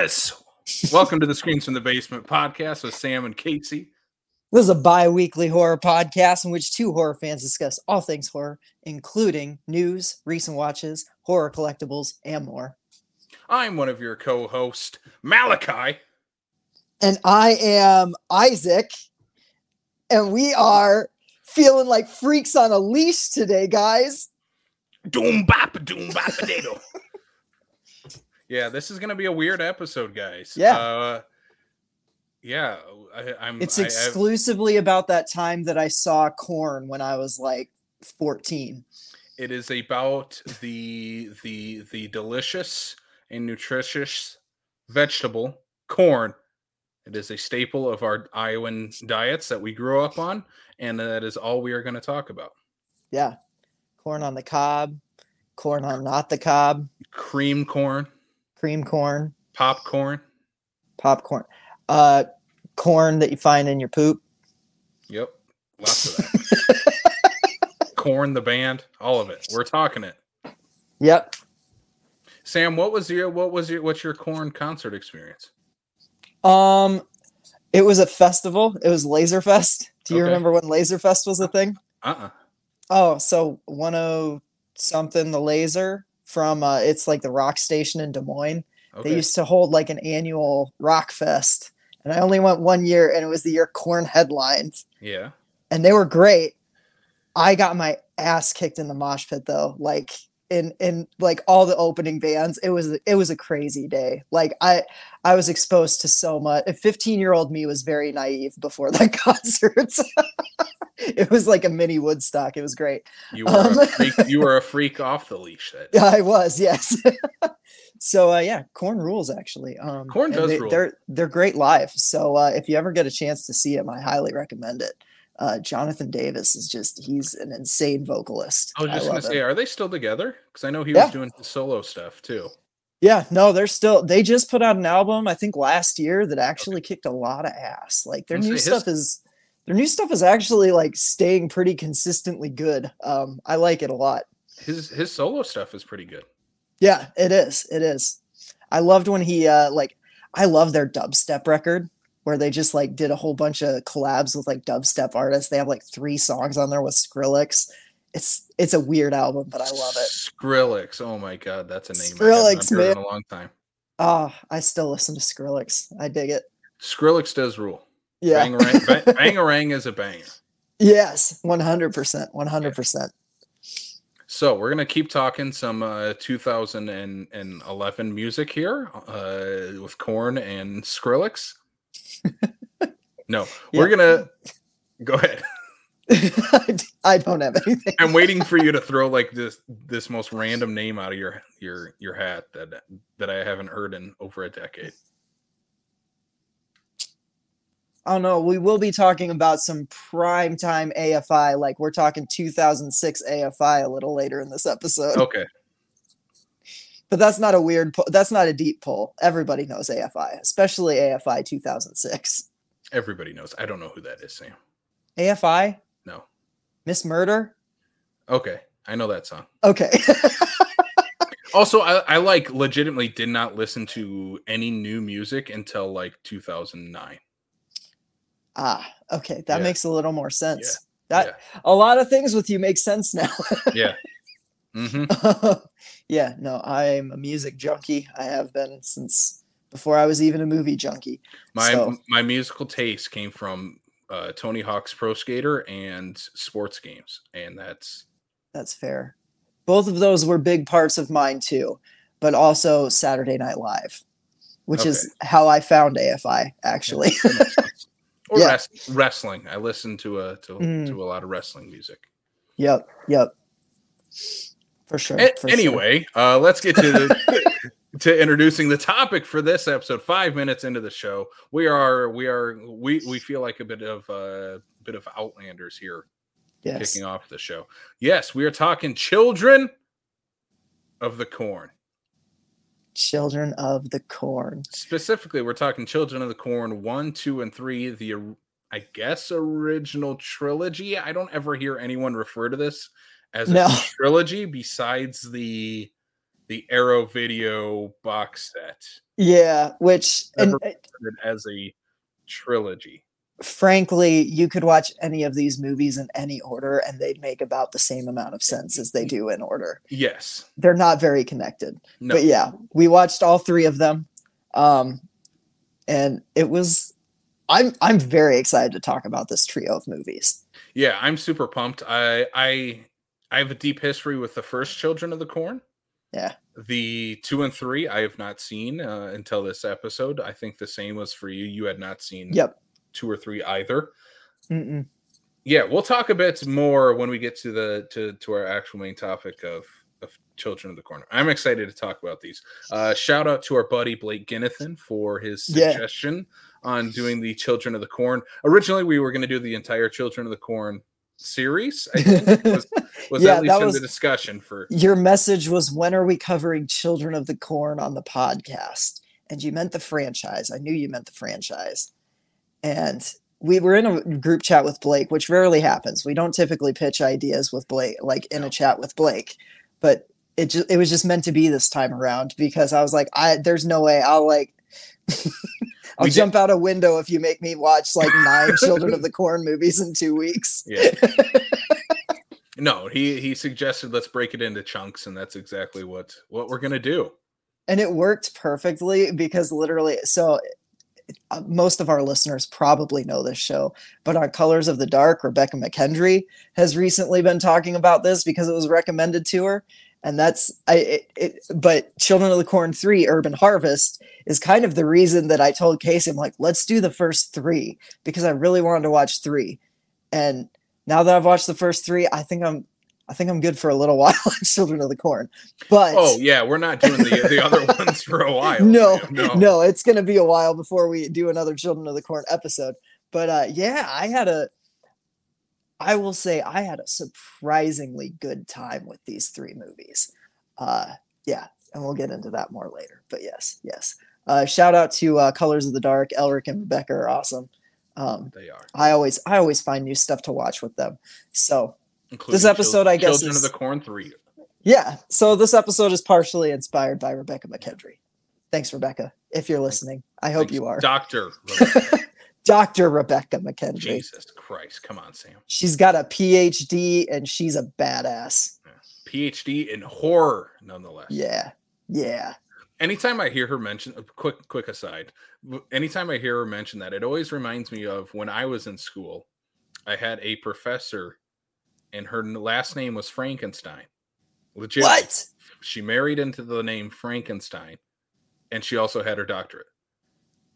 Outlanders. Welcome to the Screams from the Basement podcast with Sam and Casey. This is a bi weekly horror podcast in which two horror fans discuss all things horror, including news, recent watches, horror collectibles, and more. I'm one of your co hosts, Malachi. And I am Isaac, and we are feeling like freaks on a leash today, guys. Doom bap, doom bap, potato. yeah, this is going to be a weird episode, guys. Yeah. Uh, yeah, I, I'm. It's I- I- exclusively about that time that I saw Korn when I was like 14. it is about the the the delicious and nutritious vegetable corn. It is a staple of our Iowan diets that we grew up on, and that is all we are going to talk about. Yeah. Corn on the cob, corn on not the cob, Cream corn, cream corn, popcorn. popcorn, uh, corn that you find in your poop. Yep, lots of that. Korn, the band, all of it. We're talking it. Yep. Sam, what was your what was your what's your Korn concert experience? Um, it was a festival. It was Lazerfest. Do you Okay. remember when Lazerfest was a thing? Uh uh Oh, so 10 something the Lazer from uh it's like the rock station in Des Moines. Okay. They used to hold like an annual rock fest. And I only went one year and it was the year Korn headlined. yeah. And they were great. I got my ass kicked in the mosh pit though. Like in in like all the opening bands, it was it was a crazy day. Like I I was exposed to so much. 15 year old me was very naive before that concert. it was like a mini Woodstock. It was great. You were a Um, freak, you were a freak off the leash. That Yeah, I was, yes. so uh, yeah, Korn rules actually. Um, Korn does they, rule. They're they're great live. So uh, if you ever get a chance to see them, I highly recommend it. Uh, Jonathan Davis is just he's an insane vocalist. I was just gonna say, him. are they still together? Because I know he Yeah. was doing solo stuff too. Yeah, no, they're still they just put out an album I think last year that actually kicked a lot of ass. Like their new stuff is their new stuff is actually like staying pretty consistently good. Um, I like it a lot. His his solo stuff is pretty good. Yeah, it is. It is. I loved when he uh like I love their dubstep record where they just like did a whole bunch of collabs with like dubstep artists. They have like three songs on there with Skrillex. It's it's a weird album, but I love it. Skrillex. Oh my god, that's a name I have not Skrillex, heard in man. a long time. Oh, I still listen to Skrillex. I dig it. Skrillex does rule. Yeah. Bangarang, ba- Bangarang is a banger. Yes, 100%. 100%. So we're gonna keep talking some uh, 2011 music here uh, with Korn and Skrillex. No, we're gonna go ahead. I don't have anything. I'm waiting for you to throw like this this most random name out of your your your hat that that I haven't heard in over a decade. Oh no, we will be talking about some prime time AFI. Like we're talking 2006 AFI a little later in this episode. Okay, But that's not a weird. Po- that's not a deep pull. Everybody knows AFI, especially AFI 2006. everybody knows. I don't know who that is, Sam. AFI. Miss Murder. Okay, I know that song. Okay. Also, I, I like legitimately did not listen to any new music until like 2009. ah, okay, that Yeah. makes a little more sense. Yeah. That a lot of things with you make sense now. Yeah. hmm yeah, no, I'm a music junkie. I have been since before I was even a movie junkie. My So- my musical taste came from uh, Tony Hawk's Pro Skater and sports games, and that's That's fair. Both of those were big parts of mine too, but also Saturday Night Live, which is how I found AFI actually. that makes sense. or Yeah. wrest- wrestling. I listen to a to, Mm. to a lot of wrestling music. yep, yep. For sure. A- for sure. anyway, uh, let's get to the, to introducing the topic for this episode. Five minutes into the show, we are we are we we feel like a bit of uh, bit of outlanders here yes. kicking off the show. Yes, we are talking children of the corn. Children of the Corn. Specifically, we're talking Children of the Corn one, two, and three. The I guess original trilogy. I don't ever hear anyone refer to this as a trilogy besides the the Arrow Video box set Yeah, which and as a trilogy. frankly, you could watch any of these movies in any order and they'd make about the same amount of sense as they do in order. Yes. They're not very connected. No. But yeah, we watched all three of them. Um and it was I'm I'm very excited to talk about this trio of movies. Yeah, I'm super pumped. I I I have a deep history with the first Children of the Corn. Yeah. The two and three I have not seen uh, until this episode. I think the same was for you. You had not seen Yep. two or three either. Mm-mm. Yeah, we'll talk a bit more when we get to the to to our actual main topic of of Children of the Corn. I'm excited to talk about these. Uh, shout out to our buddy Blake Ginnathan for his Yeah. suggestion on doing the Children of the Corn. Originally, we were going to do the entire Children of the Corn series. I think was, was Yeah, at least that in was- the discussion for. Your message was when are we covering Children of the Corn on the podcast? And you meant the franchise. I knew you meant the franchise. And we were in a group chat with Blake, which rarely happens. We don't typically pitch ideas with Blake, like in No. a chat with Blake. But it just it was just meant to be this time around because I was like, I there's no way I'll like I'll We did- jump out a window if you make me watch like nine Children of the Corn movies in two weeks. Yeah. no, he he suggested let's break it into chunks, and that's exactly what what we're gonna do. and it worked perfectly because literally so uh, most of our listeners probably know this show but on colors of the dark rebecca mckendry has recently been talking about this because it was recommended to her and that's i it, it, but children of the corn 3 urban harvest is kind of the reason that i told casey i'm like let's do the first three because i really wanted to watch three and now that i've watched the first three i think i'm i think i'm good for a little while on children of the corn but Oh yeah, we're not doing the the other ones for a while. no, no, no, it's going to be a while before we do another Children of the Corn episode. But uh, yeah, I had a, I will say, I had a surprisingly good time with these three movies. Uh, yeah, and we'll get into that more later. But yes, yes. Uh, shout out to uh, Colors of the Dark. Elric and Rebecca are awesome. Um, They are. I always, I always find new stuff to watch with them. So Including episode, I guess, Children is- of the Corn three. yeah, so this episode is partially inspired by Rebecca McKendry. Thanks, Rebecca, if you're listening. I hope Thanks, you are. Doctor. Dr. Rebecca McKendry. Jesus Christ, come on, Sam. She's got a PhD and she's a badass. PhD in horror, nonetheless. Yeah. Yeah. Anytime I hear her mention, a quick quick aside. Anytime I hear her mention that, it always reminds me of when I was in school. I had a professor, and her last name was Frankenstein. Legit. What? She married into the name Frankenstein, and she also had her doctorate.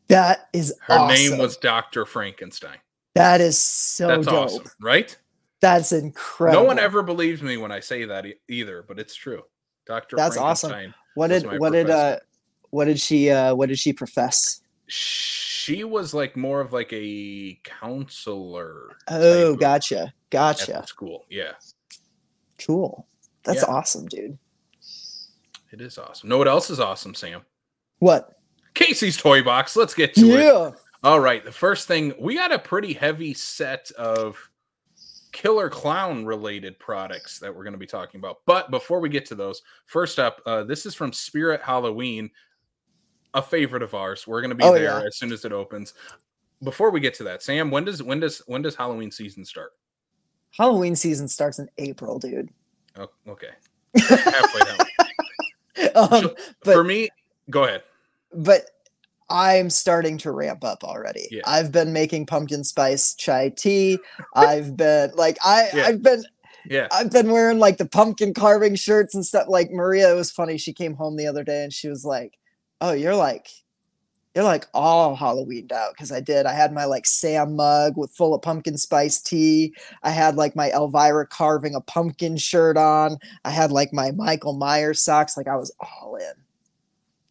That is Her awesome. name was Doctor Frankenstein. That is so That's dope. awesome, right? That's incredible. No one ever believes me when I say that e- either, but it's true. Doctor That's awesome. What did what did uh what did she uh what did she profess? She was like more of like a counselor. Oh, gotcha. Gotcha. school. Yeah, Cool. That's Yeah. awesome, dude. it is awesome. Know what else is awesome, Sam? What? Casey's Toy Box. Let's get to it. All right. The first thing, we got a pretty heavy set of killer clown related products that we're going to be talking about. But before we get to those, first up, uh, this is from Spirit Halloween, a favorite of ours. We're going to be Oh, there yeah. as soon as it opens. Before we get to that, Sam, when does when does when does Halloween season start? Halloween season starts in April, dude. Oh, okay, halfway down. um, but- For me, go ahead. but I'm starting to ramp up already. Yeah. I've been making pumpkin spice chai tea. I've been like I Yeah. I've been Yeah, I've been wearing like the pumpkin carving shirts and stuff. Like Maria, it was funny. She came home the other day and she was like, "Oh, you're like." You're like all Halloweened out because I did. I had my like Sam mug with full of pumpkin spice tea. I had like my Elvira carving a pumpkin shirt on. I had like my Michael Myers socks. Like I was all in.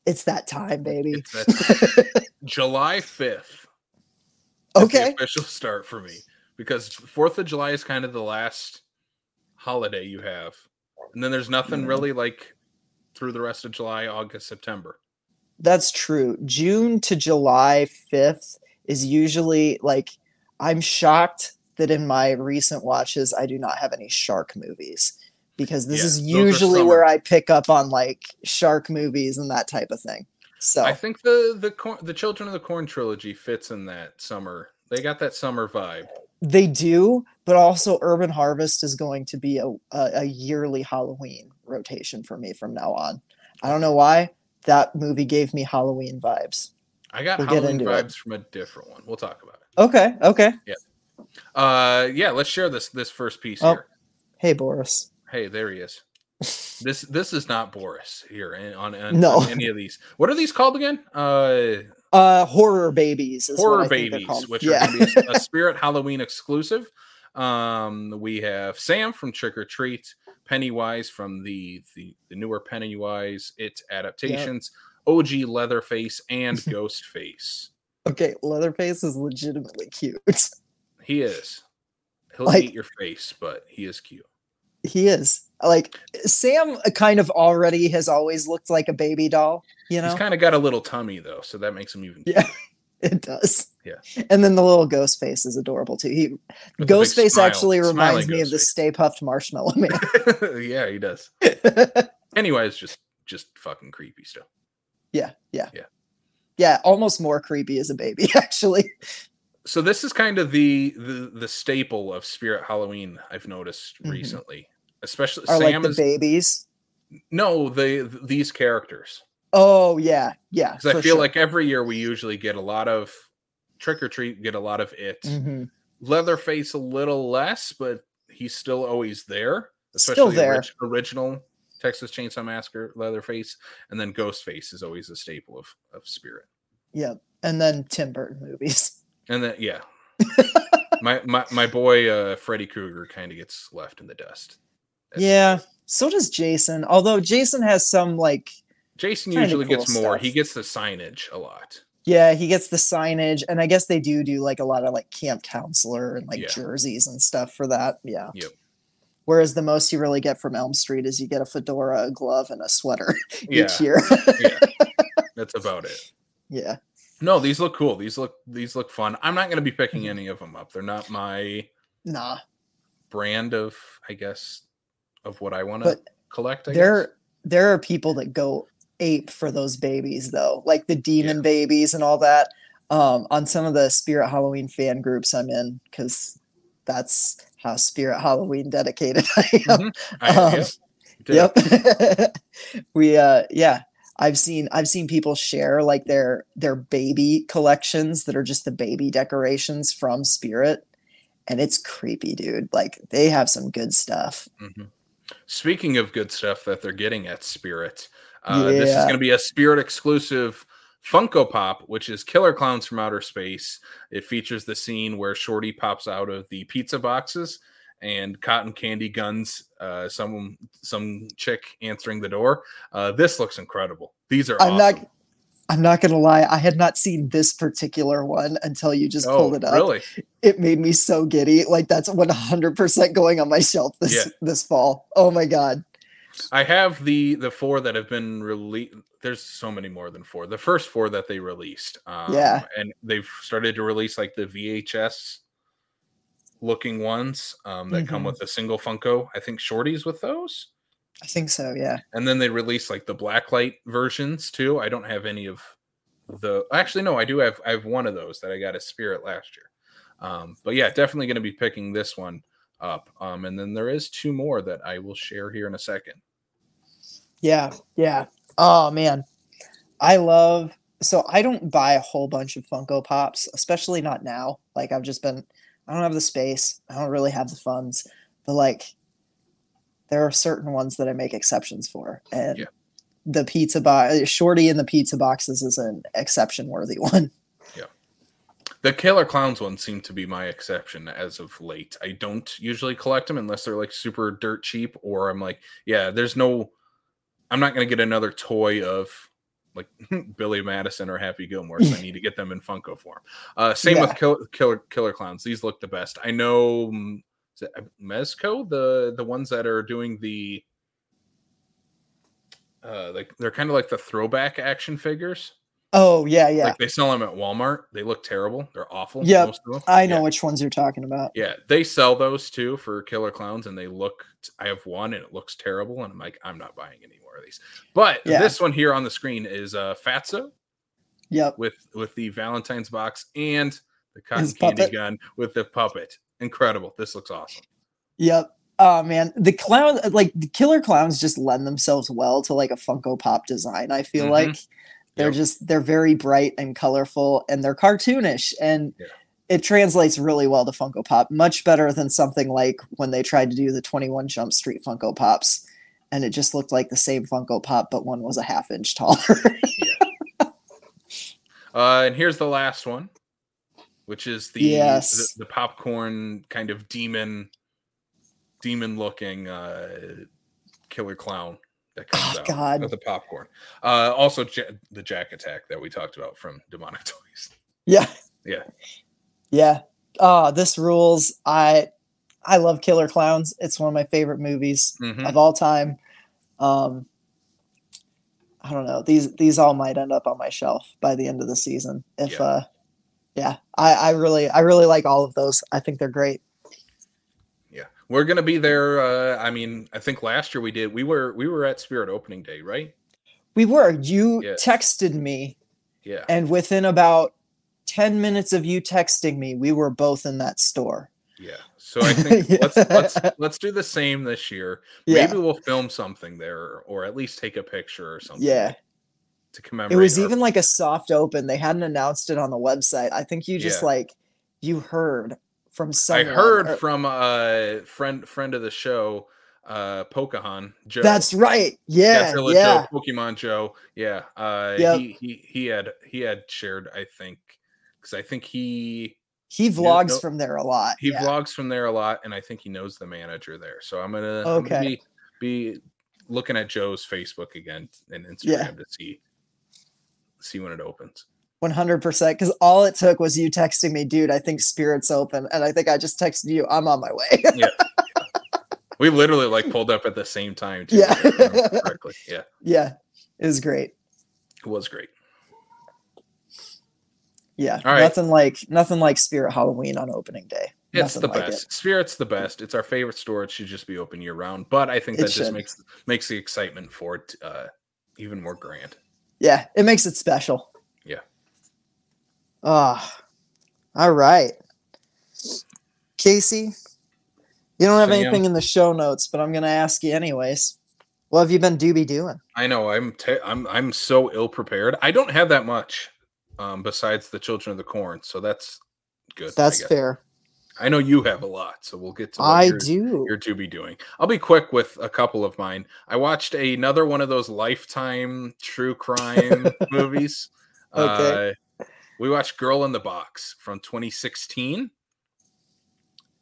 It's that time, baby. that July fifth. is the okay. official start for me because Fourth of July is kind of the last holiday you have, and then there's nothing Yeah. really like through the rest of July, August, September. That's true. June to July 5th is usually like I'm shocked that in my recent watches I do not have any shark movies because this Yeah, is usually where I pick up on like shark movies and that type of thing. So I think the the corn, the Children of the Corn trilogy fits in that summer. They got that summer vibe. they do, but also Urban Harvest is going to be a, a, a yearly Halloween rotation for me from now on. I don't know why. That movie gave me Halloween vibes. I got We'll Halloween into it. vibes from a different one. We'll talk about it. Okay, okay. Uh, yeah, let's share this this first piece Oh. here. Hey Boris. Hey, there he is. This this is not Boris here in- on, on, No. on any of these. What are these called again? Uh, Uh horror babies is what horror babies, which yeah. are going to be a, a Spirit Halloween exclusive. Um, we have Sam from Trick or Treat, Pennywise from the the, the newer Pennywise, its adaptations, OG Leatherface, and Ghostface. okay, Leatherface is legitimately cute. He is. He'll Like- eat your face, but he is cute. He is. Like Sam kind of already has always looked like a baby doll, you know? He's kind of got a little tummy though, so that makes him even. Yeah. It does. Yeah. And then the little ghost face is adorable too. He with the big Ghostface smile- actually reminds me of the Stay Puft Marshmallow Man. yeah, he does. Anyways, just just fucking creepy still. yeah, yeah. Yeah. Yeah, almost more creepy as a baby, actually. So this is kind of the the the staple of Spirit Halloween I've noticed Mhm. recently. Especially Are like Sam the is babies. no the these characters Oh yeah, yeah. because I feel sure. like every year we usually get a lot of Trick or Treat, get a lot of it. Mhm. Leatherface a little less, but he's still always there. Still the there. orig- original Texas Chainsaw Massacre Leatherface, and then Ghostface is always a staple of of Spirit. Yep. And then Tim Burton movies. And then yeah, my my my boy uh, Freddy Krueger kind of gets left in the dust. Yeah. So does Jason. Although Jason has some like Jason usually cool gets more. He gets the signage a lot. Yeah, he gets the signage, and I guess they do do like a lot of like camp counselor and like Yeah. jerseys and stuff for that. Yeah. Yep. Whereas the most you really get from Elm Street is you get a fedora, a glove, and a sweater Yeah, each year. yeah, that's about it. yeah. No, these look cool. These look these look fun. I'm not going to be picking Mhm. any of them up. They're not my Nah. brand of, I guess, of what I want to collect. I guess. There there are people that go ape for those babies though, like the demon babies and all that. Um, on some of the Spirit Halloween fan groups I'm in, because that's how Spirit Halloween dedicated I am. I, um, yep, yep we uh yeah i've seen i've seen people share like their their baby collections that are just the baby decorations from spirit and it's creepy dude like they have some good stuff Mhm. Speaking of good stuff that they're getting at Spirit, uh, this is going to be a Spirit exclusive Funko Pop, which is Killer Clowns from Outer Space. It features the scene where Shorty pops out of the pizza boxes and cotton candy guns uh, some some chick answering the door. Uh, this looks incredible. These are i'm awesome. not i'm not gonna lie i had not seen this particular one until you just oh, pulled it up really? it made me so giddy like that's 100% going on my shelf this Yeah. this fall oh my god I have the the four that have been released. There's so many more than four. The first four that they released, um, Yeah. and they've started to release like the VHS looking ones um, that come Mhm. with a single Funko. I think Shorties with those, i think so yeah and then they release like the blacklight versions too. I don't have any of the. Actually, no, I do have. I have one of those that I got a Spirit last year. Um, but yeah, definitely going to be picking this one up. Um, and then there is two more that I will share here in a second. Yeah, yeah. Oh man. I love so I don't buy a whole bunch of Funko Pops, especially not now. Like I've just been I don't have the space. I don't really have the funds. But like there are certain ones that I make exceptions for. And Yeah. the pizza box shorty in the pizza boxes is an exception worthy one. Yeah. The Killer Clowns one seemed to be my exception as of late. I don't usually collect them unless they're like super dirt cheap, or I'm like, yeah, there's no, I'm not going to get another toy of like Billy Madison or Happy Gilmore, so I need to get them in Funko form. Uh, same Yeah. with Killer, Killer Killer Clowns. These look the best. I know mm, is it Mezco, the the ones that are doing the, uh, like they're kind of like the throwback action figures. Oh yeah, yeah. Like they sell them at Walmart. They look terrible. They're awful. Yep. most of them. I know Yeah. which ones you're talking about. Yeah, they sell those too for killer clowns, and they look. I have one, and it looks terrible, and I'm like, I'm not buying any more of these. But Yeah. this one here on the screen is uh, Fatso Yep. with with the Valentine's box and the cotton His candy puppet. gun with the puppet. Incredible! This looks awesome. Yep. Oh man, the clown like the killer clowns just lend themselves well to like a Funko Pop design. I feel Mhm. like they're Yep. just they're very bright and colorful and they're cartoonish and Yeah. it translates really well to Funko Pop, much better than something like when they tried to do the 21 Jump Street Funko Pops and it just looked like the same Funko Pop but one was a half inch taller. Uh, and here's the last one, which is the Yes. the, the popcorn kind of demon, demon looking uh, killer clown that comes Oh, out God. with the popcorn. Uh, also, ja- the Jack Attack that we talked about from Demonic Toys. yeah. Yeah. Yeah. Oh, this rules. I I love Killer Clowns. It's one of my favorite movies. Mhm. of all time. Um, I don't know. These these all might end up on my shelf by the end of the season. If Yeah. uh, yeah, I I really I really like all of those. I think they're great. Yeah, we're gonna be there. Uh, I mean, I think last year we did. We were we were at Spirit Opening Day, right? We were. You texted me, Yeah. and within about ten minutes of you texting me, we were both in that store. Yeah. So I think Yeah. let's let's let's do the same this year. Yeah, Maybe we'll film something there, or at least take a picture or something. yeah. To commemorate. It was our- even like a soft open. They hadn't announced it on the website. I think you just Yeah. like you heard from I heard or- from a friend friend of the show, uh Pocahon Joe. That's right. Yeah, Godzilla yeah. Joe, Pokemon Joe. Yeah. Uh Yep. he, he he had he had shared, I think, because I think he He vlogs from there a lot. he yeah. vlogs from there a lot, and I think he knows the manager there. So I'm gonna, I'm gonna Okay. be, be looking at Joe's Facebook again and Instagram Yeah. to see see when it opens. 100% because all it took was you texting me dude i think spirits open and i think i just texted you i'm on my way yeah. We literally like pulled up at the same time too. Yeah. correctly. Yeah, yeah it was great it was great. yeah All right. nothing like nothing like spirit halloween on opening day It's Nothing the like best. Spirit's the best. It's our favorite store. It should just be open year round. But I think It that just makes makes the excitement for it uh, even more grand. Yeah it makes it special Yeah. ah all right casey you don't have anything in the show notes but i'm gonna ask you anyways what have you been doobie doing I know. I'm te- I'm I'm so ill prepared. I don't have that much um, besides the Children of the Corn, so that's good. That's fair I know you have a lot, so we'll get to what i you're, do you're to be doing. I'll be quick with a couple of mine. I watched another one of those lifetime true crime movies. Okay. Uh, we watched Girl in the Box from 2016.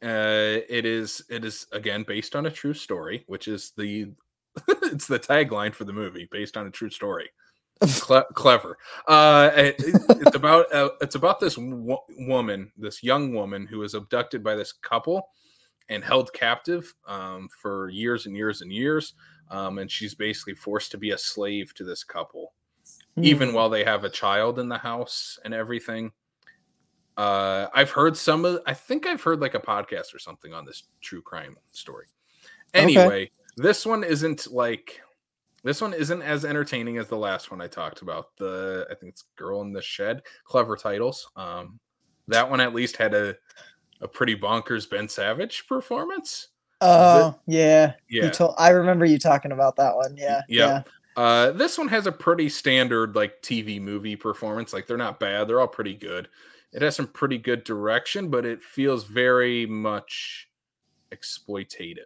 Uh, it is it is again based on a true story, which is the it's the tagline for the movie, based on a true story. Cle- clever. Uh, it- it's about uh, it's about this wo- woman, this young woman who was abducted by this couple and held captive um, for years and years and years. Um, and she's basically forced to be a slave to this couple, even Hmm. while they have a child in the house and everything. Uh, I've heard some of, I think I've heard like a podcast or something on this true crime story. Okay. Anyway, this one isn't like this one isn't as entertaining as the last one I talked about. The I think it's Girl in the Shed. Clever titles. Um, that one at least had a a pretty bonkers Ben Savage performance. Oh yeah, Yeah. You told. I remember you talking about that one. Yeah, Yeah. Uh, this one has a pretty standard like TV movie performance. Like they're not bad. They're all pretty good. It has some pretty good direction, but it feels very much exploitative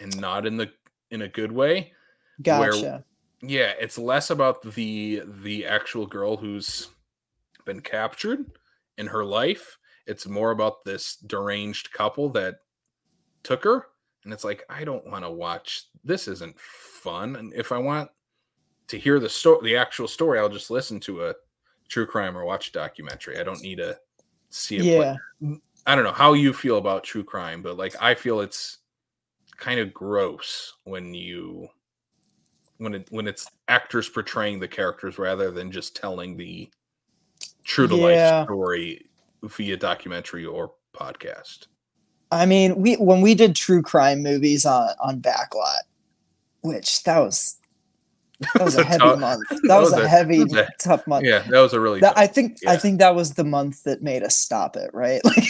and not in the in a good way. Yeah. Where- Gotcha. yeah it's less about the the actual girl who's been captured in her life it's more about this deranged couple that took her and it's like i don't want to watch this isn't fun and if i want to hear the story the actual story i'll just listen to a true crime or watch a documentary i don't need to see it play. yeah. I don't know how you feel about true crime, but like I feel it's kind of gross when you when it when it's actors portraying the characters rather than just telling the true to Yeah. life story via documentary or podcast. I mean, we when we did true crime movies on on Backlot, which that was that was a heavy tough- month. That, was, a heavy, was a- tough month. Yeah, that was a really That, tough- I think I think that was the month that made us stop it, right? Like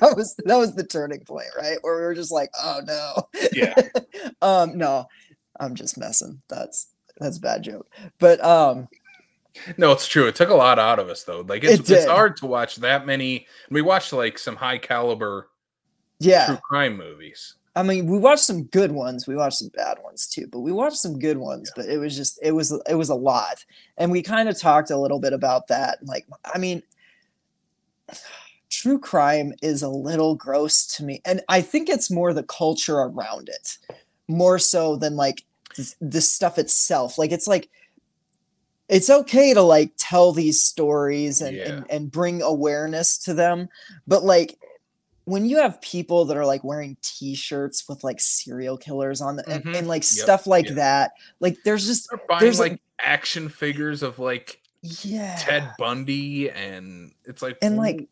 that was that was the turning point, right? Where we were just like, oh no. yeah. um, no, I'm just messing. That's that's a bad joke. But um, No, it's true. It took a lot out of us though. Like it's It it's hard to watch that many. We watched like some high caliber yeah. true crime movies. I mean, we watched some good ones. We watched some bad ones too, but we watched some good ones. But it was just it was it was a lot, and we kind of talked a little bit about that. Like, I mean, true crime is a little gross to me, and I think it's more the culture around it, more so than like the stuff itself. Like, it's like it's okay to like tell these stories and, and and bring awareness to them, but like when you have people that are like wearing t-shirts with like serial killers on the and, Mhm. and like Yep, stuff like yep. that like there's just They're buying There's, like like- action figures of like yeah Ted Bundy, and it's like And, like-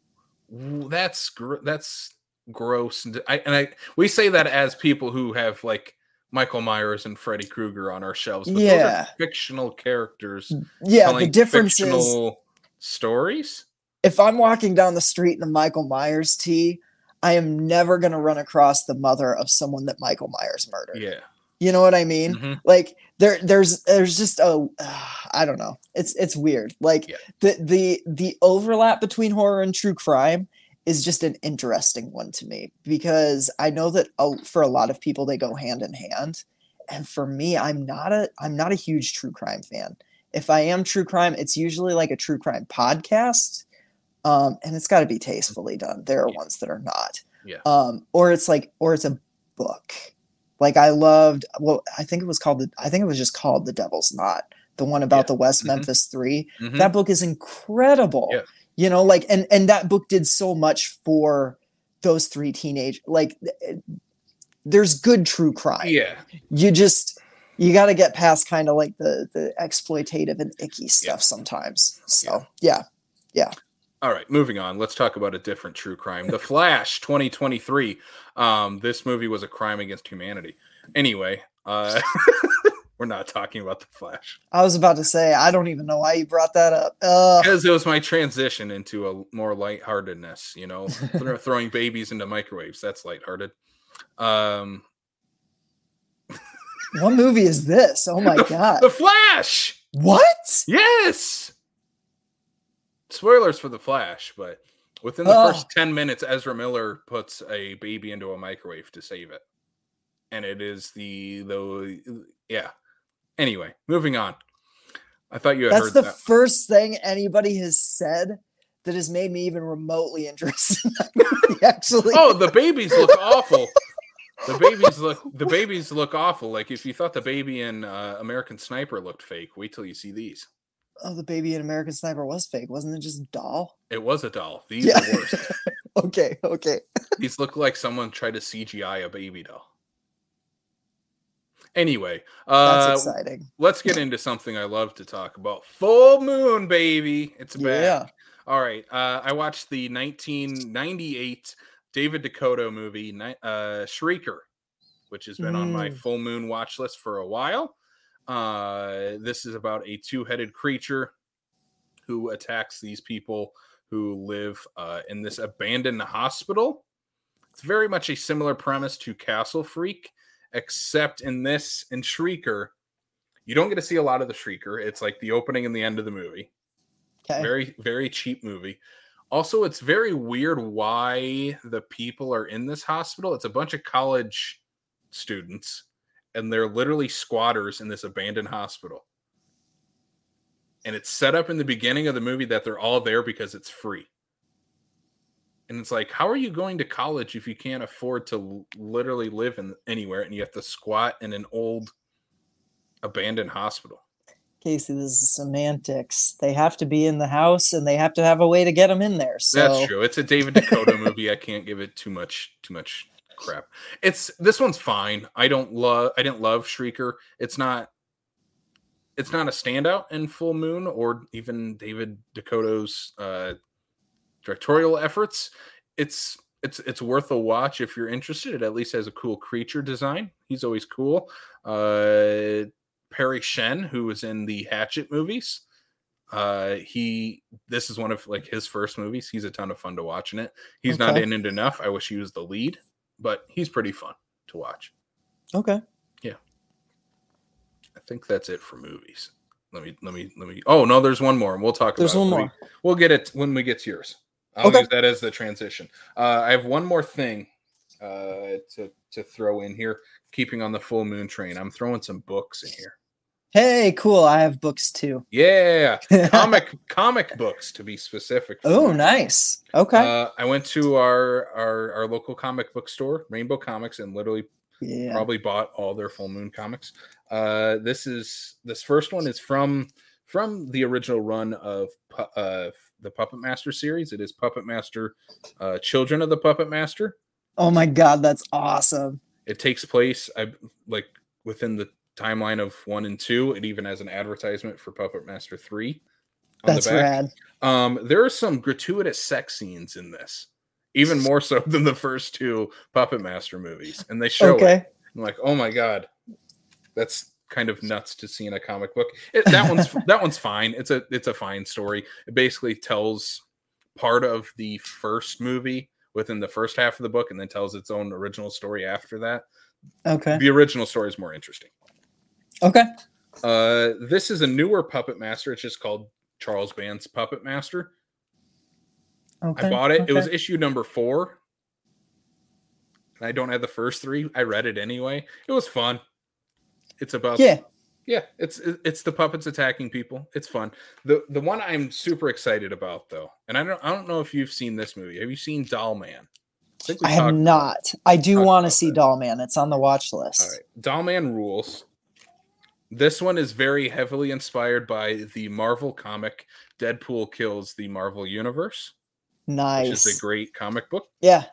that's gr- that's gross. And I and I we say that as people who have like Michael Myers and Freddy Krueger on our shelves, but those Yeah. are fictional characters yeah the difference is stories. if i'm walking down the street in a michael myers tee i am never going to run across the mother of someone that michael myers murdered Yeah, you know what i mean Mhm. like there there's there's just a i don't know it's it's weird like Yeah. the the the overlap between horror and true crime is just an interesting one to me because i know that uh, for a lot of people they go hand in hand and for me i'm not a i'm not a huge true crime fan if i am true crime it's usually like a true crime podcast um and it's got to be tastefully done there are Yeah. ones that are not Yeah. um or it's like or it's a book like I loved well, I think it was called the I think it was just called The Devil's Knot, the one about Yeah. the West Mhm. Memphis 3. Mhm. That book is incredible. Yeah. You know, like and and that book did so much for those three teenage like there's good true crime. yeah. You just you got to get past kind of like the the exploitative and icky stuff sometimes. So, yeah. yeah. All right, moving on. Let's talk about a different true crime. The Flash 2023. Um, this movie was a crime against humanity. Anyway, uh, we're not talking about the Flash I was about to say I don't even know why you brought that up. Uh because it was my transition into a more lightheartedness. You know, throw- throwing babies into microwaves. That's lighthearted. Um, what movie is this? Oh my god. the Flash. What? Yes. Spoilers for the Flash, but within the Oh. first 10 minutes, Ezra Miller puts a baby into a microwave to save it. And it is the the yeah. Anyway, moving on. I thought you had That's heard the that. first thing anybody has said that has made me even remotely interested in movie, actually. Oh, the babies look awful. The babies look the babies look awful. Like if you thought the baby in uh, American Sniper looked fake, wait till you see these. Oh, the baby in American Sniper was fake, wasn't it? Just a doll. It was a doll. These Yeah. are worse. Okay, okay. These look like someone tried to CGI a baby doll. Anyway, That's uh, exciting. let's get into something I love to talk about. Full Moon, baby. It's back. Yeah. All right. Uh, I watched the 1998 David DeCoteau movie, uh, Shrieker, which has been on my Mm. full moon watch list for a while. Uh, this is about a two headed creature who attacks these people who live uh, in this abandoned hospital. It's very much a similar premise to Castle Freak, except in this, in Shrieker, you don't get to see a lot of the Shrieker. It's like the opening and the end of the movie. Okay. very very cheap movie. Also it's very weird why the people are in this hospital. It's a bunch of college students and they're literally squatters in this abandoned hospital. And it's set up in the beginning of the movie that they're all there because it's free and it's like how are you going to college if you can't afford to literally live in anywhere and you have to squat in an old abandoned hospital Casey, this is semantics. They have to be in the house and they have to have a way to get them in there. So That's true. It's a David DeCoteau movie. I can't give it too much too much crap. It's this one's fine. I don't love I didn't love Shrieker. It's not it's not a standout in Full Moon or even David DeCoteau's uh, directorial efforts. It's it's it's worth a watch if you're interested. It at least has a cool creature design. He's always cool. Uh, Perry Shen, who was in the Hatchet movies, uh, he this is one of like his first movies. He's a ton of fun to watch in it. He's not in it enough. I wish he was the lead, but he's pretty fun to watch. Okay. Yeah. I think that's it for movies. Let me let me let me. Oh no, there's one more, and we'll talk. There's about one it. more. We, we'll get it when we get to yours. I'll Okay. use that as the transition. Uh, I have one more thing uh, to to throw in here. Keeping on the full moon train, I'm throwing some books in here. Hey, cool. I have books too. Yeah, comic comic books to be specific. oh, nice. Okay. Uh, I went to our, our our local comic book store, Rainbow Comics, and literally yeah. probably bought all their full moon comics. Uh, this is this first one is from from the original run of uh, the Puppet Master series. It is Puppet Master, uh, Children of the Puppet Master. Oh my god, that's awesome. It takes place, I like within the timeline of one and two. It even has an advertisement for Puppet Master three. On That's the back. rad. Um, there are some gratuitous sex scenes in this, even more so than the first two Puppet Master movies, and they show it. Okay. I'm like, oh my god, that's kind of nuts to see in a comic book. It, that one's that one's fine. It's a it's a fine story. It basically tells part of the first movie within the first half of the book, and then tells its own original story after that. Okay. The original story is more interesting. Okay. Uh, this is a newer Puppet Master. It's just called Charles Band's Puppet Master. Okay. I bought it. It was issue number four. And I don't have the first three. I read it anyway. It was fun. It's about Yeah. yeah, it's it's the puppets attacking people. It's fun. The the one I'm super excited about though, and I don't I don't know if you've seen this movie. Have you seen Doll Man? I, I have not. I do want to see that. Doll Man. It's on the watch list. All right, Doll Man rules. This one is very heavily inspired by the Marvel comic Deadpool Kills the Marvel Universe, Nice. which is a great comic book. yeah.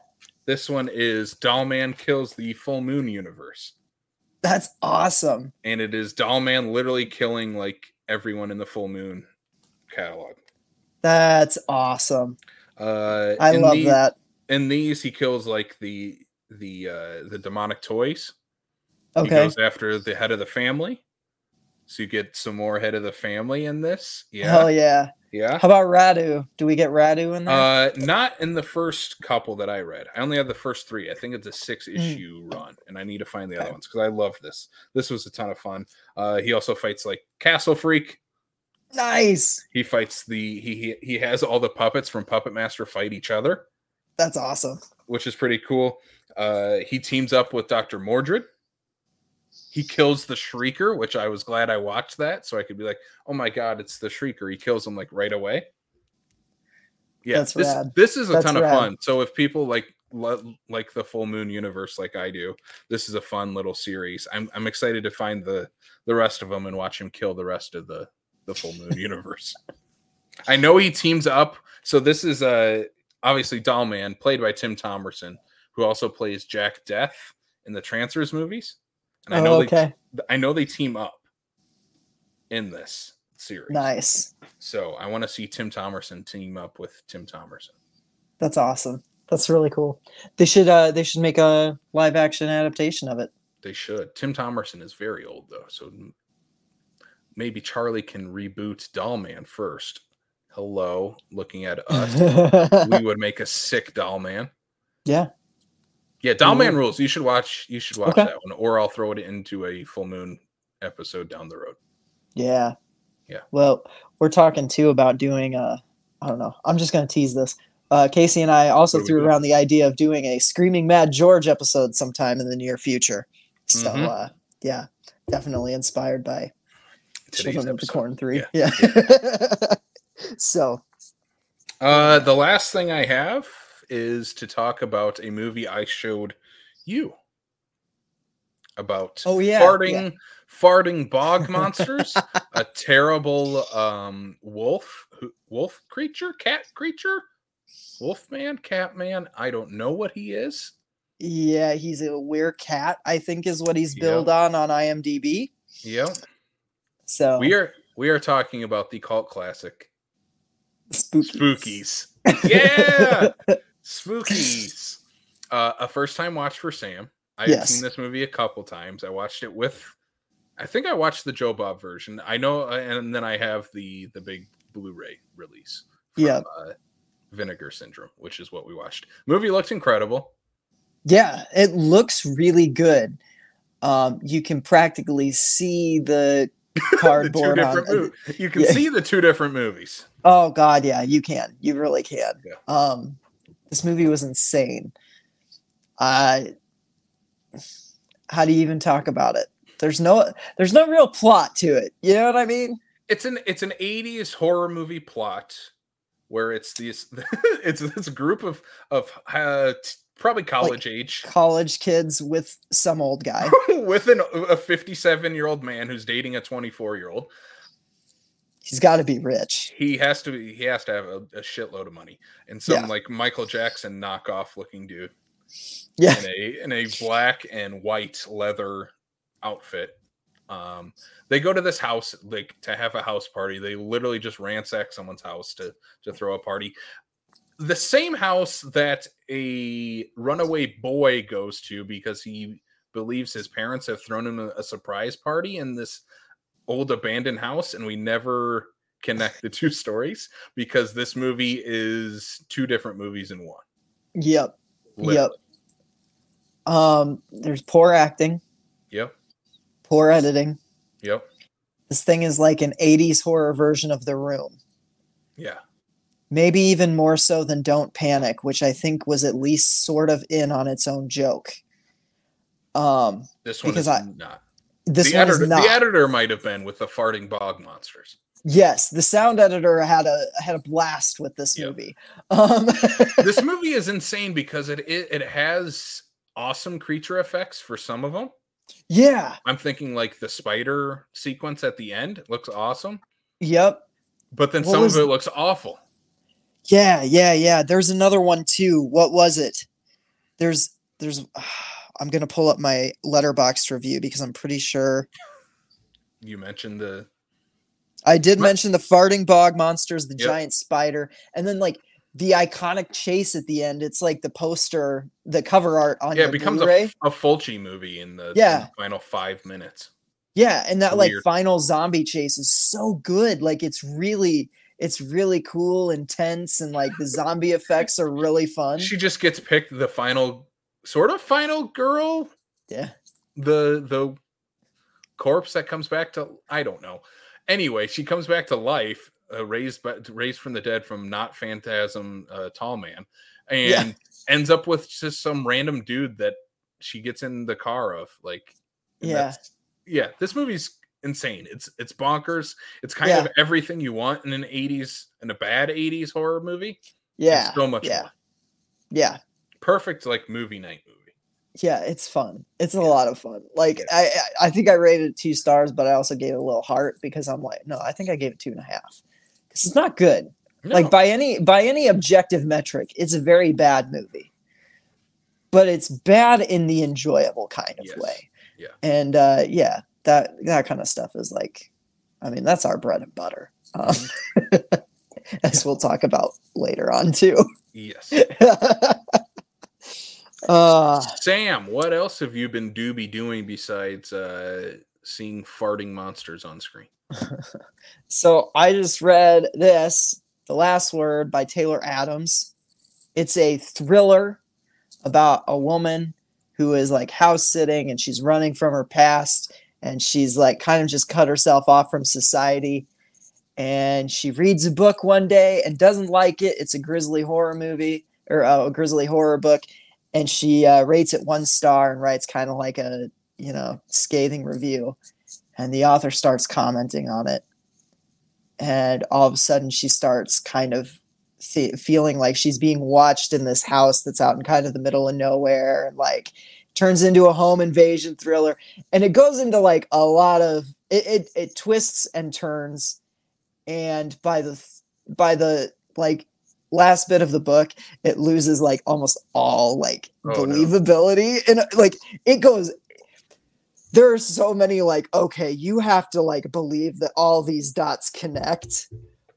This one is Doll Man Kills the Full Moon Universe. That's awesome. and it is Doll Man literally killing like everyone in the Full Moon catalog. That's awesome. Uh, I love the- that. In these, he kills like the the uh, the demonic toys. He Okay. goes after the head of the family. So you get some more head of the family in this. Yeah, Hell yeah. Yeah. How about Radu? Do we get Radu in there? Uh, not in the first couple that I read. I only have the first three. I think it's a six Mm. issue run, and I need to find the other ones because I love this. This was a ton of fun. Uh, he also fights like Castle Freak. nice. He fights the he he, he has all the puppets from Puppet Master fight each other, That's awesome. which is pretty cool. Uh, he teams up with Doctor Mordrid. He kills the Shrieker, which I was glad I watched that, so I could be like, "Oh my god, it's the Shrieker!" He kills him like right away. Yeah, That's this rad. this is a That's ton of fun. So if people like lo- like the Full Moon universe like I do, this is a fun little series. I'm I'm excited to find the the rest of them and watch him kill the rest of the the Full Moon universe. I know he teams up. So this is uh obviously Dollman, played by Tim Thomerson, who also plays Jack Deth in the Trancers movies. And I know Oh, okay. they I know they team up in this series. Nice. So I want to see Tim Thomerson team up with Tim Thomerson. That's awesome. That's really cool. They should uh they should make a live action adaptation of it. They should. Tim Thomerson is very old though, so maybe Charlie can reboot Dollman first. Hello, looking at us, we would make a sick Dollman. yeah. Yeah, Dollman rules. You should watch. You should watch Okay. that one, or I'll throw it into a full moon episode down the road. Yeah. Yeah. Well, we're talking too about doing uh I don't know. I'm just gonna tease this. Uh Casey and I also What are we threw around the idea of doing a Screaming Mad George episode sometime in the near future. So Mhm. uh yeah, definitely inspired by Today's Children of the. Corn 3. Yeah. Yeah. so Uh, the last thing I have is to talk about a movie I showed you about. Oh, yeah, farting, yeah. farting bog monsters, a terrible um wolf, wolf creature, cat creature, wolf man, cat man. I don't know what he is. yeah, he's a weird cat, I think is what he's Yeah. billed on on IMDb. Yep. So We are we are talking about the cult classic spooky. Spookies. Yeah, Spookies. Uh, a first time watch for Sam. I've Yes. seen this movie a couple times. I watched it with. I think I watched the Joe Bob version. I know, uh, and then I have the the big Blu-ray release. From, Yeah. Uh, Vinegar Syndrome, which is what we watched. Movie looked incredible. Yeah, it looks really good. Um, you can practically see the The cardboard on. different You can yeah. see the two different movies. Oh God, yeah, you can. You really can. Yeah. Um, this movie was insane. Uh, how do you even talk about it? There's no, there's no real plot to it. You know what I mean? it's an it's an 80s horror movie plot where it's these it's this group of of uh, t- probably college age College kids with some old guy. with an, a 57 year old man who's dating a 24 year old He's got to be rich. he has to be he has to have a, a shitload of money and some Yeah. like michael jackson knockoff looking dude Yeah, in a in a black and white leather outfit. Um, they go to this house like to have a house party. They literally just ransack someone's house to to throw a party. The same house that a runaway boy goes to because he believes his parents have thrown him a, a surprise party in this old abandoned house, and we never connect the two stories because this movie is two different movies in one. yep, Literally. yep. Um, there's poor acting, Yep. poor editing. Yep. This thing is like an 80s horror version of The Room. Yeah. maybe even more so than Don't Panic, which I think was at least sort of in on its own joke. Um, This one Because is I- not. This the one editor, is not. the editor might have been with the farting bog monsters. yes, the sound editor had a had a blast with this Yep. movie. Um, This movie is insane because it, it it has awesome creature effects for some of them. yeah, I'm thinking like the spider sequence at the end looks awesome, yep, but then What some was- of it looks awful. yeah, yeah, yeah. There's another one too. What was it? There's there's. I'm gonna pull up my Letterboxd review because I'm pretty sure You mentioned the I did mention the farting bog monsters, the Yep. giant spider, and then like the iconic chase at the end. It's like the poster, the cover art on yeah, it becomes a, Blu-ray. a Fulci movie in the, in Yeah. the final five minutes. yeah, and that like final zombie chase is so good. Like it's really, it's really cool, intense, and like the zombie effects are really fun. She just gets picked the final sort of final girl yeah, the the corpse that comes back to I don't know. Anyway, she comes back to life, uh, raised by, raised from the dead from not phantasm uh, tall man, and Yeah. ends up with just some random dude that she gets in the car of. Like, Yeah. yeah. This movie's insane. It's it's bonkers. It's kind Yeah. of everything you want in an '80s in a bad '80s horror movie. yeah, so much yeah, more. yeah. Perfect like movie night movie. Yeah, it's fun. It's a lot of fun. Like I, I I think I rated it two stars, but I also gave it a little heart because I'm like, no, I think I gave it two and a half. Because it's not good. No, Like by any by any objective metric, it's a very bad movie. But it's bad in the enjoyable kind of Yes. way. Yeah. And uh yeah, that that kind of stuff is like I mean, that's our bread and butter. Um, Mm-hmm. as we'll talk about later on too. yes. uh Sam, what else have you been doobie doing besides uh, seeing farting monsters on screen? So I just read this, The Last Word by Taylor Adams. It's a thriller about a woman who is like house sitting and she's running from her past and she's like kind of just cut herself off from society. And she reads a book one day and doesn't like it. It's a grisly horror movie or uh, a grisly horror book. And she uh, rates it one star and writes kind of like a, you know, scathing review. And the author starts commenting on it. And all of a sudden she starts kind of fe- feeling like she's being watched in this house that's out in kind of the middle of nowhere and like turns into a home invasion thriller. And it goes into like a lot of it it, it twists and turns. And by the th- by the like last bit of the book it loses like almost all like Oh, no. believability and like it goes there are so many like okay you have to like believe that all these dots connect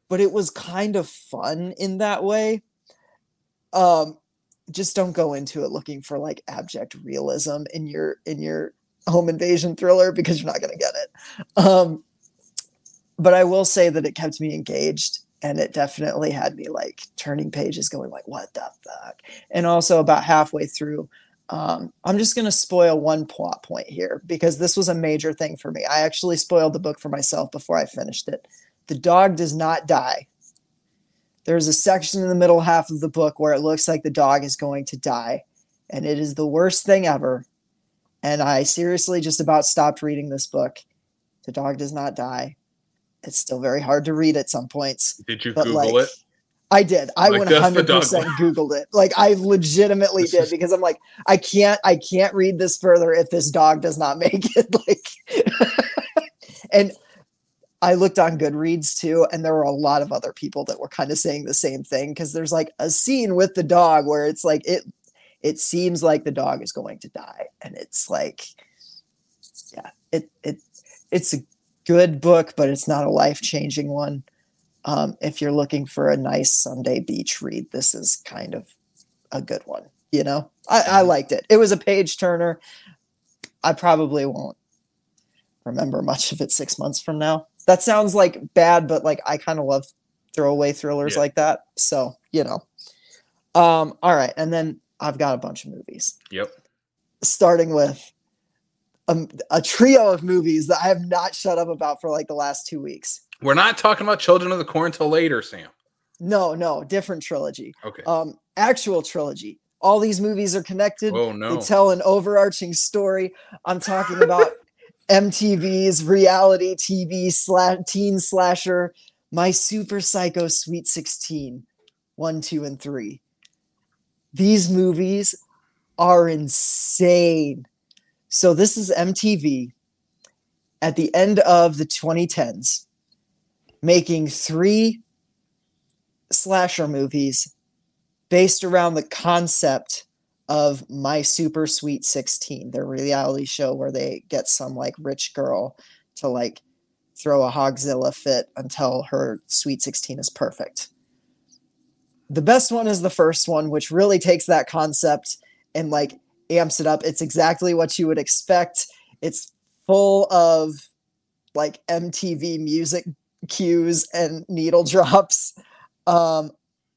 but it was kind of fun in that way um just don't go into it looking for like abject realism in your in your home invasion thriller because you're not going to get it um but i will say that it kept me engaged and it definitely had me like turning pages going like what the fuck? And also about halfway through um, i'm just going to spoil one plot point here because this was a major thing for me. I actually spoiled the book for myself before i finished it. The dog does not die. There's a section in the middle half of the book where it looks like the dog is going to die and it is the worst thing ever. And i seriously just about stopped reading this book. The dog does not die it's still very hard to read at some points. Did you Google like, it? I did. I like, 100% Googled it. Like I legitimately did because I'm like, I can't, I can't read this further if this dog does not make it. Like, and I looked on Goodreads too, and there were a lot of other people that were kind of saying the same thing because there's like a scene with the dog where it's like it, it seems like the dog is going to die, and it's like, yeah, it it it's a good book, but it's not a life changing one. Um, if you're looking for a nice Sunday beach read, this is kind of a good one. You know, I, I mm-hmm. liked it. It was a page turner. I probably won't remember much of it six months from now. That sounds like bad, but like I kind of love throwaway thrillers yeah. like that. So, you know. Um, all right. And then I've got a bunch of movies. Yep. Starting with a, a trio of movies that I have not shut up about for like the last two weeks. We're not talking about Children of the Corn till later, Sam. No, no, different trilogy. Okay. Um, actual trilogy. All these movies are connected. Oh no. They tell an overarching story. I'm talking about MTV's reality TV slash teen slasher, My Super Psycho Sweet 16, 1, 2, and 3. These movies are insane. So this is MTV at the end of the 2010s making three slasher movies based around the concept of My Super Sweet 16, their reality show where they get some like rich girl to like throw a hogzilla fit until her sweet 16 is perfect. The best one is the first one, which really takes that concept and like amps it up. It's exactly what you would expect. It's full of like MTV music cues and needle drops. Um,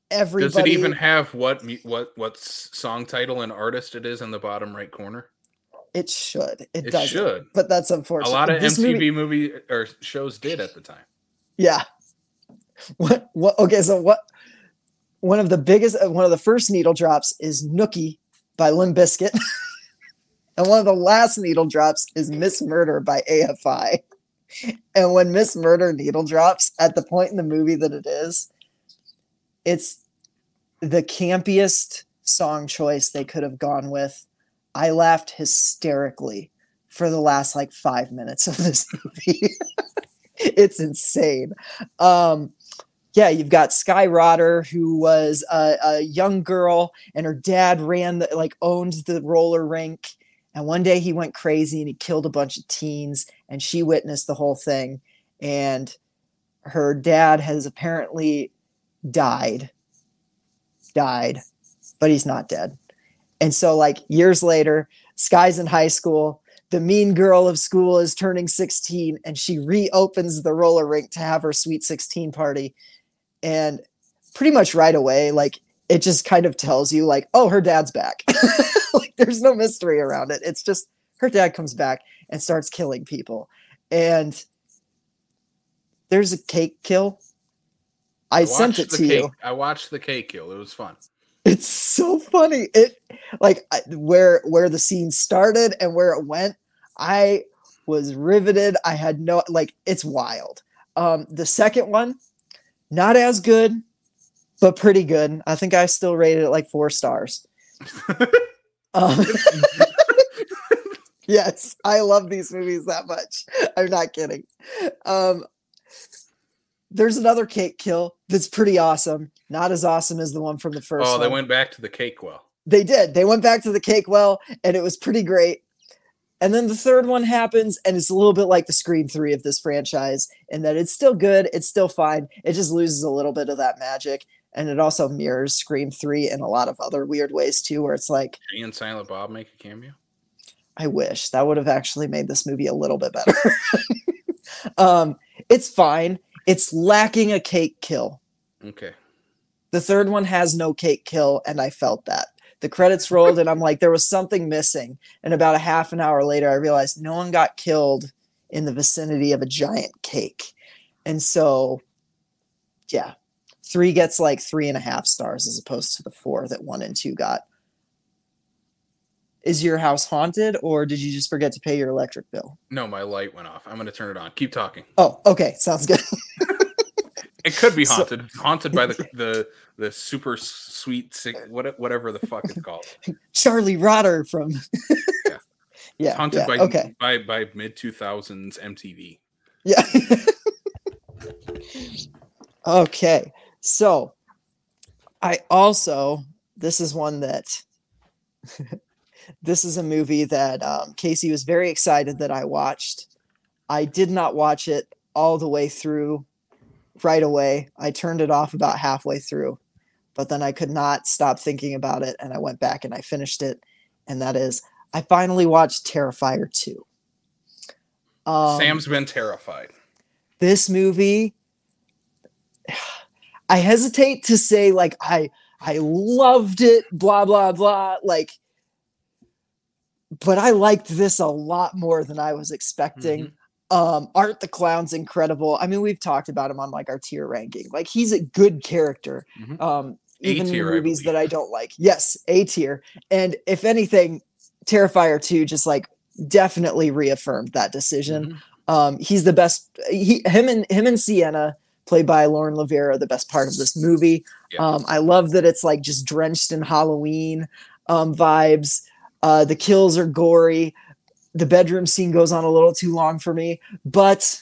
everybody. Does it even have what what what song title and artist it is in the bottom right corner? It should. It, it does. Should. But that's unfortunate. A lot of this MTV movie... movie or shows did at the time. Yeah. What? What? Okay. So what? One of the biggest, one of the first needle drops is Nookie by Limp Bizkit. and one of the last needle drops is Miss Murder by AFI. And when Miss Murder needle drops at the point in the movie that it is, it's the campiest song choice they could have gone with. I laughed hysterically for the last like five minutes of this movie. it's insane. Um, yeah, you've got Skye Rotter, who was a, a, young girl, and her dad ran the like owned the roller rink. And one day he went crazy and he killed a bunch of teens, and she witnessed the whole thing. And her dad has apparently died, died, but he's not dead. And so, like years later, Skye's in high school. The mean girl of school is turning 16, and she reopens the roller rink to have her sweet 16 party and pretty much right away like it just kind of tells you like oh her dad's back. Like there's no mystery around it. It's just her dad comes back and starts killing people. And there's a cake kill. I, I sent it to cake. you i watched the cake kill. It was fun. It's so funny. It like where where the scene started and where it went i was riveted. I had no like it's wild. Um the second one not as good, but pretty good. I think I still rated it like four stars. um, yes, I love these movies that much. I'm not kidding. Um, there's another cake kill that's pretty awesome. Not as awesome as the one from the first. Oh, they one. went back to the cake well. They did. They went back to the cake well, and it was pretty great. And then the third one happens, and it's a little bit like the Scream 3 of this franchise, in that it's still good, it's still fine. It just loses a little bit of that magic. And it also mirrors Scream 3 in a lot of other weird ways too, where it's like and Silent Bob make a cameo. I wish that would have actually made this movie a little bit better. um, it's fine. It's lacking a cake kill. Okay. The third one has no cake kill, and I felt that. The credits rolled, and I'm like, there was something missing. And about a half an hour later, I realized no one got killed in the vicinity of a giant cake. And so, yeah, three gets like three and a half stars as opposed to the four that one and two got. Is your house haunted, or did you just forget to pay your electric bill? No, my light went off. I'm going to turn it on. Keep talking. Oh, okay, sounds good. It could be So- haunted. haunted by the the the super sweet sick what whatever the fuck it's called. Charlie Rotter from. Yeah. yeah. haunted yeah, by okay. by by mid 2000s MTV. Yeah. okay. So I also, this is one that, this is a movie that um, Casey was very excited that I watched. I did not watch it all the way through right away. I turned it off about halfway through, but then I could not stop thinking about it. And I went back and I finished it. And that is, I finally watched Terrifier 2. Um, Sam's been terrified. this movie i hesitate to say like i i loved it blah blah blah like but i liked this a lot more than i was expecting Mm-hmm. um art the clown's incredible i mean we've talked about him on like our tier ranking like he's a good character Mhm. um Even in tier, I movies that i don't like yes a tier and if anything terrifier 2 just like definitely reaffirmed that decision Mhm. um, he's the best. He, him and him and Sienna, played by Lauren LaVera, the best part of this movie. Yeah. Um, I love that it's like just drenched in Halloween um, vibes. Uh, the kills are gory. The bedroom scene goes on a little too long for me, but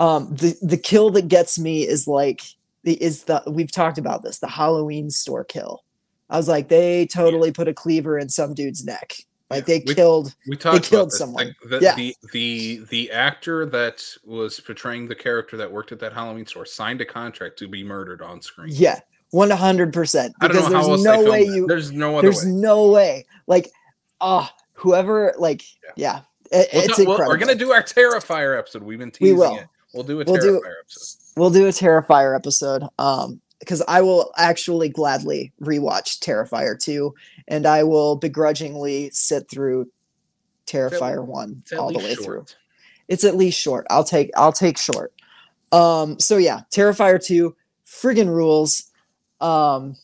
um, the the kill that gets me is like is the we've talked about this the Halloween store kill. I was like, they totally put a cleaver in some dude's neck. Like they we- killed We talked killed about someone. The, the, Yeah. the the the actor that was portraying the character that worked at that Halloween store signed a contract to be murdered on screen. Yeah, one hundred percent. I don't Because there's no they way that. you. There's no other There's way. no way. Like, ah, whoever. Like, yeah, it- We'll it's ta- we'll- incredible. we're gonna do our Terrifier episode. We've been We teasing will. it. We'll do a We'll do- Terrifier episode. We'll do a Terrifier episode. Um, because I will actually gladly rewatch Terrifier two, and I will begrudgingly sit through Terrifier one It's at all the way through. It's at least short. I'll take. I'll take short. Um. So yeah, Terrifier two, friggin' rules. Um.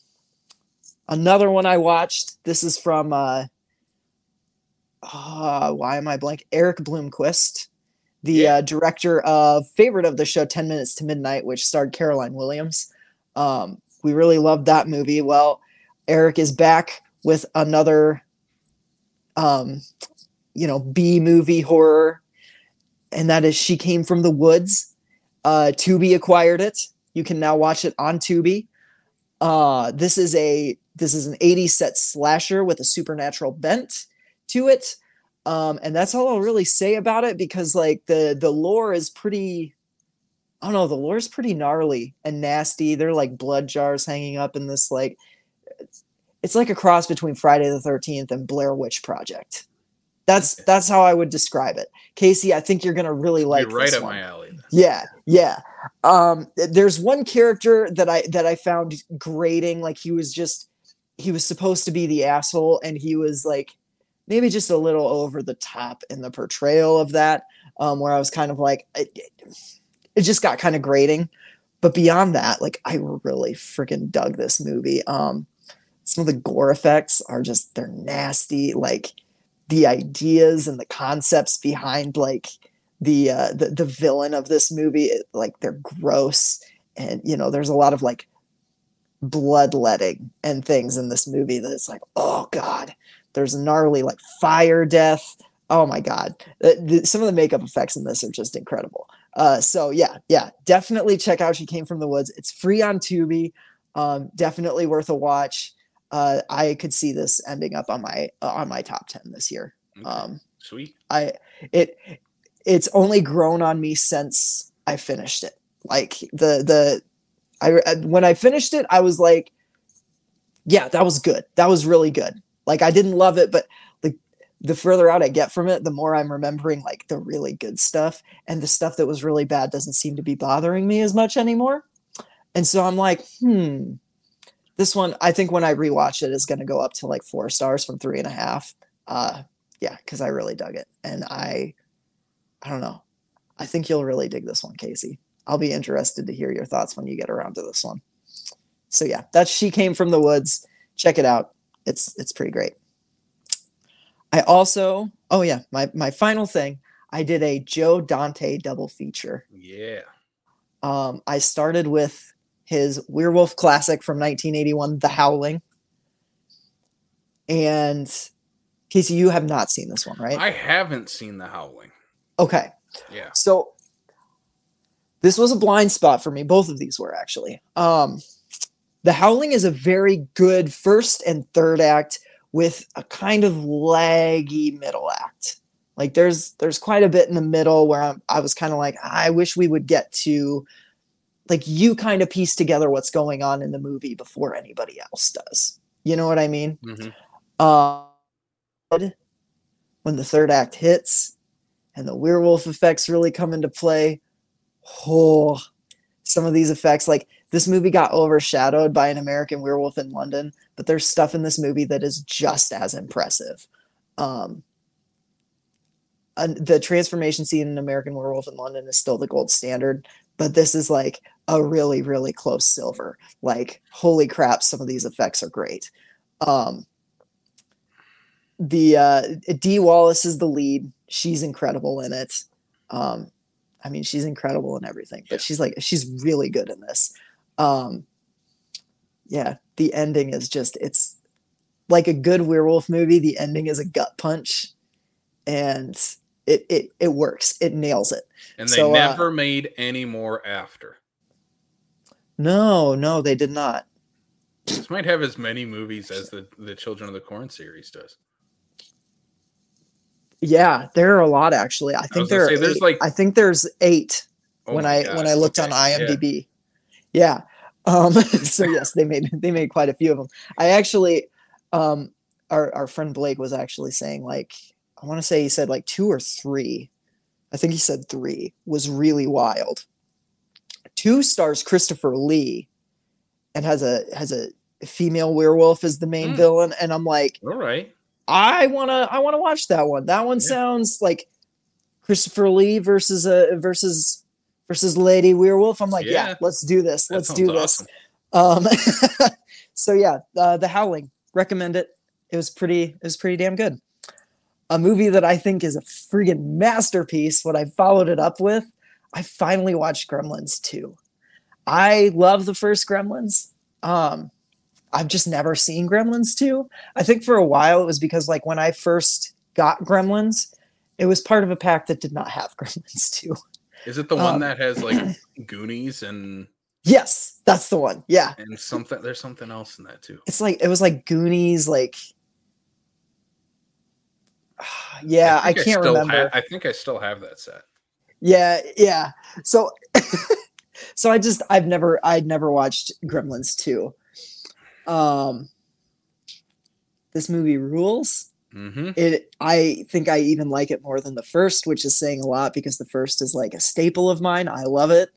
Another one I watched. This is from. uh uh, why am I blank? Erik Bloomquist, the Yeah. uh, director of favorite of the show, Ten Minutes to Midnight, which starred Caroline Williams. Um, we really loved that movie. Well, Erik is back with another, um, you know, B movie horror, and that is She Came from the Woods. Uh, Tubi acquired it. You can now watch it on Tubi. Uh, this is a this is an 80s set slasher with a supernatural bent to it. Um, and that's all I'll really say about it because like the the lore is pretty I don't know, the lore is pretty gnarly and nasty. They're like blood jars hanging up in this like it's like a cross between Friday the 13th and Blair Witch Project. That's Okay. that's how I would describe it. Casey, I think you're gonna really like You're right up one. my alley. then. Yeah, yeah. Um, there's one character that I that I found grating. Like he was just he was supposed to be the asshole, and he was like maybe just a little over the top in the portrayal of that. Um, where I was kind of like, it, it- just got kind of grating. But beyond that, like I really freaking dug this movie. Um, some of the gore effects are just they're nasty. Like the ideas and the concepts behind like the uh the, the villain of this movie it- like they're gross and you know there's a lot of like bloodletting and things in this movie that it's like oh god there's gnarly like fire death oh my god The- the- some of the makeup effects in this are just incredible uh so yeah yeah definitely check out she came from the woods it's free on tubi um definitely worth a watch uh i could see this ending up on my uh, on my top 10 this year Okay. um Sweet. I it it's only grown on me since I finished it. Like the the I when I finished it, I was like, yeah, that was good. That was really good. Like I didn't love it, but the the further out I get from it, the more I'm remembering like the really good stuff, and the stuff that was really bad doesn't seem to be bothering me as much anymore. And so I'm like, hmm, this one I think when I rewatch it is going to go up to like four stars from three and a half. Uh, yeah, because I really dug it, and I, I don't know, I think you'll really dig this one, Casey. I'll be interested to hear your thoughts when you get around to this one. So yeah, that's she came from the woods. Check it out. It's it's pretty great. I also oh yeah, my my final thing. I did a Joe Dante double feature. Yeah. Um, I started with his werewolf classic from 1981, The Howling. And Casey, you have not seen this one, right? I haven't seen The Howling. Okay. Yeah. So this was a blind spot for me. Both of these were actually. Um, the Howling is a very good first and third act with a kind of laggy middle act. Like there's there's quite a bit in the middle where I'm, I was kind of like I wish we would get to like you kind of piece together what's going on in the movie before anybody else does. You know what I mean? Mm-hmm. Uh, when the third act hits and the werewolf effects really come into play, oh, some of these effects, like this movie got overshadowed by an American Werewolf in London, but there's stuff in this movie that is just as impressive. Um, the transformation scene in American Werewolf in London is still the gold standard, but this is like a really, really close silver. Like, holy crap, some of these effects are great. Um, the uh, Wallace is the lead. She's incredible in it. Um, I mean, she's incredible in everything, but Yeah. she's like she's really good in this. Um, yeah, the ending is just it's like a good werewolf movie. The ending is a gut punch, and it it it works. It nails it. And they So, uh, never made any more after. No, no, they did not. This might have as many movies as the, the Children of the Corn series does. Yeah, there are a lot actually. I think was gonna there say, there's eight. like- I think there's eight Oh when I God, when I looked okay, on. IMDb. Yeah. Um, so yes, they made they made quite a few of them. I actually, um, our our friend Blake was actually saying like I want to say he said like two or three. I think he said three was really wild. Two stars Christopher Lee, and has a has a female werewolf as the main Hmm. villain, and I'm like, All right. I wanna I wanna watch that one. That one Yeah. sounds like Christopher Lee versus a versus versus Lady Werewolf. I'm like, yeah, Yeah. let's do this. That let's do this. awesome. Um, so yeah, uh, The Howling. Recommend it. It was pretty. It was pretty damn good. A movie that I think is a friggin' masterpiece. What I followed it up with, I finally watched Gremlins 2. I love the first Gremlins. Um, I've just never seen Gremlins 2. I think for a while it was because like when I first got Gremlins, it was part of a pack that did not have Gremlins 2. Is it the one Um, that has like Goonies and Yes, that's the one. Yeah. and something? There's something else in that too. it's like it was like Goonies, like yeah, I, think can't still remember. ha- I think I still have that set. yeah, yeah. So so I just I've never I'd never watched Gremlins 2. Um this movie rules. Mm-hmm. It I think I even like it more than the first, which is saying a lot because the first is like a staple of mine. I love it.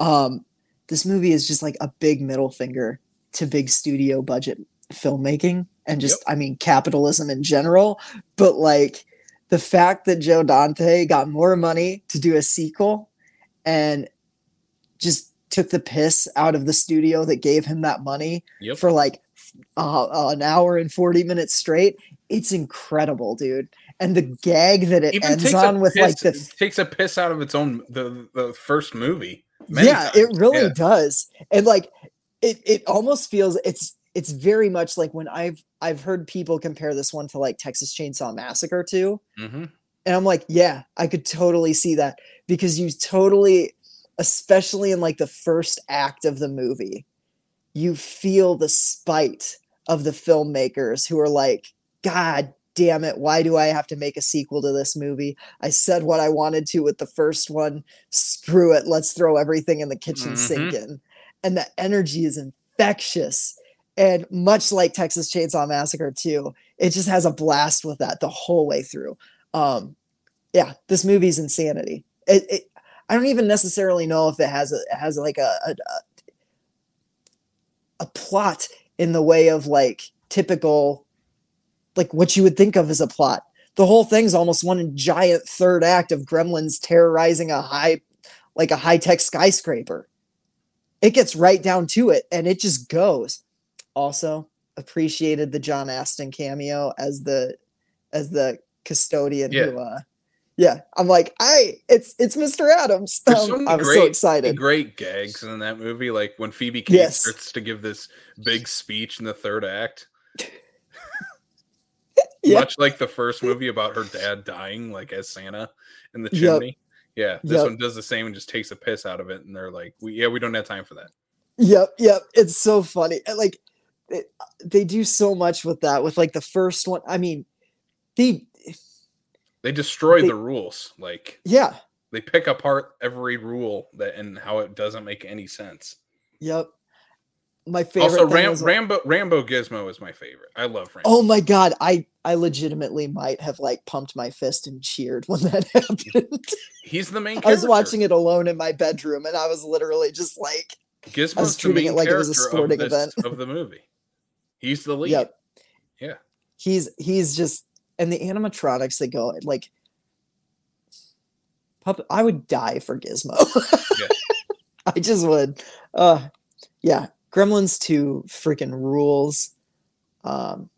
Um this movie is just like a big middle finger to big studio budget filmmaking and just I mean capitalism in general, but like the fact that Joe Dante got more money to do a sequel and just took the piss out of the studio that gave him that money Yep. for like uh, an hour and 40 minutes straight. It's incredible, dude. And the gag that it Even ends on with piss, like the takes a piss out of its own the the first movie. yeah, it really Yeah. does. And like it it almost feels it's it's very much like when I've I've heard people compare this one to like Texas Chainsaw Massacre 2 Mhm. and I'm like, yeah, I could totally see that because you totally, especially in like the first act of the movie, you feel the spite of the filmmakers who are like, God damn it, why do I have to make a sequel to this movie? I said what I wanted to with the first one. Screw it. Let's throw everything in the kitchen sink Mhm. in. And the energy is infectious. And much like Texas Chainsaw Massacre too it just has a blast with that the whole way through. Um, yeah, this movie's insanity. It, it I don't even necessarily know if it has a has like a, a a plot in the way of like typical like what you would think of as a plot. The whole thing's almost one giant third act of gremlins terrorizing a high like a high-tech skyscraper. It gets right down to it and it just goes. Also, appreciated the John Astin cameo as the as the custodian Yeah. who uh yeah, I'm like, I it's it's Mr. Addams. Um, so many I was so excited. Great gags in that movie, like when Phoebe Cates Yes. starts to give this big speech in the third act. Yeah. Much like the first movie about her dad dying, like as Santa in the Yep. chimney. Yeah, this Yep. one does the same and just takes a piss out of it, and they're like, "We yeah, we don't have time for that." Yep, yep. It's so funny. Like it, they do so much with that. With like the first one, I mean, they They destroy They- the rules. Like yeah, they pick apart every rule that and how it doesn't make any sense. yep. My favorite. also, Ram- was, like- Rambo Rambo Gizmo is my favorite. I love Rambo. Oh my god, I I legitimately might have like pumped my fist and cheered when that happened. He's the main. I was watching it alone in my bedroom, and I was literally just like, Gizmo's the treating main it like it was a character sporting of, this, event. of the movie. He's the lead. "Yep." Yeah. He's he's just and the animatronics that go like. Pup, I would die for Gizmo. Yeah. I just would. Uh, yeah, Gremlins 2 freaking rules. Um,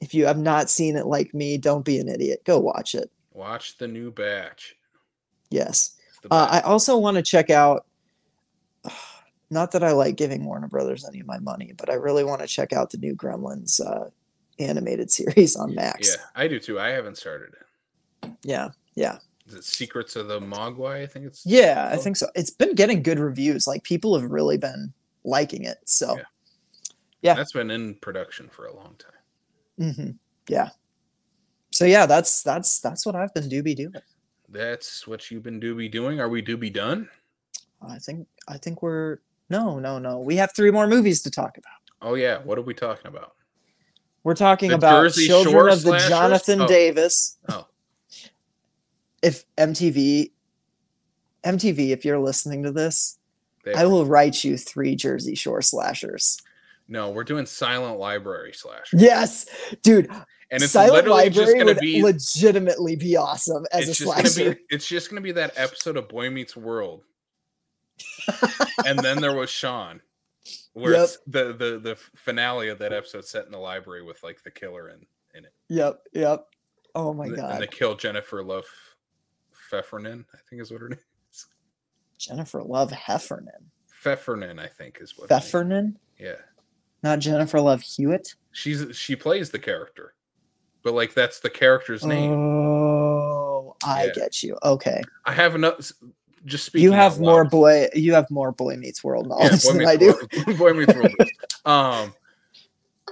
if you have not seen it like me, don't be an idiot. Go watch it. Watch the new batch. Yes. Uh, I also want to check out. Not that I like giving Warner Brothers any of my money, but I really want to check out the new Gremlins uh, animated series on Max. yeah, I do too. I haven't started it. yeah, yeah, Is it Secrets of the Mogwai? I think it's yeah. I Oh. think so. It's been getting good reviews. Like people have really been liking it. So Yeah. yeah. That's been in production for a long time. hmm yeah. So yeah, that's that's that's what I've been doobie doing. That's what you've been doobie doing. Are we doobie done? I think I think we're no no no. We have three more movies to talk about. Oh yeah. What are we talking about? We're talking The about Jersey Children Shore of the slashers? Jonathan Oh. Davis. Oh. If MTV, MTV, if you're listening to this, They I will write you three Jersey Shore slashers. No, we're doing Silent Library slash. Yes, dude. And it's Silent literally just Library would be legitimately be awesome as a it's just gonna slasher. be it's just gonna be that episode of Boy Meets World. and then there was Shawn. Where Yep. it's the, the the finale of that episode set in the library with like the killer in, in it. Yep, yep. Oh my and, th- and god, they kill Jennifer Love Pfeffernan, I think is what her name is. Jennifer Love Heffernan. Pfeffernan, I think is what her Heffernan, Yeah. not Jennifer Love Hewitt. She's she plays the character. But like that's the character's name. Oh, I Yeah. get you. Okay, I have enough just speaking you have more loud. boy. You have more Boy Meets World Yeah, knowledge Boy than Meets I do. Boy Meets World. um,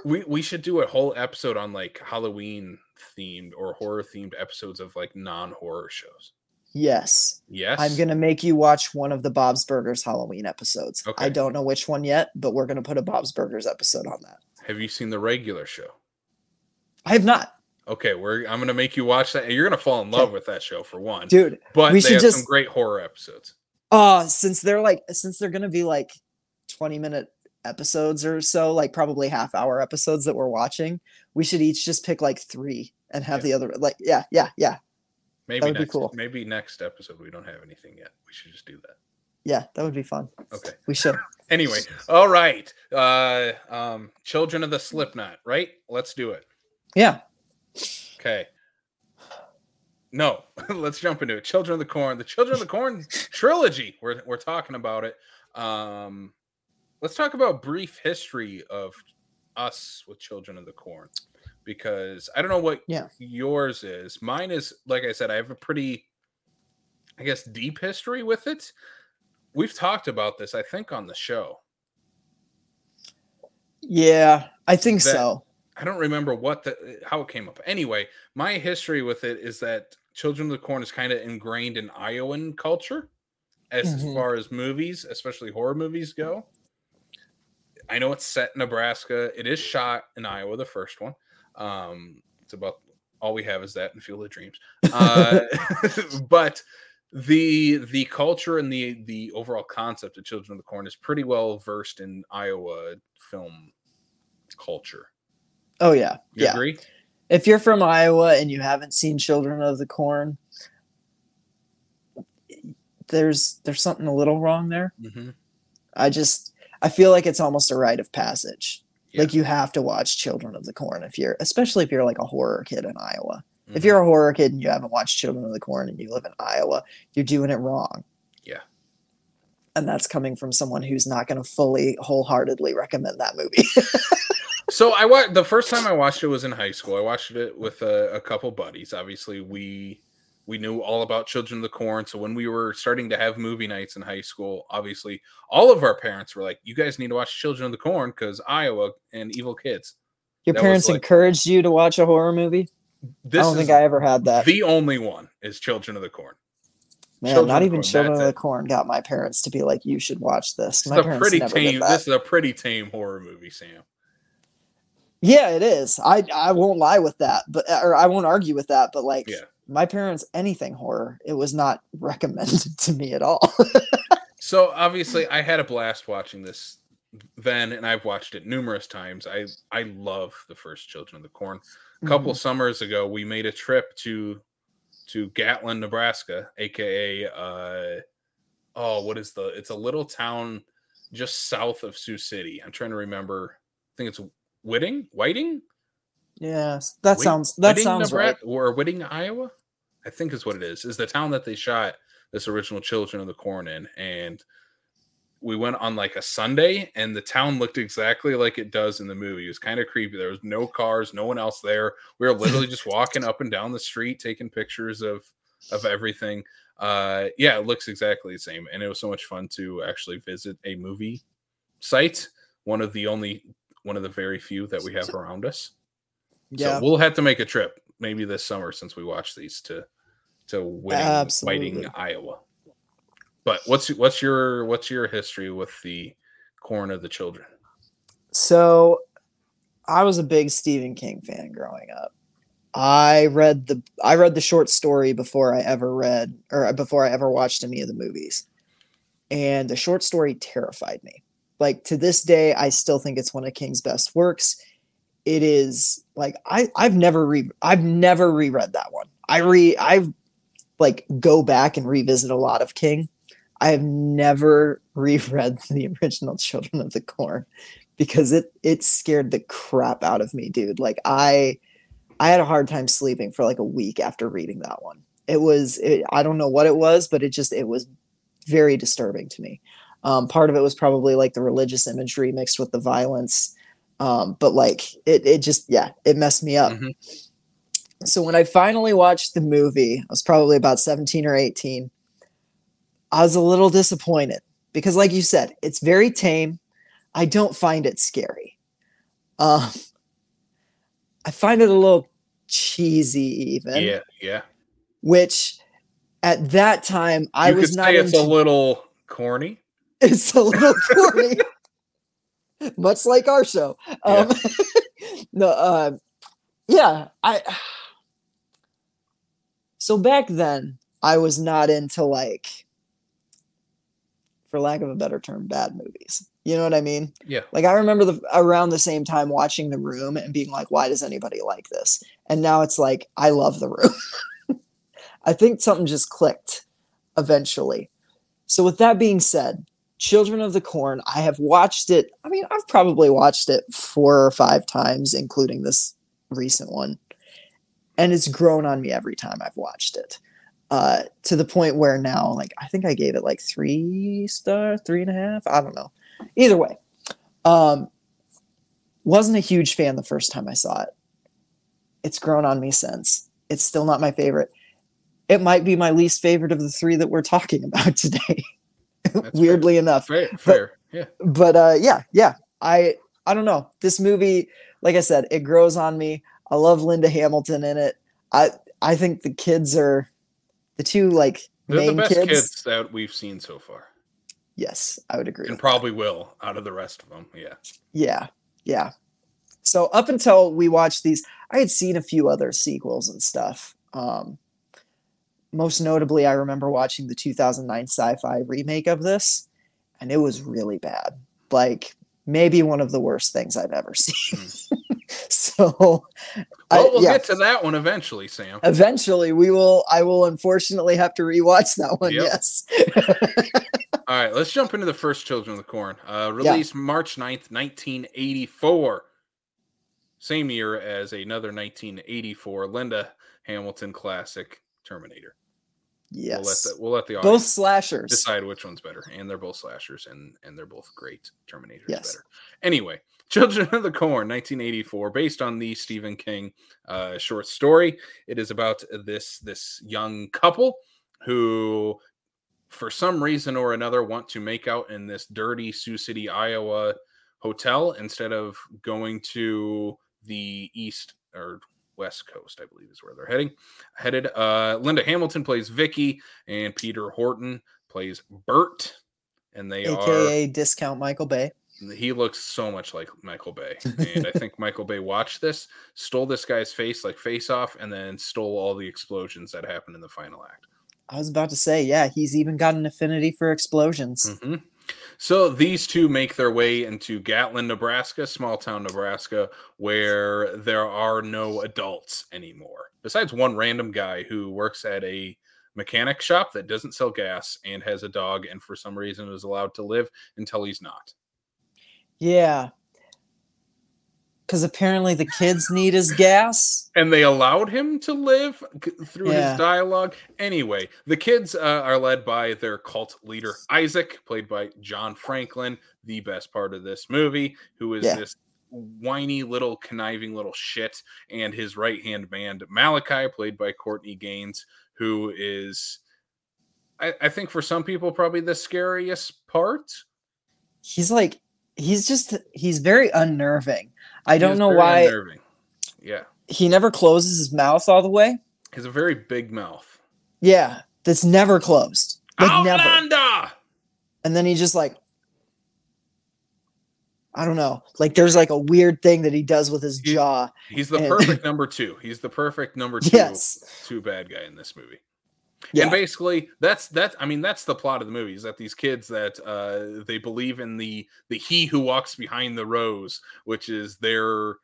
we we should do a whole episode on like Halloween themed or horror themed episodes of like non horror shows. Yes, Yes, I'm gonna make you watch one of the Bob's Burgers Halloween episodes. I don't know which one yet, but we're gonna put a Bob's Burgers episode on that. Have you seen the regular show? I have not, Okay, we're I'm gonna make you watch that. and You're gonna fall in love with that show for one. dude. but we they should have some just- great horror episodes. Uh since they're like since they're gonna be like 20 minute episodes or so, like probably half hour episodes that we're watching, we should each just pick like three and have Yeah. the other like yeah, yeah, yeah. Maybe would be next cool. maybe next episode we don't have anything yet. We should just do that. Yeah, that would be fun. Okay. We should. Anyway, all right. Uh um Children of the Slipknot, right? Let's do it. Yeah. Okay. No, let's jump into it. Children of the Corn, the Children of the Corn trilogy. We're we're talking about it. Um, let's talk about brief history of us with Children of the Corn, because I don't know what Yeah. yours is. Mine is like I said, I have a pretty, I guess, deep history with it. We've talked about this, I think, on the show. Yeah, I think That- so. I don't remember what the how it came up. Anyway, my history with it is that Children of the Corn is kind of ingrained in Iowan culture as Mhm. far as movies, especially horror movies go. I know it's set in Nebraska. It is shot in Iowa, the first one. Um, it's about all we have is that and Field of Dreams. Uh, but the the culture and the the overall concept of Children of the Corn is pretty well versed in Iowa film culture. Oh yeah, You yeah. agree? If you're from Iowa and you haven't seen Children of the Corn, there's there's something a little wrong there. Mm-hmm. I just I feel like it's almost a rite of passage. Yeah. Like you have to watch Children of the Corn if you're especially if you're like a horror kid in Iowa. Mhm. If you're a horror kid and you haven't watched Children of the Corn and you live in Iowa, you're doing it wrong. And that's coming from someone who's not going to fully wholeheartedly recommend that movie. So I watched the first time I watched it was in high school. I watched it with a, a couple buddies. Obviously, we we knew all about Children of the Corn. So when we were starting to have movie nights in high school, obviously all of our parents were like, "You guys need to watch Children of the Corn because Iowa and Evil Kids." Your That parents like- encouraged you to watch a horror movie? This I don't think I ever had that. the only one is Children of the Corn. Man, Children not even Children of the. Corn got my parents to be like, "You should watch this." This My is a pretty tame. This is a pretty tame horror movie, Sam. Yeah, it is. I I won't lie with that, but or I won't argue with that. But like, Yeah. my parents, anything horror, it was not recommended to me at all. So obviously, I had a blast watching this then, and I've watched it numerous times. I I love the first Children of the Corn. A couple Mm-hmm. summers ago, we made a trip to to Gatlin, Nebraska, aka uh oh, what is the? It's a little town just south of Sioux City. I'm trying to remember. I think it's Whitting, Whiting. Yes, that Whit- sounds that sounds Nebra- right. Or Whitting, Iowa, I think is what it is. Is the town that they shot this original Children of the Corn in, and we went on like a Sunday, and the town looked exactly like it does in the movie. It was kind of creepy. There was no cars, no one else there. We were literally just walking up and down the street, taking pictures of of everything. Uh, yeah, it looks exactly the same, and it was so much fun to actually visit a movie site. One of the only, one of the very few that we have around us. Yeah, So we'll have to make a trip maybe this summer since we watched these to to Absolutely. Whiting Iowa. But what's what's your what's your history with the corn of the children? So I was a big Stephen King fan growing up. I read the I read the short story before I ever read or before I ever watched any of the movies. And the short story terrified me. Like to this day I still think it's one of King's best works. It is like I I've never re I've never reread that one. I re I've like go back and revisit a lot of King. I have never reread the original Children of the Corn because it it scared the crap out of me, dude. Like I I had a hard time sleeping for like a week after reading that one. It was it, I don't know what it was, but it just it was very disturbing to me. Um, part of it was probably like the religious imagery mixed with the violence, um, but like it it just yeah it messed me up. Mhm. So when I finally watched the movie, I was probably about seventeen or eighteen. I was a little disappointed because, like you said, it's very tame. I don't find it scary. Um, I find it a little cheesy, even. yeah, yeah. Which, at that time, I was could not. say it's a little corny. it's a little corny, much like our show. Um, no, uh, yeah, I. So back then, I was not into like, for lack of a better term, bad movies. You know what I mean? Yeah. Like I remember the around the same time watching The Room and being like, why does anybody like this? And now it's like, I love The Room. I think something just clicked eventually. So with that being said, Children of the Corn, I have watched it. I mean, I've probably watched it four or five times, including this recent one. And it's grown on me every time I've watched it. Uh, to the point where now, like, I think I gave it like three star, three and a half. I don't know. Either way, um, wasn't a huge fan the first time I saw it. It's grown on me since. It's still not my favorite. It might be my least favorite of the three that we're talking about today. fair. Weirdly enough Fair, fair. yeah. but uh yeah yeah i i don't know this movie like I said, it grows on me. I love Linda Hamilton in it. I I think the kids are the two like They're main the best kids. kids. that we've seen so far, Yes, I would agree. and probably will out of the rest of them. Yeah. Yeah, yeah. So up until we watched these, I had seen a few other sequels and stuff. Um, most notably, I remember watching the 2009 sci-fi remake of this, and it was really bad. Like maybe one of the worst things I've ever seen. so, I- Well, we'll yeah, get to that one eventually, Sam. eventually we will. I will unfortunately have to rewatch that one. Yep. Yes. All right, let's jump into the first Children of the Corn. Uh, released March 9th, 1984. Same year as another 1984 Linda Hamilton classic, Terminator. yes. We'll let the, we'll let the Both slashers. decide which one's better. And they're both slashers and, and they're both great. Terminator's Yes. better. Anyway, Children of the Corn, 1984, based on the Stephen King uh, short story. It is about this this young couple who, for some reason or another, want to make out in this dirty Sioux City, Iowa hotel instead of going to the east or west coast, I believe is where they're heading. Headed. Uh, Linda Hamilton plays Vicky, and Peter Horton plays Bert, and they are AKA discount Michael Bay. He looks so much like Michael Bay. And I think Michael Bay watched this, stole this guy's face like face off, and then stole all the explosions that happened in the final act. I was about to say, yeah, he's even got an affinity for explosions. Mhm. So these two make their way into Gatlin, Nebraska, small town Nebraska, where there are no adults anymore, besides one random guy who works at a mechanic shop that doesn't sell gas and has a dog, and for some reason is allowed to live until he's not. Yeah. Because apparently the kids need his gas. and they allowed him to live through Yeah. his dialogue. Anyway, the kids uh, are led by their cult leader Isaac, played by John Franklin, the best part of this movie, who is Yeah. this whiny little conniving little shit, and his right hand man Malachi, played by Courtney Gaines, who is. I, I think for some people, probably the scariest part. He's like, he's just, he's very unnerving. I don't know why unnerving. Yeah, he never closes his mouth all the way. He's a very big mouth. Yeah. That's never closed. Like never. And then he just like, I don't know. Like there's like a weird thing that he does with his He- jaw. He's the And- perfect number two. He's the perfect number two, Yes. two bad guy in this movie. Yeah. And basically, that's that. I mean, that's the plot of the movie. Is that these kids that uh, they believe in the the he who walks behind the rows, which is their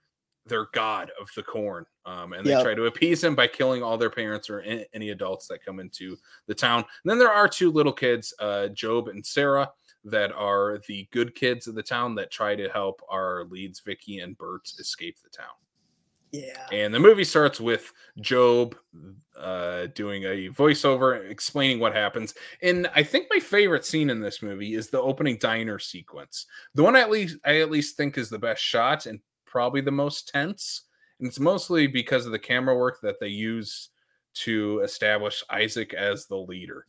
their god of the corn, um, and they Yep. try to appease him by killing all their parents or a- any adults that come into the town. And then there are two little kids, uh, Job and Sarah, that are the good kids of the town that try to help our leads, Vicky and Bert, escape the town. Yeah. And the movie starts with Job uh, doing a voiceover explaining what happens. And I think my favorite scene in this movie is the opening diner sequence. The one at least I at least think is the best shot and probably the most tense. And it's mostly because of the camera work that they use to establish Isaac as the leader.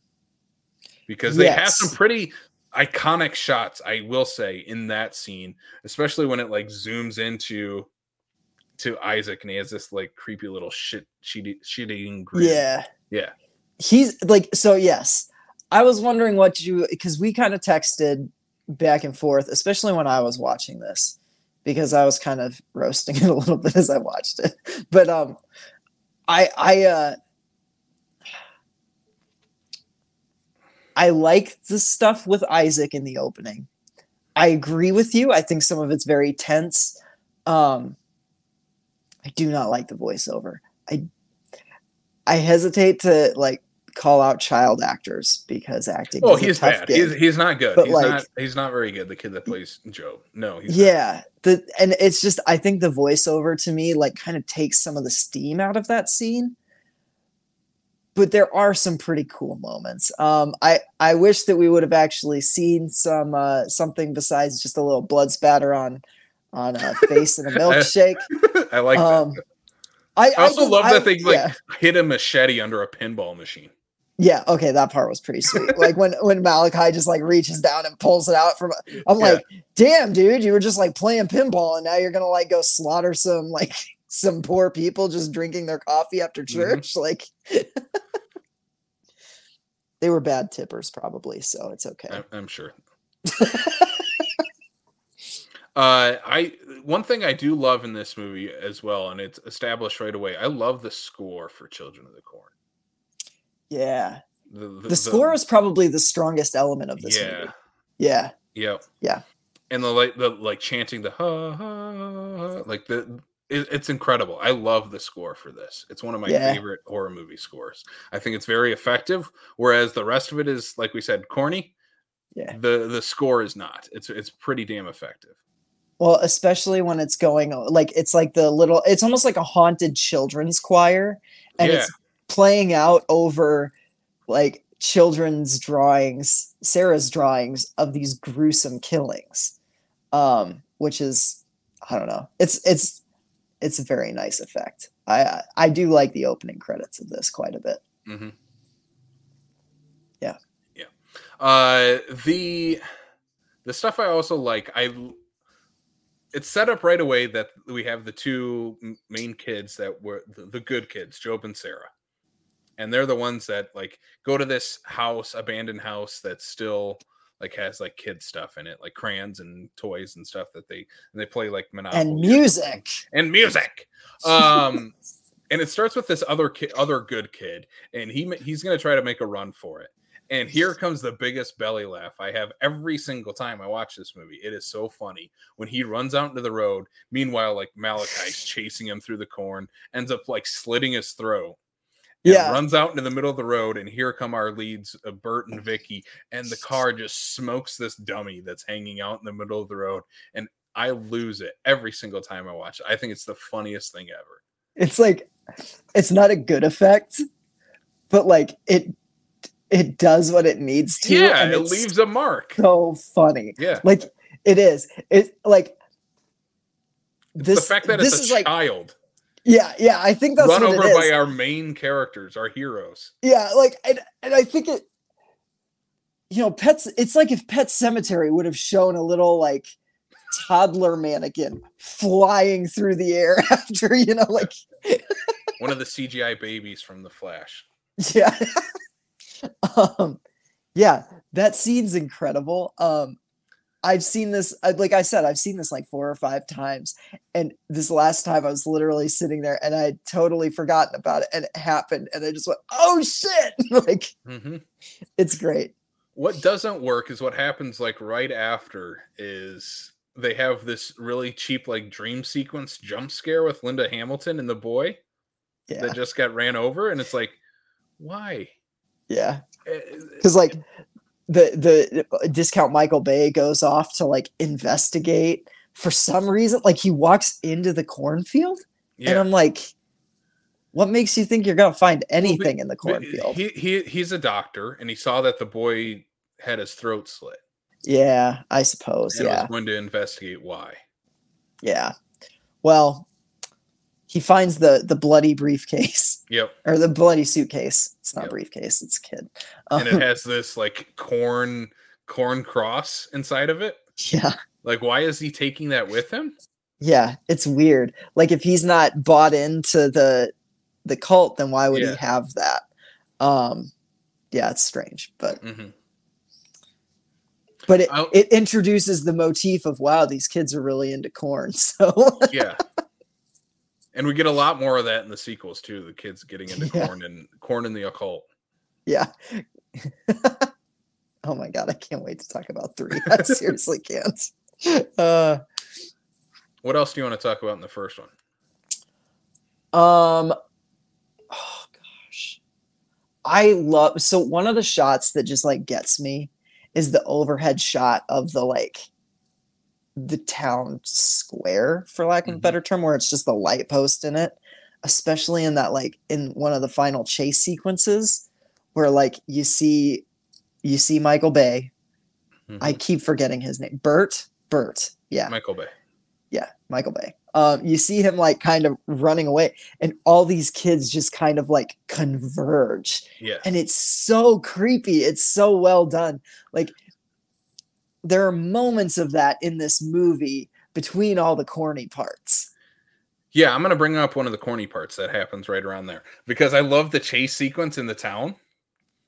Because they have some pretty iconic shots, I will say, in that scene, especially when it like zooms into to Isaac and he has this like creepy little shit shit, shit eating grin. Yeah. Yeah. He's like so yes. I was wondering what you because we kind of texted back and forth, especially when I was watching this, because I was kind of roasting it a little bit as I watched it. But um I I uh I like the stuff with Isaac in the opening. I agree with you. I think some of it's very tense. Um I do not like the voiceover. I I hesitate to like call out child actors because acting. Oh, is a he's bad. gig. He's, he's not good. But, he's like- not he's not very good. The kid that plays Joe. No, yeah. The and it's just I think the voiceover to me like kind of takes some of the steam out of that scene. But there are some pretty cool moments. Um, I I wish that we would have actually seen some uh, something besides just a little blood spatter on on a face and a milkshake. I like that. Um, I, I also just- love I- that they like yeah. hit a machete under a pinball machine. Yeah, okay, that part was pretty sweet. like when when Malachi just like reaches down and pulls it out from I'm Yeah. like, damn, dude, you were just like playing pinball and now you're gonna like go slaughter some like some poor people just drinking their coffee after Mhm. church. Like they were bad tippers, probably, so it's okay. I'm, I'm sure. Uh, I one thing I do love in this movie as well, and it's established right away. I love the score for Children of the Corn. yeah. The, The, score is probably the strongest element of this yeah, movie. Yeah. Yeah. Yeah. And the like the like chanting the ha ha, ha like the it, it's incredible. I love the score for this. It's one of my Yeah. favorite horror movie scores. I think it's very effective. Whereas the rest of it is, like we said, corny. Yeah. The the score is not. It's it's pretty damn effective. Well, especially when it's going like it's like the little it's almost like a haunted children's choir and Yeah. it's playing out over like children's drawings, Sarah's drawings of these gruesome killings. Um which is I don't know. It's it's it's a very nice effect. I I- do like the opening credits of this quite a bit. Mm-hmm. Yeah. Yeah. Uh, the the stuff I also like, I it's set up right away that we have the two main kids that were the, the good kids, Job and Sarah, and they're the ones that like go to this house, abandoned house that's still like has like kid stuff in it, like crayons and toys and stuff that they and they play like Monopoly And music. and music. Um, and it starts with this other kid, other good kid, and he he's gonna try to make a run for it. And here comes the biggest belly laugh I have every single time I watch this movie. It is so funny when he runs out into the road. Meanwhile, like Malachi's chasing him through the corn, ends up like slitting his throat. Yeah. runs out into the middle of the road, and here come our leads, uh, Bert and Vicky, and the car just smokes this dummy that's hanging out in the middle of the road, and I lose it every single time I watch it. I think it's the funniest thing ever. it's like it's not a good effect but like it it does what it needs to yeah, and it leaves a mark. so funny Yeah, like it is it like it's this the fact that this it's a is like child yeah yeah i think that's run over by our main characters, our heroes. yeah like and, and i think it you know pets it's like if pet sematary would have shown a little like toddler mannequin flying through the air after you know like One of the CGI babies from The Flash. yeah um yeah that scene's incredible. Um i've seen this like i said i've seen this like four or five times and this last time i was literally sitting there and i had totally forgotten about it and it happened and i just went oh shit! Like hmm it's great. What doesn't work is what happens like right after is they have this really cheap like dream sequence jump scare with Linda Hamilton and the boy yeah. that just got ran over, and it's like, why? Yeah uh, because like the the uh, discount michael bay goes off to like investigate for some reason like he walks into the cornfield and i'm like what makes you think you're gonna find Well, but- anything in the uh, cornfield He, he he's a doctor, and he saw that the boy had his throat slit, Yeah, I suppose. and Yeah, was going to investigate why. yeah. Well, he finds the the bloody briefcase Yep, or the bloody suitcase. It's not Yep. a briefcase; it's a kid. and Um, it has this like corn corn cross inside of it. yeah, Like, why is he taking that with him? yeah. It's weird. Like if he's not bought into the the cult, then why would Yeah. he have that? Um, yeah, it's strange, but mm-hmm. but it, I'll- it introduces the motif of wow, these kids are really into corn. So Yeah. And we get a lot more of that in the sequels too. The kids getting into Yeah. corn and corn and the occult. Yeah. oh my god, I can't wait to talk about three. I seriously can't. Uh What else do you want to talk about in the first one? um oh gosh. I love so one of the shots that just like gets me is the overhead shot of the like the town square for lack of a Mhm. better term where it's just the light post in it especially in that like in one of the final chase sequences where like you see you see Michael Bay I Mhm. keep forgetting his name. Bert. Bert. Yeah. Michael Bay. Yeah, Michael Bay. Um, you see him like kind of running away, and all these kids just kind of like converge, Yeah. and it's so creepy. It's so well done. Like there are moments of that in this movie between all the corny parts. Yeah, I'm gonna bring up one of the corny parts that happens right around there because I love the chase sequence in the town.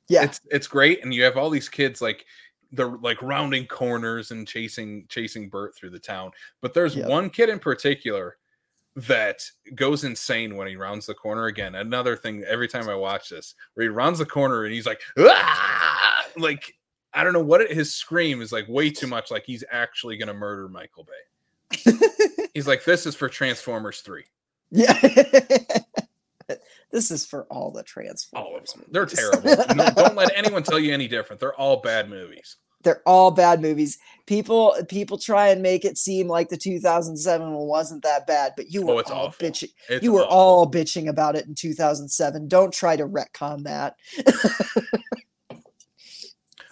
Yeah, It's it's great, and you have all these kids like they're like rounding corners and chasing chasing Bert through the town. But there's Yep. one kid in particular that goes insane when he rounds the corner again. Another thing every time I watch this, where he rounds the corner and he's like, "Ah!" like I don't know what it, his scream is like way too much. Like he's actually gonna murder Michael Bay. He's like, this is for Transformers three. yeah. this is for all the Transformers. All of them. They're terrible. No, don't let anyone tell you any different. They're all bad movies. they're all bad movies. People people try and make it seem like the 2007 one wasn't that bad, but you Oh, were it's all awful. bitching. It's You were awful. all bitching about it in 2007. Don't try to retcon that.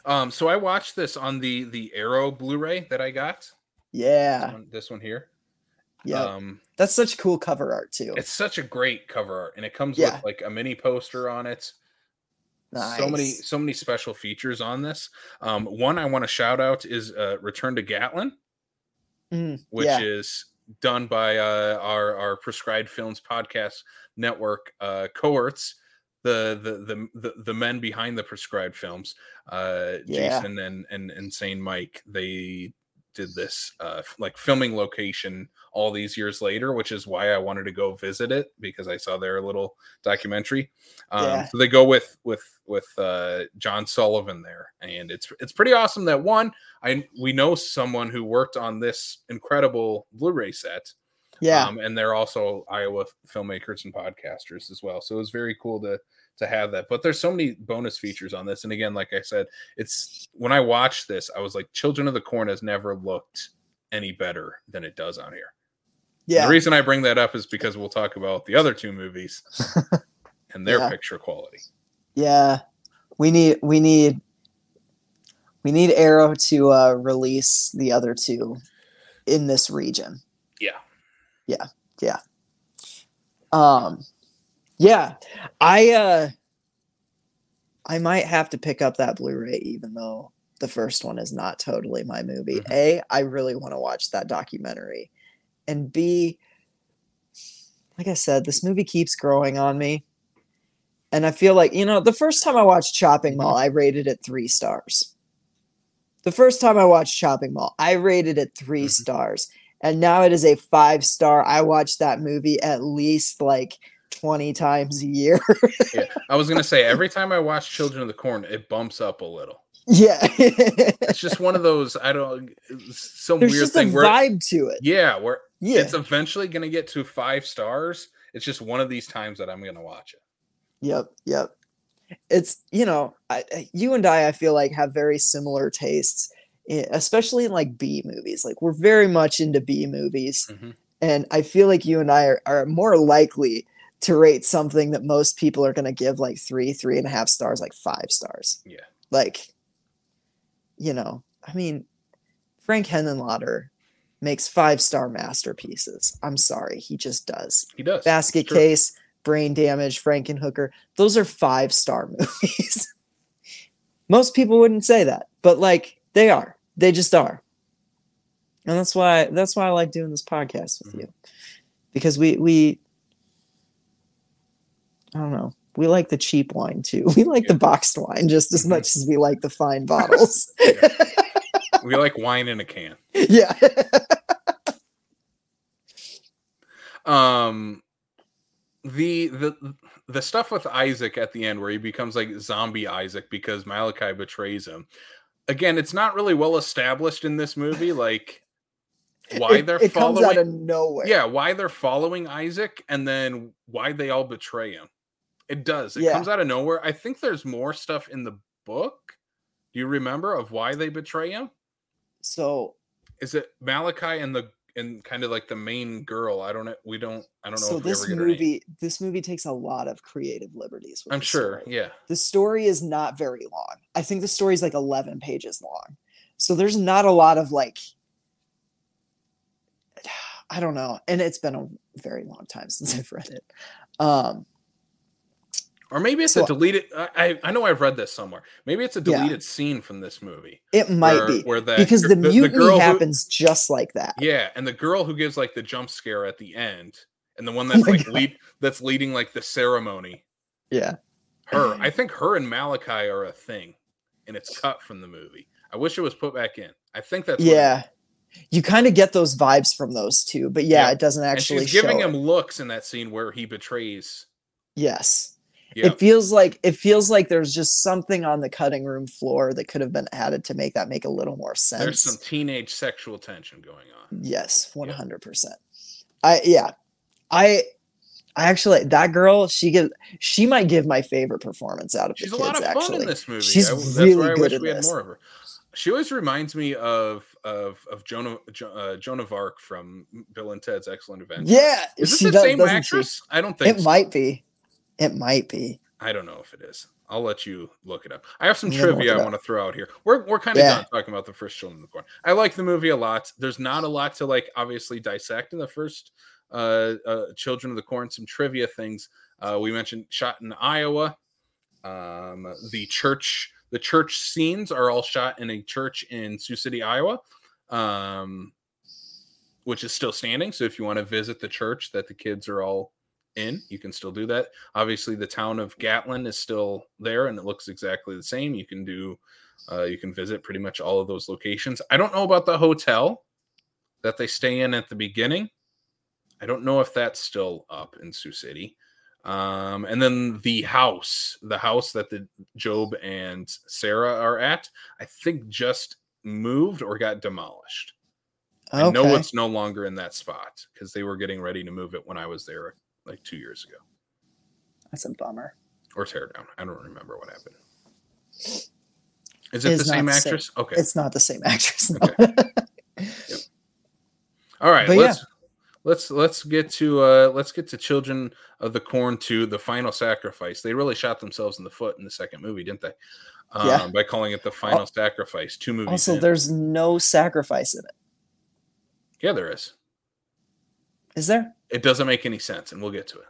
Um, so I watched this on the the Arrow Blu-ray that I got. This Yeah, one, this one here. yeah. Um, That's such cool cover art too. it's such a great cover art, and it comes Yeah. with like a mini poster on it. So many, so many special features on this. Um, one I want to shout out is uh, Return to Gatlin, Mm, which yeah. is done by uh, our our Prescribed Films podcast network uh, cohorts. The, the the the men behind the prescribed films, uh, Yeah. Jason and and Insane Mike, they did this uh like filming location all these years later, which is why I wanted to go visit it because I saw their little documentary. Um, Yeah. So they go with with with uh, John Sullivan there, and it's it's pretty awesome that one I we know someone who worked on this incredible Blu-ray set, yeah. um, and they're also Iowa filmmakers and podcasters as well. So it was very cool to to have that. But there's so many bonus features on this, and again, like I said, it's when I watched this, I was like, Children of the Corn has never looked any better than it does on here. yeah. The reason I bring that up is because we'll talk about the other two movies and their Yeah. picture quality. Yeah, we need we need we need Arrow to uh, release the other two in this region. Yeah. Yeah, yeah. Um, yeah, I uh, I might have to pick up that Blu-ray, even though the first one is not totally my movie. Mhm. A, I really want to watch that documentary, and B, like I said, this movie keeps growing on me. And I feel like, you know, the first time I watched Chopping Mall, I rated it three stars. The first time I watched Chopping Mall, I rated it 3 Mhm. stars. And now it is a five star. I watch that movie at least like 20 times a year. Yeah. I was gonna say every time I watch Children of the Corn, it bumps up a little. yeah. It's just one of those I don't some There's weird just a thing where vibe to it. yeah, where Yeah. it's eventually gonna get to five stars. It's just one of these times that I'm gonna watch it. Yep, yep. It's you know, I, you and I, I feel like have very similar tastes, eh, especially in like B movies. Like we're very much into B movies, Mhm. and I feel like you and I are, are more likely to rate something that most people are going to give like three, three and a half stars, like five stars. Yeah. Like, you know, I mean, Frank Henenlotter makes five star masterpieces. I'm sorry, he just does He does. basket case, brain damage, Frankenhooker. Those are five star movies. Most people wouldn't say that, but like they are. They just are. And that's why that's why I like doing this podcast with Mhm. you. Because we we I don't know. We like the cheap wine too. We like the boxed wine just as Mhm. much as we like the fine bottles. We like wine in a can. yeah. um the the the stuff with Isaac at the end where he becomes like zombie Isaac because Malachi betrays him. Again, it's not really well established in this movie like why it, they're it comes following out of nowhere. yeah, why they're following Isaac and then why they all betray him. It does. It Yeah. comes out of nowhere. I think there's more stuff in the book. Do you remember of why they betray him? So Is it Malachi and the and kind of like the main girl? I don't know. We don't. I don't know. so if this ever get her name. movie this movie takes a lot of creative liberties with I'm sure. story. Yeah. the story is not very long i think the story is like 11 pages long so there's not a lot of like I don't know, and it's been a very long time since I've read it. Um, or maybe it's So- a deleted. I I- know I've read this somewhere. Maybe it's a Yeah. deleted scene from this movie. it might where, be where the, because the, mutiny girl who- happens just like that. yeah, and the girl who gives like the jump scare at the end, and the one that's my like lead that's leading like the ceremony. Yeah. Her, I think her and Malachi are a thing, and it's cut from the movie. I wish it was put back in. I think that's Yeah. You kind of get those vibes from those two, but yeah, Yeah. it doesn't and actually she's giving him it. looks in that scene where he betrays. Yes. Yeah, It feels like it feels like there's just something on the cutting room floor that could have been added to make that make a little more sense. there's some teenage sexual tension going on. Yes, one hundred percent. I yeah, I I actually that girl she give she might give my favorite performance out of She's the a lot of fun actually, in this movie. She's I, that's really where I good wish we had this. more of her. She always reminds me of of of Joan Jo- uh, Joan of Arc from Bill and Ted's Excellent Adventure. yeah, is this the does, same doesn't she? actress? I don't think It so. might be. It might be. I don't know if it is. I'll let you look it up. I have some trivia I want to throw out here. We're we're kind of Yeah. done talking about the first Children of the Corn. I like the movie a lot. There's not a lot to like obviously dissect in the first uh, uh Children of the Corn. Some trivia things. Uh, we mentioned shot in Iowa. Um, the church the church scenes are all shot in a church in Sioux City, Iowa. Um, which is still standing. So if you want to visit the church that the kids are all in, you can still do that. Obviously, the town of Gatlin is still there, and it looks exactly the same. You can do, uh, you can visit pretty much all of those locations. I don't know about the hotel that they stay in at the beginning. I don't know if that's still up in Sioux City. Um, and then the house, the house that the Job and Sarah are at, I think just moved or got demolished. I know it's no longer in that spot because they were getting ready to move it when I was there like two years ago That's a bummer. or tear down. I don't remember what happened. Is it the same the same. actress? Okay. It's not the same actress. no. All right. but. Let's let's let's get to uh let's get to Children of the Corn 2, the final sacrifice. They really shot themselves in the foot in the second movie, didn't they? Um, Yeah. by calling it the final sacrifice. Two movies. also, in. there's no sacrifice in it. Yeah, there is. Is there? It doesn't make any sense, and we'll get to it.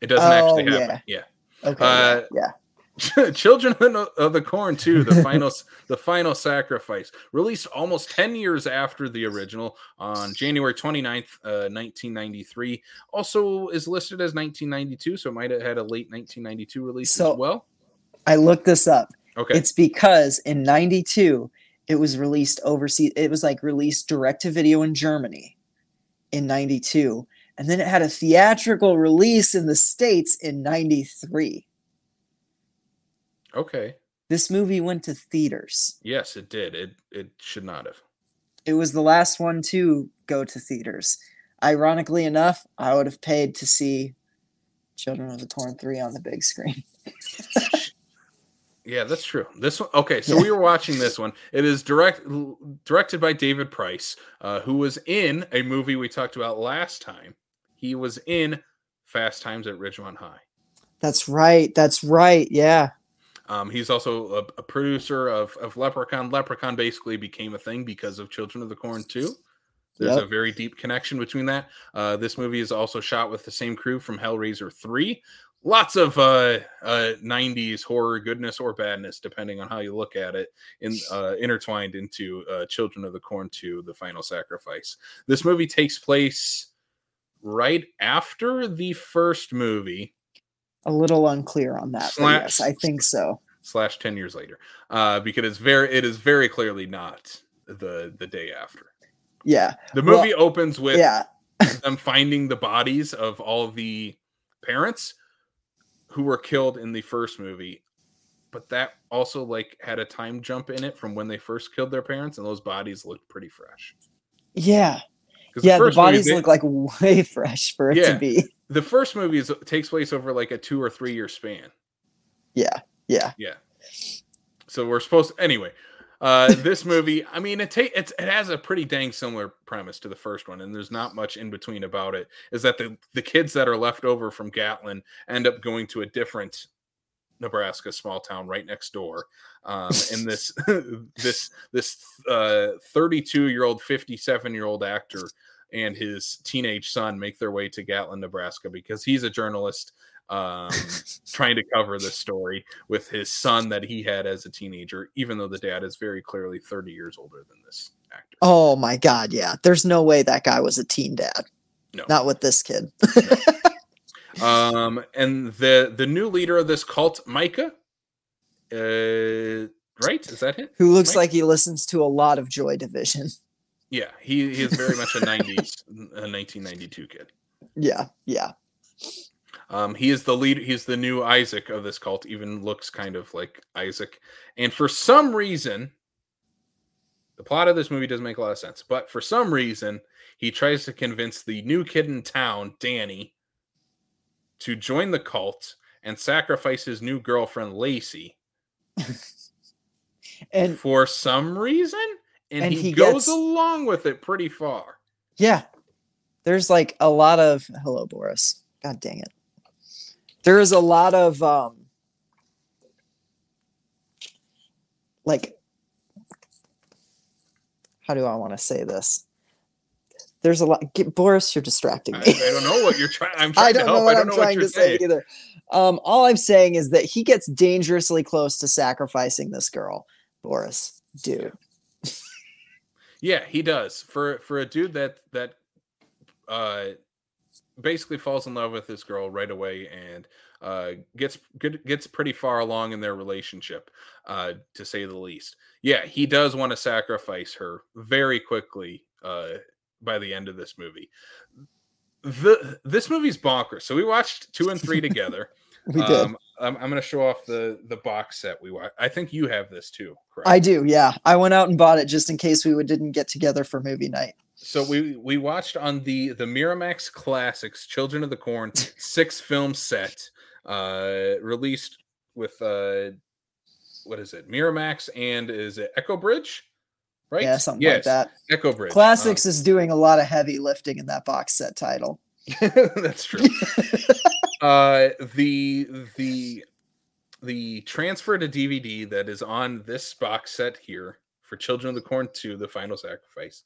It doesn't actually Oh, happen. yeah. Okay. Uh, yeah. Children of the- of the Corn 2, the final the final sacrifice, released almost 10 years after the original on January 29th, uh, 1993. Also is listed as 1992, so it might have had a late 1992 release So- as well. I looked this up. Okay. It's because in 92 it was released overseas it was like released direct to video in Germany in 92 and then it had a theatrical release in the states in 93. okay. This movie went to theaters. Yes, it did. It it should not have. It was the last one to go to theaters. Ironically enough, I would have paid to see Children of the Corn 3 on the big screen. Yeah, that's true. This one, okay. So we were watching this one. It is direct directed by David Price, uh, who was in a movie we talked about last time. He was in Fast Times at Ridgemont High. That's right. That's right. Yeah. Um, he's also a, a producer of, of Leprechaun. Leprechaun basically became a thing because of Children of the Corn too. There's Yep. a very deep connection between that. Uh, this movie is also shot with the same crew from Hellraiser 3. Lots of uh, uh, 90s horror goodness or badness, depending on how you look at it, in uh, intertwined into uh, Children of the Corn 2, The Final Sacrifice. This movie takes place right after the first movie. A little unclear on that. Slash- yes, I think so. slash 10 years later uh because it's very it is very clearly not the the day after Yeah. the Well, movie opens with Yeah. them finding the bodies of all the parents who were killed in the first movie but that also like had a time jump in it from when they first killed their parents and those bodies looked pretty fresh yeah Yeah. The movie, bodies they- look like way fresh for it Yeah. to be. the first movie is takes place over like a two or three year span Yeah. Yeah. Yeah. So we're supposed anyway. Uh this movie, I mean it ta- it's, it has a pretty dang similar premise to the first one and there's not much in between about it. Is that the the kids that are left over from Gatlin end up going to a different Nebraska small town right next door. Um and this this this uh 32 year old 57 year old actor and his teenage son make their way to Gatlin, Nebraska, because he's a journalist um, trying to cover this story with his son that he had as a teenager, even though the dad is very clearly 30 years older than this actor. Oh my god, yeah. There's no way that guy was a teen dad. No. Not with this kid. Um, and the the new leader of this cult, Micah, uh, right? Is that him? Who looks Right. like he listens to a lot of Joy Division. Yeah, he, he is very much a 90s, a 1992 kid. Yeah, yeah. Um, he is the lead. He's the new Isaac of this cult. Even looks kind of like Isaac. And for some reason, the plot of this movie doesn't make a lot of sense. But for some reason, he tries to convince the new kid in town, Danny, to join the cult and sacrifice his new girlfriend, Lacey, And for some reason. And, and he, he goes gets- along with it pretty far. yeah, there's like a lot of hello, Boris. God dang it. There is a lot of um like how do I want to say this? There's a lot get, Boris, you're distracting me. I don't know what you're trying. I'm trying I don't to help. know what I I'm don't know what trying you're to say either. Um, all I'm saying is that he gets dangerously close to sacrificing this girl, Boris. Dude, Yeah, he does. For for a dude that that uh basically falls in love with this girl right away and uh gets good gets pretty far along in their relationship, uh, to say the least. Yeah, he does want to sacrifice her very quickly uh by the end of this movie. The this movie's bonkers. So we watched two and three together. we did. um, I'm, I'm going to show off the the box set we watched. I think you have this too, correct? I do, yeah. I went out and bought it just in case we would, didn't get together for movie night. So we we watched on the the Miramax Classics Children of the Corn six film set uh released with uh what is it? Miramax and is it Echo Bridge? Right? Yeah, something yes, like that. Echo Bridge. Classics is doing a lot of heavy lifting in that box set title. Um, that's true. uh the the the transfer to DVD that is on this box set here for Children of the Corn 2 The Final Sacrifice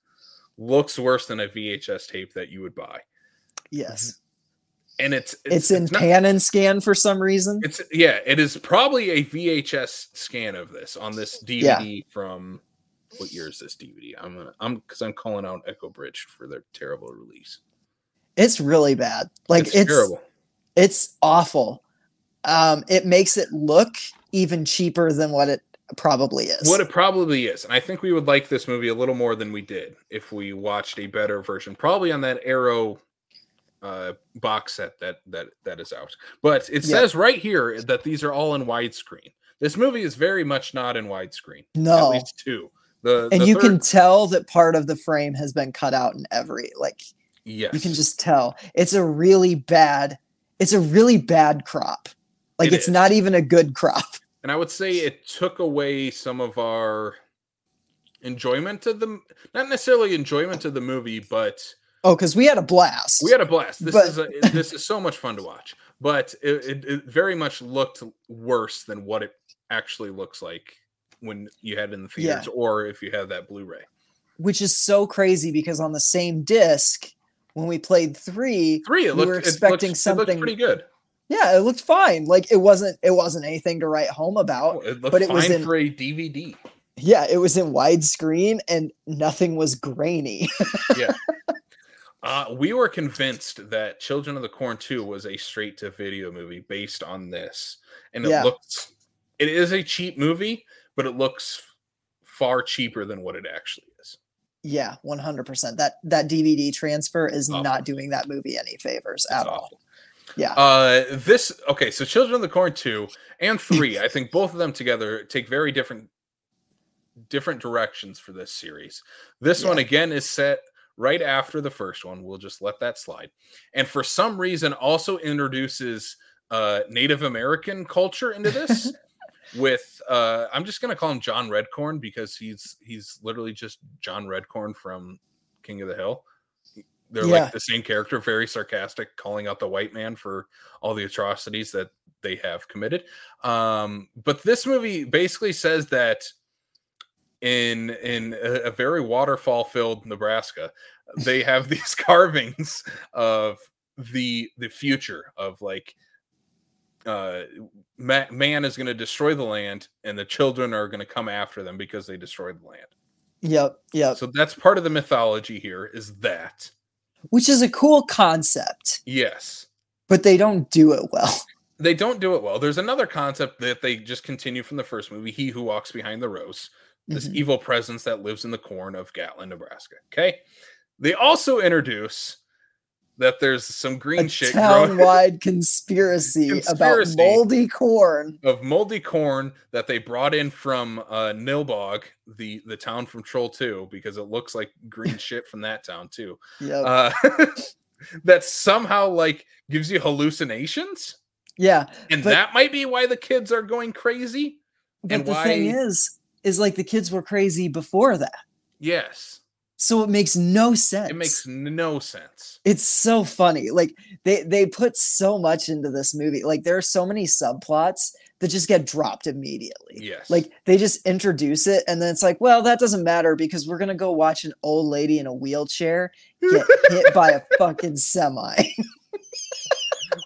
looks worse than a VHS tape that you would buy. yes. And it's It's, in not- pan and scan for some reason. It's yeah, it is probably a VHS scan of this on this DVD from what year is this DVD? I'm gonna I'm because I'm calling out Echo Bridge for their terrible release. It's really bad. Like it's, it's terrible. it's awful. Um, it makes it look even cheaper than what it probably is. What it probably is, and I think we would like this movie a little more than we did if we watched a better version, probably on that Arrow uh box set that that that is out. But it says right here that these are all in widescreen. This movie is very much not in widescreen. At no, least two. The and the you third- can tell that part of the frame has been cut out in every like yes. you can just tell it's a really bad it's a really bad crop like It it's is. not even a good crop and I would say it took away some of our enjoyment of the not necessarily enjoyment of the movie, but oh because we had a blast we had a blast. This But- is a, this is so much fun to watch, but it, it, it very much looked worse than what it actually looks like when you had it in the Yeah. theaters or if you have that Blu-ray. which is so crazy because on the same disc when we played three Three, it We were expecting looked- something- pretty good. Yeah it looked fine like it wasn't it wasn't anything to write home about it looked but it fine was in- for a DVD. yeah it was in widescreen and nothing was grainy Uh, we were convinced that Children of the Corn 2 was a straight to video movie based on this. And it Yeah. looks, it is a cheap movie, but it looks far cheaper than what it actually is. yeah 100% that that dvd transfer is Awful. not doing that movie any favors It's at all awful. Yeah Uh, this, okay, so Children of the Corn 2 and 3, I think both of them together take very different different directions for this series. This one again is set right after the first one. We'll just let that slide. And for some reason also introduces uh Native American culture into this with uh I'm just going to call him John Redcorn because he's he's literally just John Redcorn from King of the Hill. They're Yeah. like the same character, very sarcastic, calling out the white man for all the atrocities that they have committed. Um, but this movie basically says that in in a, a very waterfall filled Nebraska, they have these carvings of the the future of like uh ma- man is going to destroy the land and the children are going to come after them because they destroyed the land Yep, yep. so that's part of the mythology here is that Which is a cool concept, yes but they don't do it well. they don't do it well there's another concept that they just continue from the first movie he who walks behind the rows this Mhm. evil presence that lives in the corn of gatlin nebraska okay they also introduce that there's some green a shit town-wide conspiracy, Conspiracy. about moldy corn. of moldy corn that they brought in from uh, Nilbog, the the town from Troll 2, because it looks like green shit from that town too. Yep. Uh, that somehow like gives you hallucinations, yeah, and But- that might be why the kids are going crazy. but and the thing is, is like the kids were crazy before that, Yes, so it makes no sense. it makes no sense. it's so funny. Like they they put so much into this movie. Like there are so many subplots that just get dropped immediately. Yes, Like they just introduce it and then it's like, well, that doesn't matter because we're gonna go watch an old lady in a wheelchair get hit by a fucking semi.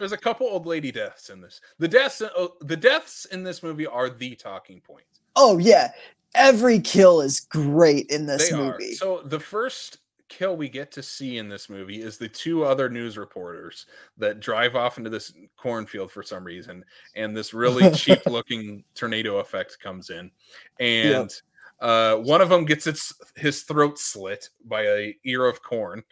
there's a couple old lady deaths in this. The deaths, uh, the deaths in this movie are the talking point. oh yeah. Every kill is great in this they movie. are. So the first kill we get to see in this movie is the two other news reporters that drive off into this cornfield for some reason, and this really cheap looking tornado effect comes in, and uh, one of them gets its his throat slit by a ear of corn,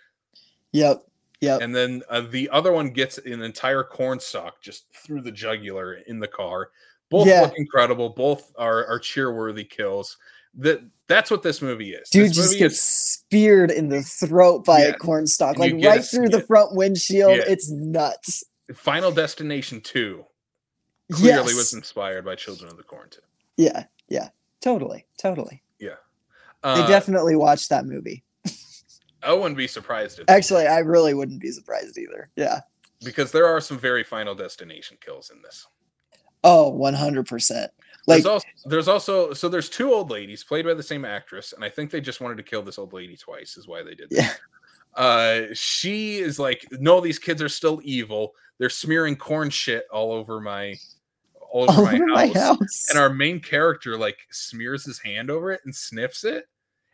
yep. Yep. and then uh, the other one gets an entire corn stalk just through the jugular in the car. Both Yeah. look incredible. Both are are cheer-worthy kills. That that's what this movie is. Dude this just movie gets is speared in the throat by Yeah. a corn stalk, like a right through the front windshield. Yeah. It's nuts. Final Destination 2 clearly yes. was inspired by Children of the Corn 2. Yeah, yeah, totally, totally. Uh, They definitely watched that movie. I wouldn't be surprised if Actually, I really wouldn't be surprised either. Yeah. because there are some very Final Destination kills in this. Oh, 100%. Like, there's also there's also so there's two old ladies played by the same actress, and I think they just wanted to kill this old lady twice, is why they did that. yeah. Uh, she is like, no, these kids are still evil. They're smearing corn shit all over my all over, All my, over house. my house. And our main character like smears his hand over it and sniffs it.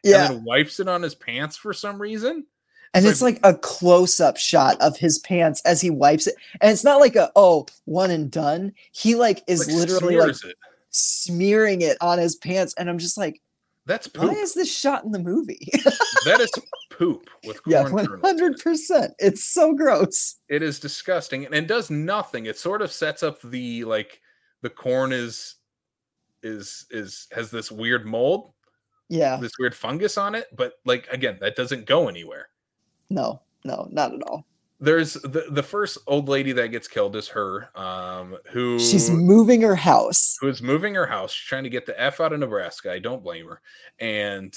yeah. and then wipes it on his pants for some reason. And it's like a close up shot of his pants as he wipes it. And it's not like a, oh, one and done. He like is Like, literally like it. smearing it on his pants. And I'm just like, That's why is this shot in the movie? that is poop with yeah, corn kernels in it. 100%. It's so gross. It is disgusting and it does nothing. It sort of sets up the like the corn is is is has this weird mold, Yeah. this weird fungus on it, but like again, that doesn't go anywhere. No, no, not at all. There's the the first old lady that gets killed is her, um, who She's moving her house. who is moving her house. She's trying to get the F out of Nebraska. I don't blame her. And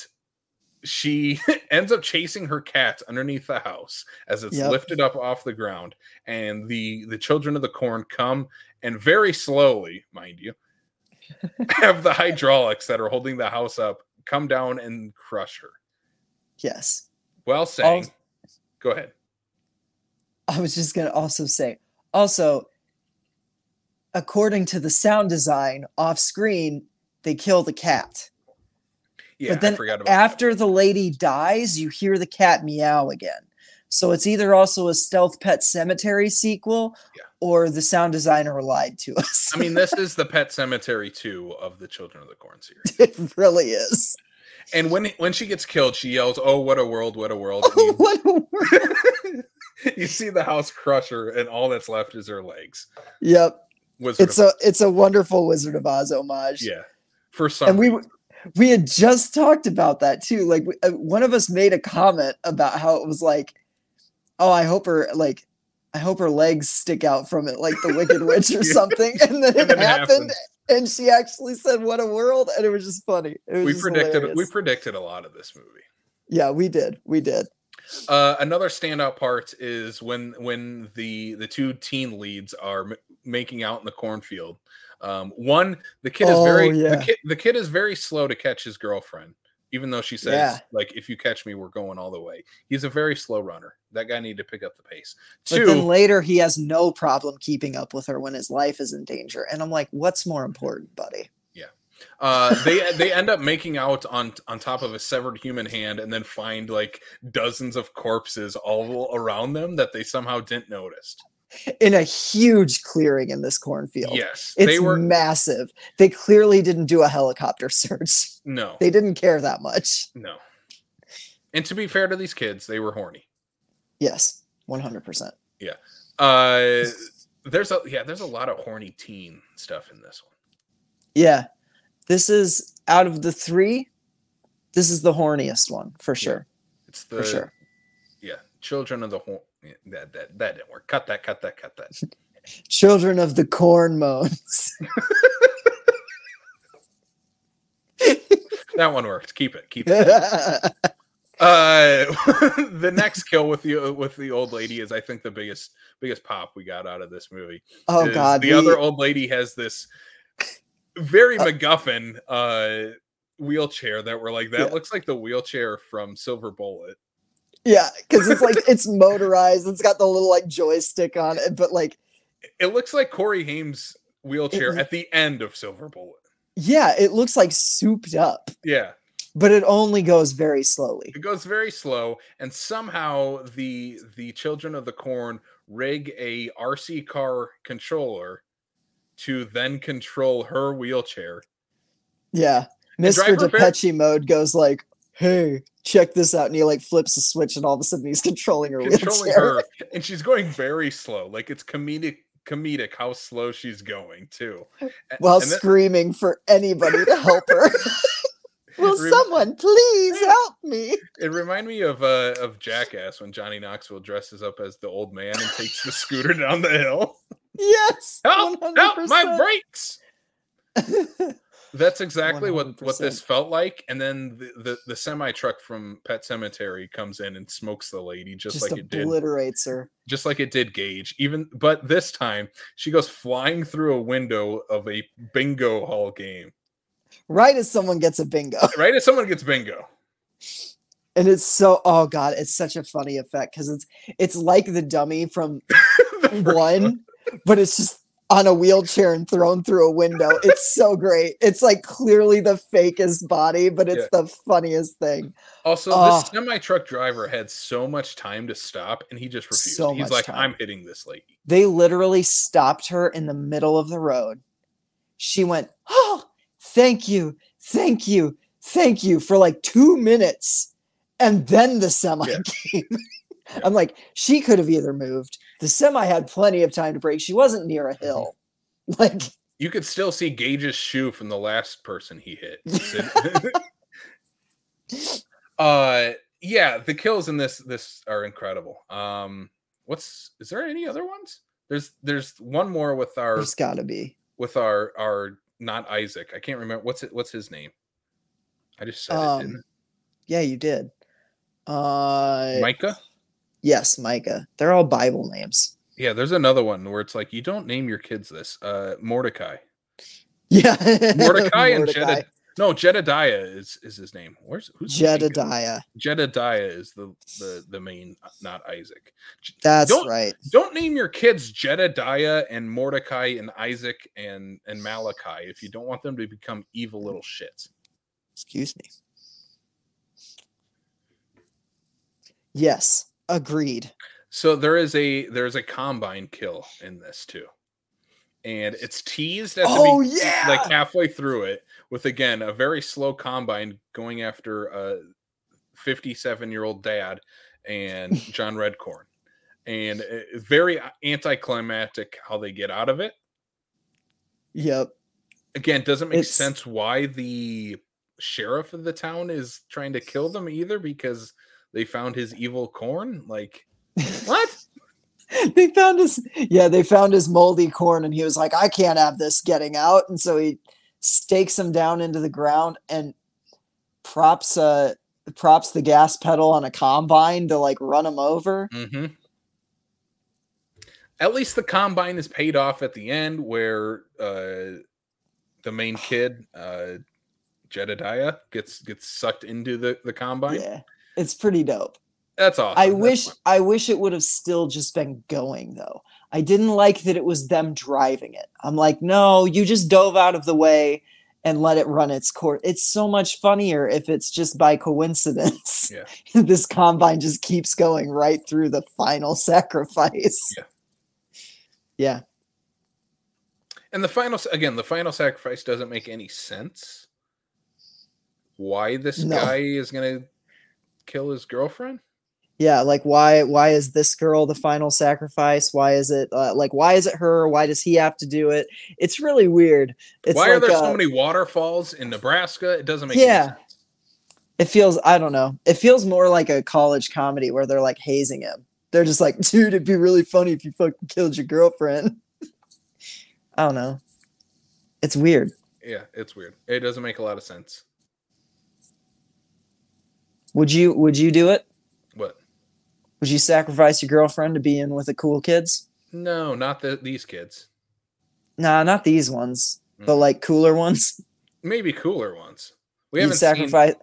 she ends up chasing her cat underneath the house as it's Yep. lifted up off the ground. And the the children of the corn come and very slowly, mind you, have the hydraulics that are holding the house up come down and crush her. Yes. well saying, go ahead. I was just going to also say, also, according to the sound design off screen, they kill the cat. Yeah, but then I forgot about that. after the lady dies, you hear the cat meow again. So it's either also a Stealth Pet Sematary sequel Yeah. or the sound designer lied to us. I mean, this is the Pet Sematary 2 of the Children of the Corn series. it really is. And when when she gets killed, she yells, "Oh, what a world! What a world!" And you- what a word. you see the house crush her, and all that's left is her legs. Yep. Wizard It's a it's a wonderful Wizard of Oz homage. yeah, for some and we reason. we had just talked about that too like we- uh, one of us made a comment about how it was like oh i hope her like i hope her legs stick out from it like the wicked witch or Yeah. something and then it And then it happened happened. And she actually said what a world and it was just funny it was we just predicted we predicted a lot of this movie. yeah we did we did Uh, another standout part is when when the the two teen leads are m- making out in the cornfield. Um, one, the kid is Oh, very yeah. the, kid, the kid is very slow to catch his girlfriend, even though she says Yeah. like if you catch me we're going all the way he's a very slow runner that guy needed to pick up the pace But two then later he has no problem keeping up with her when his life is in danger. And I'm like, what's more important, buddy? Yeah uh they they end up making out on on top of a severed human hand and then find like dozens of corpses all around them that they somehow didn't notice In a huge clearing in this cornfield. yes It's they were massive. They clearly didn't do a helicopter search. no They didn't care that much. no and to be fair to these kids they were horny Yes, 100%. uh there's a yeah there's a lot of horny teen stuff in this one Yeah. This is out of the three, this is the horniest one for Yeah. sure. it's the For sure. yeah children of the horn yeah, that, that that didn't work cut that cut that cut that Children of the corn moans. that one worked keep it keep it uh the next kill with the with the old lady is i think the biggest biggest pop we got out of this movie oh is god. the, other old lady has this very Uh, MacGuffin uh wheelchair that we're like that Yeah. looks like the wheelchair from Silver Bullet. Yeah, because it's like it's motorized. It's got the little like joystick on it, but like It looks like Corey Haim's wheelchair It- at the end of Silver Bullet. yeah, it looks like souped up, Yeah, but it only goes very slowly. it goes very slow, and somehow the the children of the corn rig a RC car controller to then control her wheelchair. Yeah. Mr. Depeche mode goes like, hey, check this out. And he like flips a switch and all of a sudden he's controlling her controlling wheelchair. her and she's going very slow like it's comedic comedic how slow she's going too A- while and then- screaming for anybody to help her. Will Rem- someone please help me? it reminded me of uh of jackass when johnny knoxville dresses up as the old man and takes the scooter down the hill Yes. help help my brakes that's exactly what what this felt like and then the, the the semi truck from pet sematary comes in and smokes the lady just, Just like it did obliterates her. just like it did Gage. Even but this time she goes flying through a window of a bingo hall game. Right as someone gets a bingo. Right as someone gets bingo. And it's so oh god, it's such a funny effect because it's it's like the dummy from one, but it's just on a wheelchair and thrown through a window. It's so great. It's like clearly the fakest body, but it's the funniest thing. Also, Oh. Ah. this semi truck driver had so much time to stop, and he just refused. So He's like, time. "I'm hitting this lady." They literally stopped her in the middle of the road. She went, Oh, thank you, thank you, thank you for like two minutes. And then the semi Yeah. came. I'm like, she could have either moved. The semi had plenty of time to break. She wasn't near a hill. Like, You could still see Gage's shoe from the last person he hit. Uh, yeah, the kills in this this are incredible. Um, what's is there any other ones? There's there's one more with our there's gotta be. with our our not Isaac. I can't remember what's it. What's his name? I just said it. Didn't Um, Yeah, you did. Uh, Micah. Yes, Micah. They're all Bible names. Yeah, there's another one where it's like you don't name your kids this. Uh, Mordecai. Yeah, Mordecai and Mordecai. Jedediah. No, Jedediah is is his name. Where's who's? Jedediah. Jedediah is the the the main, not Isaac. That's Don't- right. Don't name your kids Jedediah and Mordecai and Isaac and and Malachi if you don't want them to become evil little shits. Excuse me. Yes, agreed. So there is a there's a combine kill in this too, and it's teased at the Oh be- yeah, like halfway through it with again a very slow combine going after a 57 year old dad and John Redcorn, and it's very uh, anticlimactic how they get out of it. yep. Again, doesn't make It's- sense why the sheriff of the town is trying to kill them either because they found his evil corn. Like what? they found his yeah, they found his moldy corn, and he was like, "I can't have this getting out," and so he stakes him down into the ground and props uh props the gas pedal on a combine to like run him over. hmm At least the combine is paid off at the end, where uh, the main kid uh, Jedediah gets gets sucked into the the combine. Yeah, it's pretty dope. That's awesome. I That's wish fun. I wish it would have still just been going though. I didn't like that it was them driving it. I'm like, no, you just dove out of the way and let it run its course. It's so much funnier if it's just by coincidence. Yeah. this combine just keeps going right through the final sacrifice. Yeah. Yeah. And the final again, the final sacrifice doesn't make any sense. Why this No. guy is gonna kill his girlfriend? Yeah, like why why is this girl the final sacrifice? Why is it uh, like why is it her? Why does he have to do it? It's really weird. It's Why are there uh, so many waterfalls in Nebraska? It doesn't make Yeah. it feels i don't know it feels more like a college comedy where they're like hazing him they're just like dude it'd be really funny if you fucking killed your girlfriend i don't know it's weird Yeah, it's weird. It doesn't make a lot of sense. Would you would you do it What? would you sacrifice your girlfriend to be in with the cool kids No, not the, these kids. nah not these ones but Mm. like cooler ones Maybe cooler ones. We you'd haven't seen- sacrifice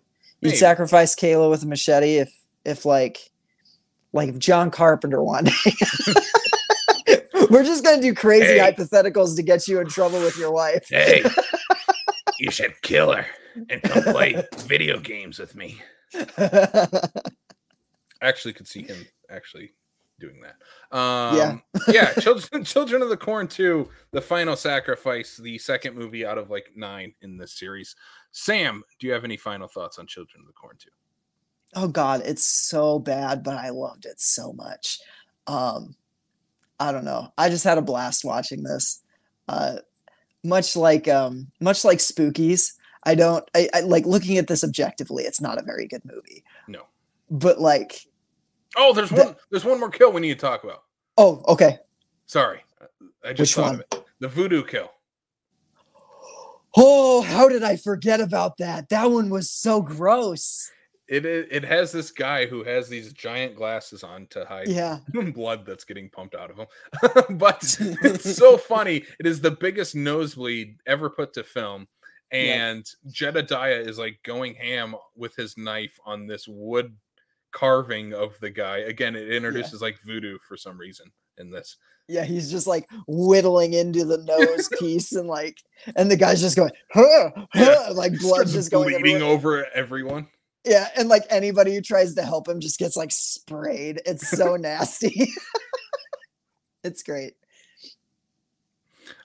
you'd Maybe. sacrifice kayla with a machete if if like like if john carpenter wanted we're just gonna do crazy Hey. hypotheticals to get you in trouble with your wife Hey, you should kill her and come play video games with me. I actually could see him actually doing that. Um, Yeah. yeah. Children, Children of the Corn 2, The Final Sacrifice, the second movie out of like nine in this series. Sam, do you have any final thoughts on Children of the Corn 2? oh god it's so bad but i loved it so much um i don't know i just had a blast watching this uh much like um much like spookies i don't I, I like looking at this objectively it's not a very good movie No. but like Oh, there's The- one. There's one more kill we need to talk about. oh okay Sorry, I just Which thought one? of it. The voodoo kill. oh how did i forget about that that one was so gross It, it it has this guy who has these giant glasses on to hide yeah blood that's getting pumped out of him. but it's so funny. It is the biggest nosebleed ever put to film. Yeah. And Jedediah is like going ham with his knife on this wood carving of the guy. Again, it introduces like voodoo for some reason in this. yeah he's just like whittling into the nose piece and like and the guy's just going huh, huh, Yeah. like blood just going bleeding everywhere. over everyone. Yeah, and like anybody who tries to help him just gets like sprayed. It's so nasty. it's great.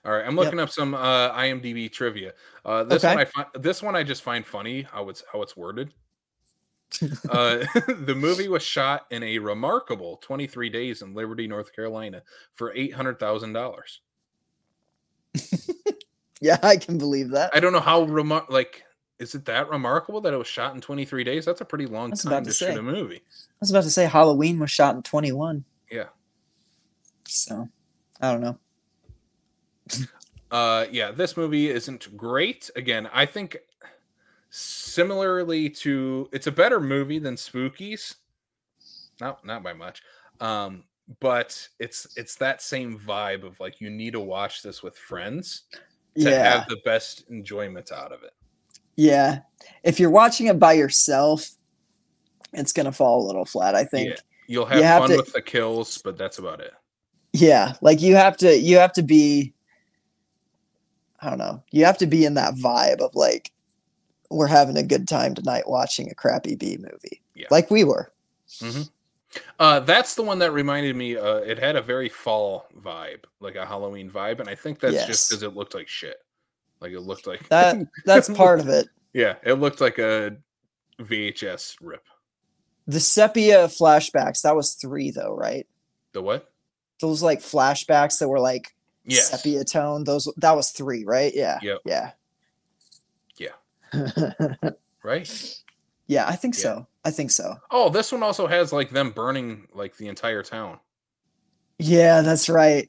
All right, I'm Yep. looking up some uh, IMDb trivia. Uh, this Okay. one I find this one I just find funny how it's how it's worded. uh, the movie was shot in a remarkable 23 days in Liberty, North Carolina, for eight hundred thousand dollars. Yeah, I can believe that. I don't know how remar- like is it that remarkable that it was shot in 23 days? That's a pretty long time to, to shoot a movie. I was about to say Halloween was shot in 21. Yeah. So, I don't know. Uh, yeah, this movie isn't great. Again, I think similarly to it's a better movie than Spookies. No, not by much. Um, but it's it's that same vibe of like you need to watch this with friends to Yeah. have the best enjoyment out of it. Yeah. If you're watching it by yourself, it's going to fall a little flat, I think. Yeah. You'll You have, have fun to- with the kills, but that's about it. yeah like you have to you have to be i don't know you have to be in that vibe of like we're having a good time tonight watching a crappy b movie Yeah. like we were Uh, that's the one that reminded me. Uh, it had a very fall vibe, like a Halloween vibe, and I think that's just because it looked like shit. Like it looked like that that's part of it Yeah, it looked like a VHS rip. the sepia flashbacks that was three though right The what? those like flashbacks that were like Yes. sepia tone those that was three right yeah Yep. yeah Yeah. Right? yeah i think Yeah. so i think so Oh, this one also has like them burning like the entire town. Yeah, that's right.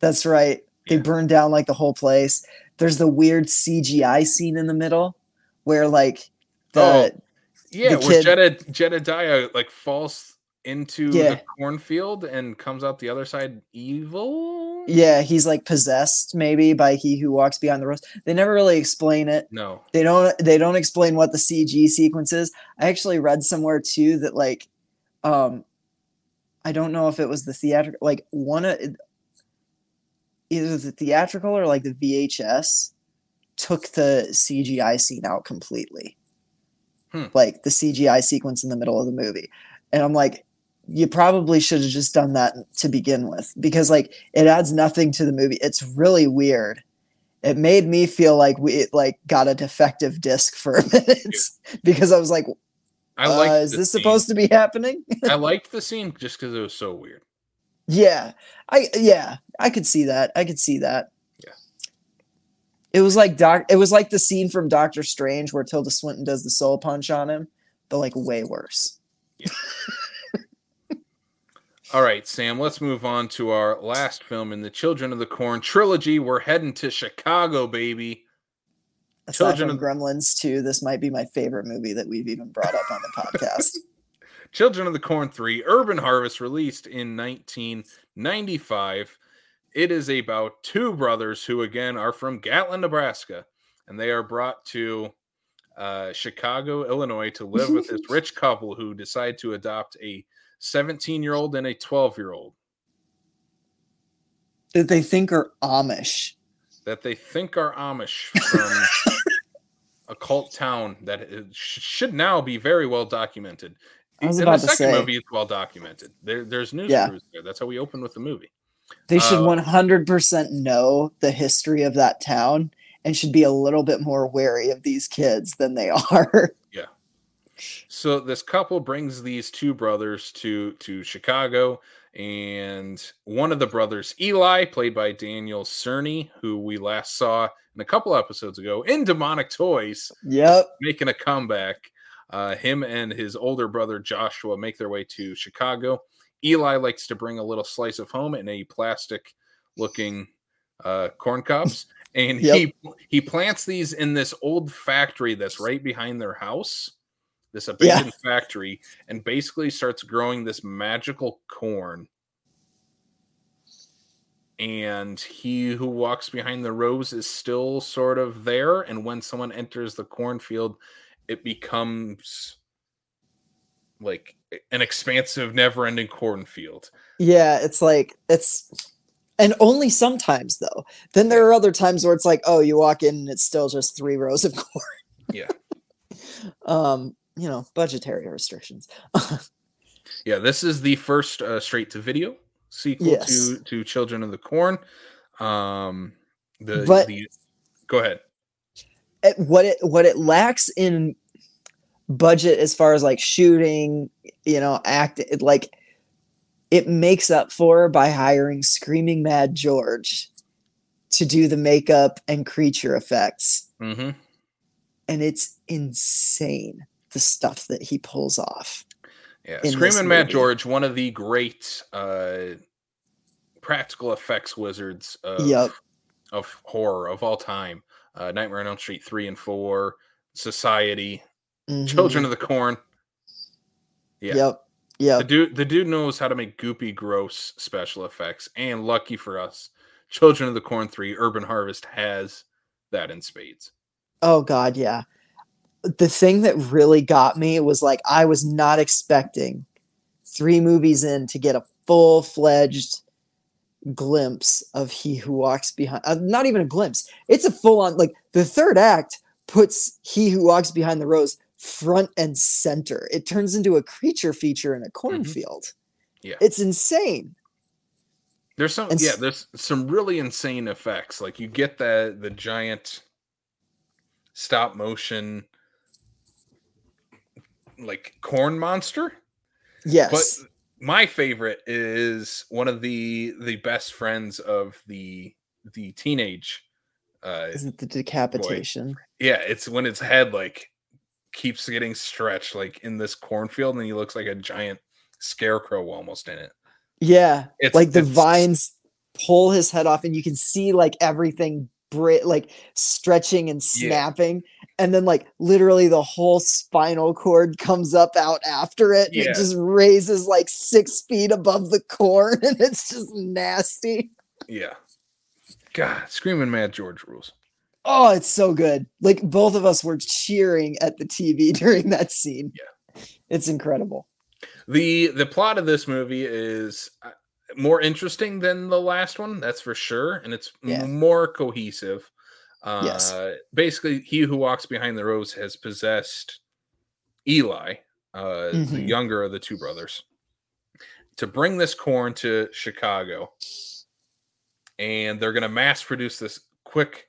That's right. They Yeah. burned down like the whole place. There's the weird CGI scene in the middle where like the Oh, Yeah, The where kid- Jedediah like falls into Yeah. the cornfield and comes out the other side evil. Yeah, he's like possessed maybe by he who walks beyond the rows. They never really explain it. No. They don't they don't explain what the CG sequence is. I actually read somewhere too that like um I don't know if it was the theatrical like one of either the theatrical or like the VHS took the CGI scene out completely. Hmm. Like the CGI sequence in the middle of the movie. And I'm like, you probably should have just done that to begin with because like it adds nothing to the movie. It's really weird. It made me feel like we like got a defective disc for a minute because I was like, I uh, like is this supposed to be happening? I liked the scene just because it was so weird. yeah. I yeah, I could see that. I could see that. Yeah. It was like doc it was like the scene from Doctor Strange where Tilda Swinton does the soul punch on him, but like way worse. All right, Sam, let's move on to our last film in the Children of the Corn trilogy. We're heading to Chicago, baby. Aside Children from Gremlins 2, this might be my favorite movie that we've even brought up on the podcast. Children of the Corn 3 Urban Harvest released in 1995. It is about two brothers who, again, are from Gatlin, Nebraska, and they are brought to uh, Chicago, Illinois to live with this rich couple who decide to adopt a 17 year old and a 12 year old that they think are Amish. that they think are Amish from a cult town that should now be very well documented. I was in about the to second say. movie, it's well documented. There, there's news Yeah. crews there. That's how we open with the movie. They should Uh, 100% know the history of that town and should be a little bit more wary of these kids than they are. So this couple brings these two brothers to to Chicago, and one of the brothers, Eli, played by Daniel Cerny, who we last saw in a couple episodes ago in Demonic Toys, yep. making a comeback. Uh, him and his older brother Joshua make their way to Chicago. Eli likes to bring a little slice of home in a plastic looking uh, corn cobs, and he he plants these in this old factory that's right behind their house, this abandoned factory, and basically starts growing this magical corn. And he who walks behind the rows is still sort of there. And when someone enters the cornfield, it becomes like an expansive, never ending cornfield. Yeah, it's like it's and only sometimes though. Then there are other times where it's like, oh, you walk in and it's still just three rows of corn. Yeah. um, you know, budgetary restrictions. Yeah, this is the first uh, straight to video sequel Yes. to to Children of the Corn. Um, the But- the go ahead. it- what it what it lacks in budget as far as like shooting, you know, act it like it makes up for by hiring Screaming Mad George to do the makeup and creature effects. hmm And it's insane the stuff that he pulls off. Yeah, Screaming Mad. George, one of the great uh, practical effects wizards of Yep. of horror of all time. Uh, Nightmare on Elm Street three and four, Society, Mhm. Children of the Corn. Yeah. Yep. The dude, the dude knows how to make goopy, gross special effects, and lucky for us, Children of the Corn Three: Urban Harvest has that in spades. Oh god, yeah. The thing that really got me was like I was not expecting three movies in to get a full-fledged glimpse of he who walks behind uh, not even a glimpse. It's a full-on like the third act puts he who walks behind the rows front and center. It turns into a creature feature in a cornfield. Yeah. It's insane. There's some, And yeah, there's some really insane effects. Like you get the the giant stop motion, like corn monster. Yes. But my favorite is one of the the best friends of the the teenage uh Is it the decapitation? yeah it's when its head like keeps getting stretched like in this cornfield and he looks like a giant scarecrow almost in it Yeah. it's like the it's- vines pull his head off and you can see like everything bri- like stretching and Yeah. snapping and then like literally the whole spinal cord comes up out after it Yeah. it just raises like six feet above the corn and it's just nasty Yeah. God, screaming mad George rules. Oh, it's so good. Like both of us were cheering at the TV during that scene. Yeah. It's incredible. The the plot of this movie is more interesting than the last one, that's for sure, and it's Yeah. more cohesive. Uh, Yes. Basically, he who walks behind the rows has possessed Eli, uh, the Mhm. younger of the two brothers, to bring this corn to Chicago, and they're going to mass produce this quick,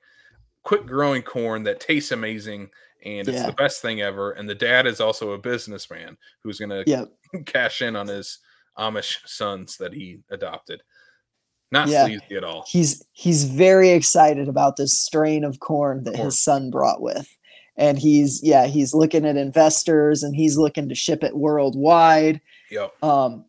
quick growing corn that tastes amazing. And it's Yeah. the best thing ever. And the dad is also a businessman who's going to Yep. cash in on his Amish sons that he adopted. Not Yeah. sleazy at all. He's he's very excited about this strain of corn that Corn. his son brought with. And he's yeah, he's looking at investors and he's looking to ship it worldwide. Yep. Um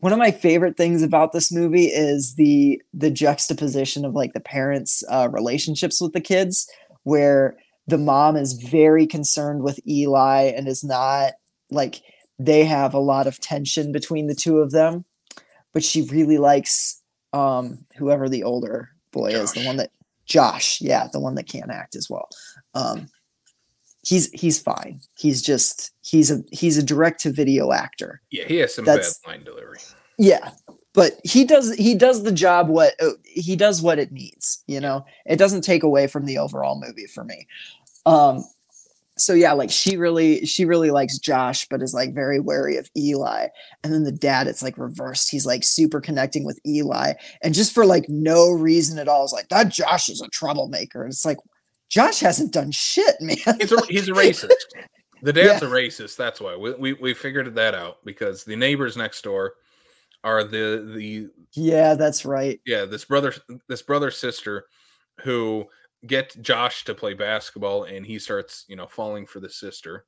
one of my favorite things about this movie is the the juxtaposition of like the parents' uh, relationships with the kids, where the mom is very concerned with Eli and is not like they have a lot of tension between the two of them, but she really likes um whoever the older boy is, the one that Josh, yeah, the one that can't act as well. Um he's he's fine. He's just he's a he's a direct to video actor. Yeah, he has some That's- bad line delivery. Yeah, but he does he does the job what uh, he does what it needs. You know, it doesn't take away from the overall movie for me. Um, so yeah, like she really she really likes Josh, but is like very wary of Eli. And then the dad, it's like reversed. He's like super connecting with Eli, and just for like no reason at all, is like that Josh is a troublemaker. And it's like Josh hasn't done shit, man. He's a he's a racist. The dad's Yeah. a racist. That's why we, we we figured that out because the neighbors next door are the the yeah, that's right. yeah this brother this brother sister who get Josh to play basketball and he starts you know falling for the sister.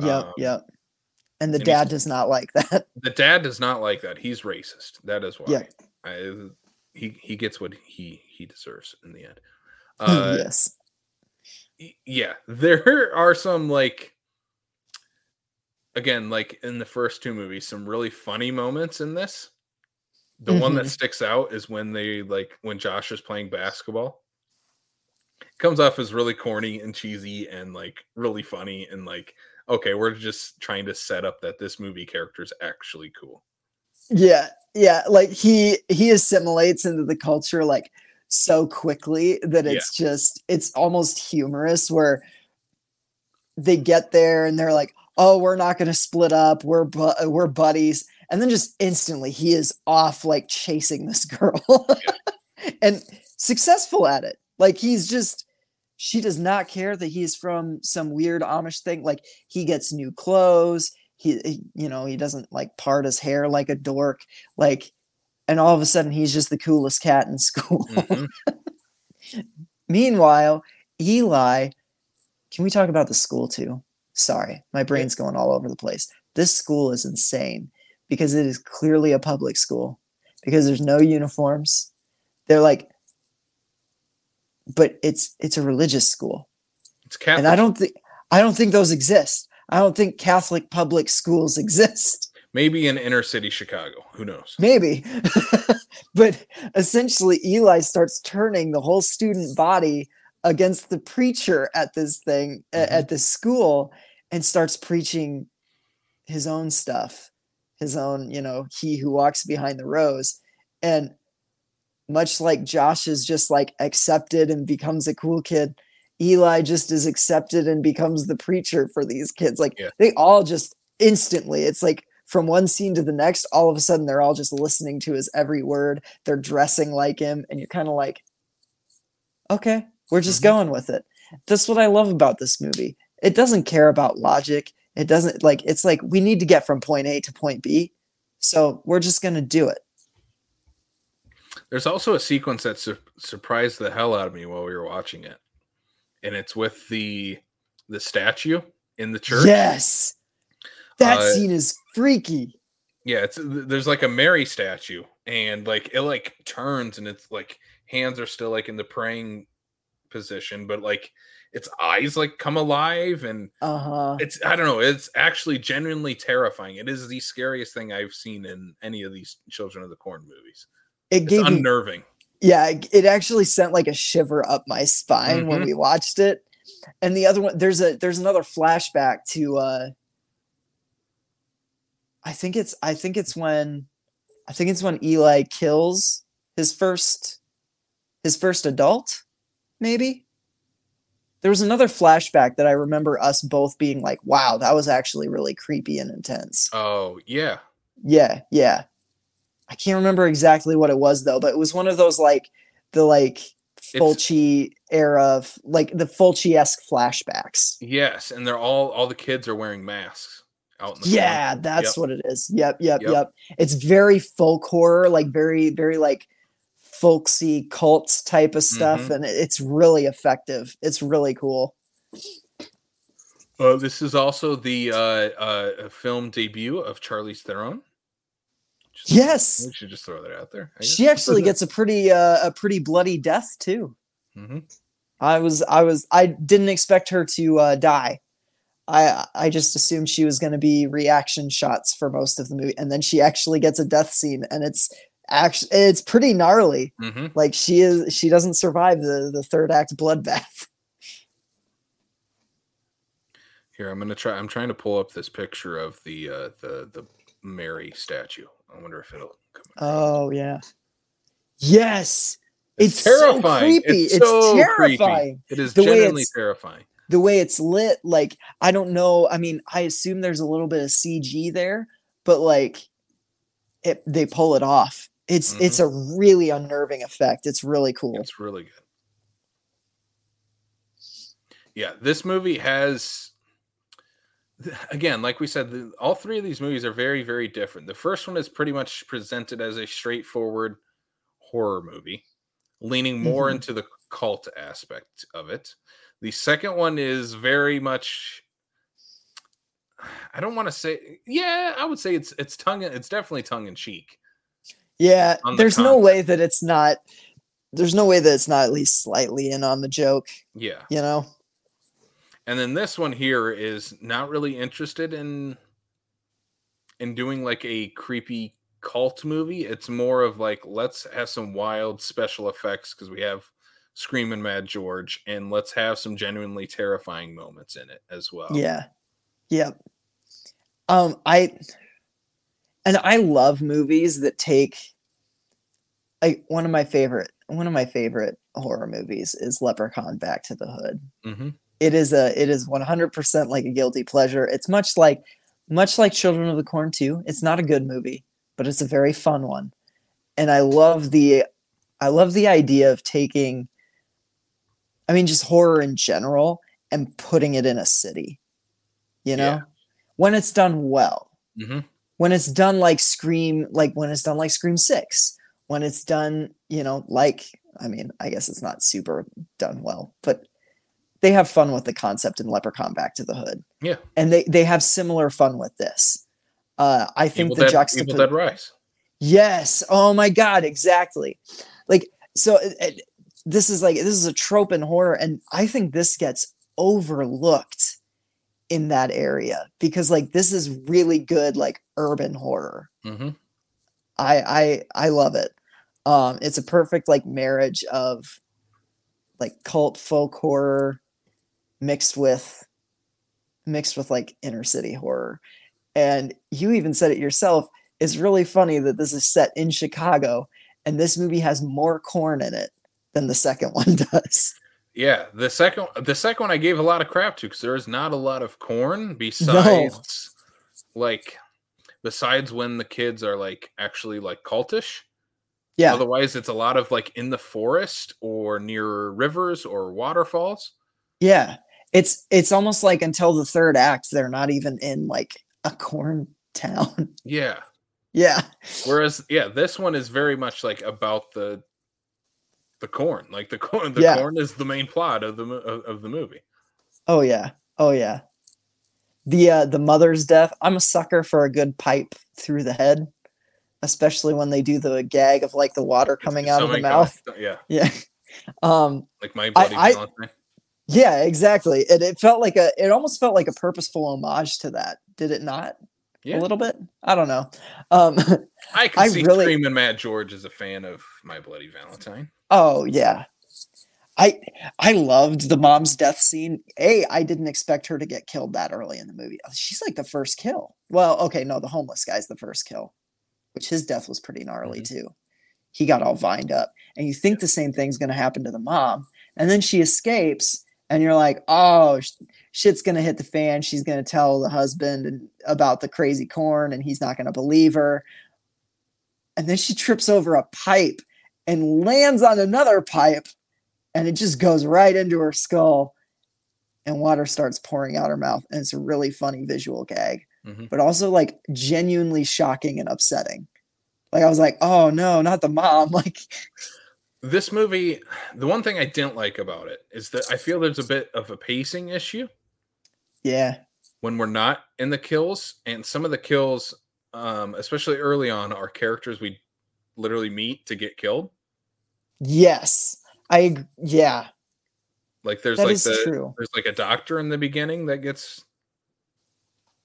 Yep, Um, yep. And the and dad does not like that. The dad does not like that. He's racist. That is why. Yeah. I, he he gets what he he deserves in the end. Uh, yes. yeah there are some like again like in the first two movies some really funny moments in this the one that Mhm. sticks out is when they like when josh is playing basketball comes off as really corny and cheesy and like really funny and like okay we're just trying to set up that this movie character is actually cool Yeah, yeah. Like he he assimilates into the culture like so quickly that Yeah. it's just it's almost humorous where they get there and they're like, "Oh, we're not going to split up. We're bu- we're buddies." And then just instantly he is off like chasing this girl. and successful at it. Like he's just she does not care that he's from some weird Amish thing. Like he gets new clothes. He, he- you know, he doesn't like part his hair like a dork. Like, and all of a sudden he's just the coolest cat in school. Mhm. Meanwhile, Eli, can we talk about the school too? Sorry, my brain's going all over the place. This school is insane because it is clearly a public school because there's no uniforms. They're like, but it's it's a religious school, it's Catholic. and I don't think I don't think those exist. I don't think Catholic public schools exist. maybe in inner city chicago who knows Maybe. but essentially, Eli starts turning the whole student body against the preacher at this thing, Mhm. at this school, and starts preaching his own stuff, his own, you know, he who walks behind the rows. And much like Josh is just like accepted and becomes a cool kid, Eli just is accepted and becomes the preacher for these kids. Like Yeah. they all just instantly, it's like from one scene to the next, all of a sudden they're all just listening to his every word. They're dressing like him, and you're kind of like, okay, we're just Mhm. going with it. That's what I love about this movie. It doesn't care about logic. It doesn't like it's like we need to get from point A to point B. So we're just gonna do it. There's also a sequence that sur- surprised the hell out of me while we were watching it, and it's with the the statue in the church. Yes. That Uh, scene is freaky. Yeah, it's there's like a Mary statue, and like it like turns, and it's like hands are still like in the praying position, but like its eyes like come alive, and Uh-huh. it's I don't know, it's actually genuinely terrifying. It is the scariest thing I've seen in any of these Children of the Corn movies. It It's gave me unnerving. yeah, it- actually sent like a shiver up my spine when Mhm. we watched it. And the other one, there's a there's another flashback to uh I think it's I think it's when I think it's when Eli kills his first his first adult, maybe. There was another flashback that I remember us both being like, wow, that was actually really creepy and intense. Oh yeah, Yeah, yeah. I can't remember exactly what it was though, but it was one of those like the like Fulci era of like the Fulci esque flashbacks. yes, and they're all all the kids are wearing masks out in the Yeah, corn. that's Yep. what it is. Yep, yep, Yep. yep. It's very folk horror, like very, very like folksy cult type of stuff, Mhm. and it's really effective. It's really cool. Uh, this is also the uh, uh, film debut of Charlize Theron. Yes, we should just throw that out there. She actually gets a pretty uh, a pretty bloody death too. Mhm. I was I was I didn't expect her to uh, die. I I just assumed she was going to be reaction shots for most of the movie, and then she actually gets a death scene, and it's actually it's pretty gnarly. Mhm. Like she is she doesn't survive the the third act bloodbath. Here, I'm gonna try. I'm trying to pull up this picture of the uh, the the Mary statue. I wonder if it'll come. Oh yeah, yes, it's, it's so terrifying. creepy. It's, It's so creepy. terrifying. It is The genuinely terrifying. the way it's lit. Like I don't know. I mean, I assume there's a little bit of CG there, but like it they pull it off. It's mm-hmm. it's a really unnerving effect. It's really cool. It's really good. Yeah, this movie has again, like we said, the, all three of these movies are very, very different. The first one is pretty much presented as a straightforward horror movie, leaning more Mhm. into the cult aspect of it. The second one is very much I don't want to say yeah, I would say it's it's tongue it's definitely tongue in cheek. Yeah, the there's no way that it's not. There's no way that it's not at least slightly in on the joke. Yeah. You know. And then this one here is not really interested in in doing like a creepy cult movie it's more of like let's have some wild special effects because we have screaming mad george and let's have some genuinely terrifying moments in it as well Yeah. Yep. Um I and I love movies that take like one of my favorite one of my favorite horror movies is Leprechaun Back to the Hood. hmm It is a it is 100% like a guilty pleasure. It's much like much like Children of the Corn 2. It's not a good movie, but it's a very fun one. And I love the I love the idea of taking I mean just horror in general and putting it in a city. You know? Yeah. When it's done well. hmm When it's done like Scream like when it's done like Scream 6. When it's done, you know, like I mean, I guess it's not super done well, but they have fun with the concept in Leprechaun Back to the Hood. Yeah. And they they have similar fun with this. Uh I think evil, the dead, juxtaposition evil dead rise Yes. Oh my god, exactly. Like so it, it- this is like this is a trope in horror and I think this gets overlooked in that area because like this is really good like urban horror. hmm I I I love it. Um it's a perfect like marriage of like cult folk horror mixed with mixed with like inner city horror. And you even said it yourself. It's really funny that this is set in Chicago and this movie has more corn in it than the second one does. yeah the second the second one i gave a lot of crap to because there is not a lot of corn besides like besides when the kids are like actually like cultish Yeah. Otherwise, it's a lot of like in the forest or near rivers or waterfalls. Yeah. It's it's almost like until the third act they're not even in like a corn town. Yeah. yeah. Whereas, yeah, this one is very much like about the the corn. Like the corn, the Yeah. corn is the main plot of the of, of the movie. Oh yeah. Oh yeah. The uh the mother's death. I'm a sucker for a good pipe through the head, especially when they do the gag of like the water coming out of the mouth. Yeah, Yeah. Um like my bloody I-. yeah, exactly. It it felt like a it almost felt like a purposeful homage to that. Did it not? Yeah. a little bit. I don't know. Um, I can I see really- Screaming Mad George is a fan of My Bloody Valentine. oh yeah, I I loved the mom's death scene. A, I didn't expect her to get killed that early in the movie. She's like the first kill. Well, okay, no, the homeless guy's the first kill, which his death was pretty gnarly too. He got all vined up, and you think the same thing's going to happen to the mom, and then she escapes, and you're like, oh, shit's going to hit the fan. She's going to tell the husband about the crazy corn, and he's not going to believe her. And then she trips over a pipe and lands on another pipe and it just goes right into her skull and water starts pouring out her mouth and it's a really funny visual gag Mhm. but also like genuinely shocking and upsetting like i was like oh no not the mom like This movie, the one thing I didn't like about it is that I feel there's a bit of a pacing issue. Yeah. When we're not in the kills, and some of the kills, um, especially early on, are characters we literally meet to get killed. yes. I yeah. Like there's that like the true. there's like a doctor in the beginning that gets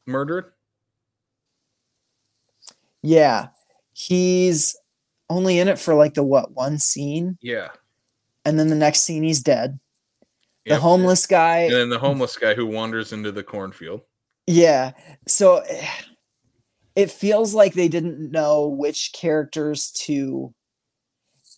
murdered. yeah. He's only in it for like the what one scene Yeah. and then the next scene he's dead the Yep. homeless guy And then the homeless guy who wanders into the cornfield. Yeah. So it feels like they didn't know which characters to.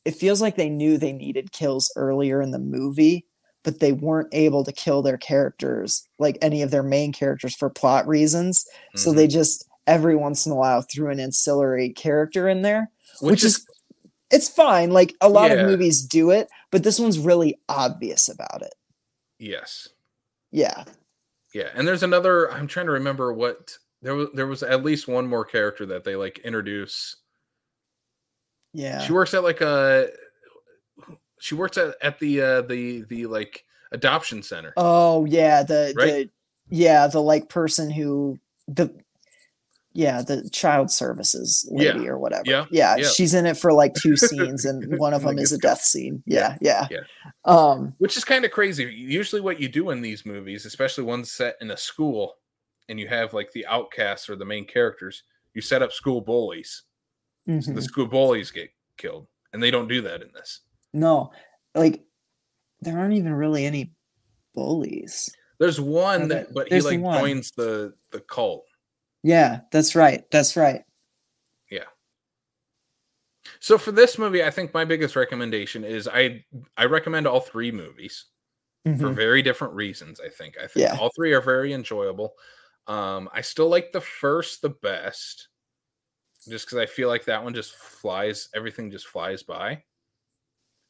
It feels like they knew they needed kills earlier in the movie, but they weren't able to kill their characters, like any of their main characters, for plot reasons. So Mhm. they just every once in a while threw an ancillary character in there, which, is, it's fine. Like a lot Yeah. of movies do it, but this one's really obvious about it. yes. Yeah. Yeah, and there's another. I'm trying to remember what there was. There was at least one more character that they like introduce. Yeah. She works at like a. She works at at the uh the the like adoption center. Oh yeah, the Right? the yeah, the like person who the yeah, the child services lady or whatever. Yeah, yeah, yeah. she's in it for like two scenes, and one of them is a death scene. Yeah, yeah, yeah. Um, Which is kind of crazy. Usually, what you do in these movies, especially ones set in a school, and you have like the outcasts or the main characters, you set up school bullies. So mhm. the school bullies get killed, and they don't do that in this. no, like there aren't even really any bullies. There's one, Okay, but he there's like one. joins the the cult. Yeah, that's right. That's right. Yeah. So for this movie, I think my biggest recommendation is I I recommend all three movies for Mhm. very different reasons. I think I think Yeah. all three are very enjoyable. Um, I still like the first the best, just because I feel like that one just flies. Everything just flies by.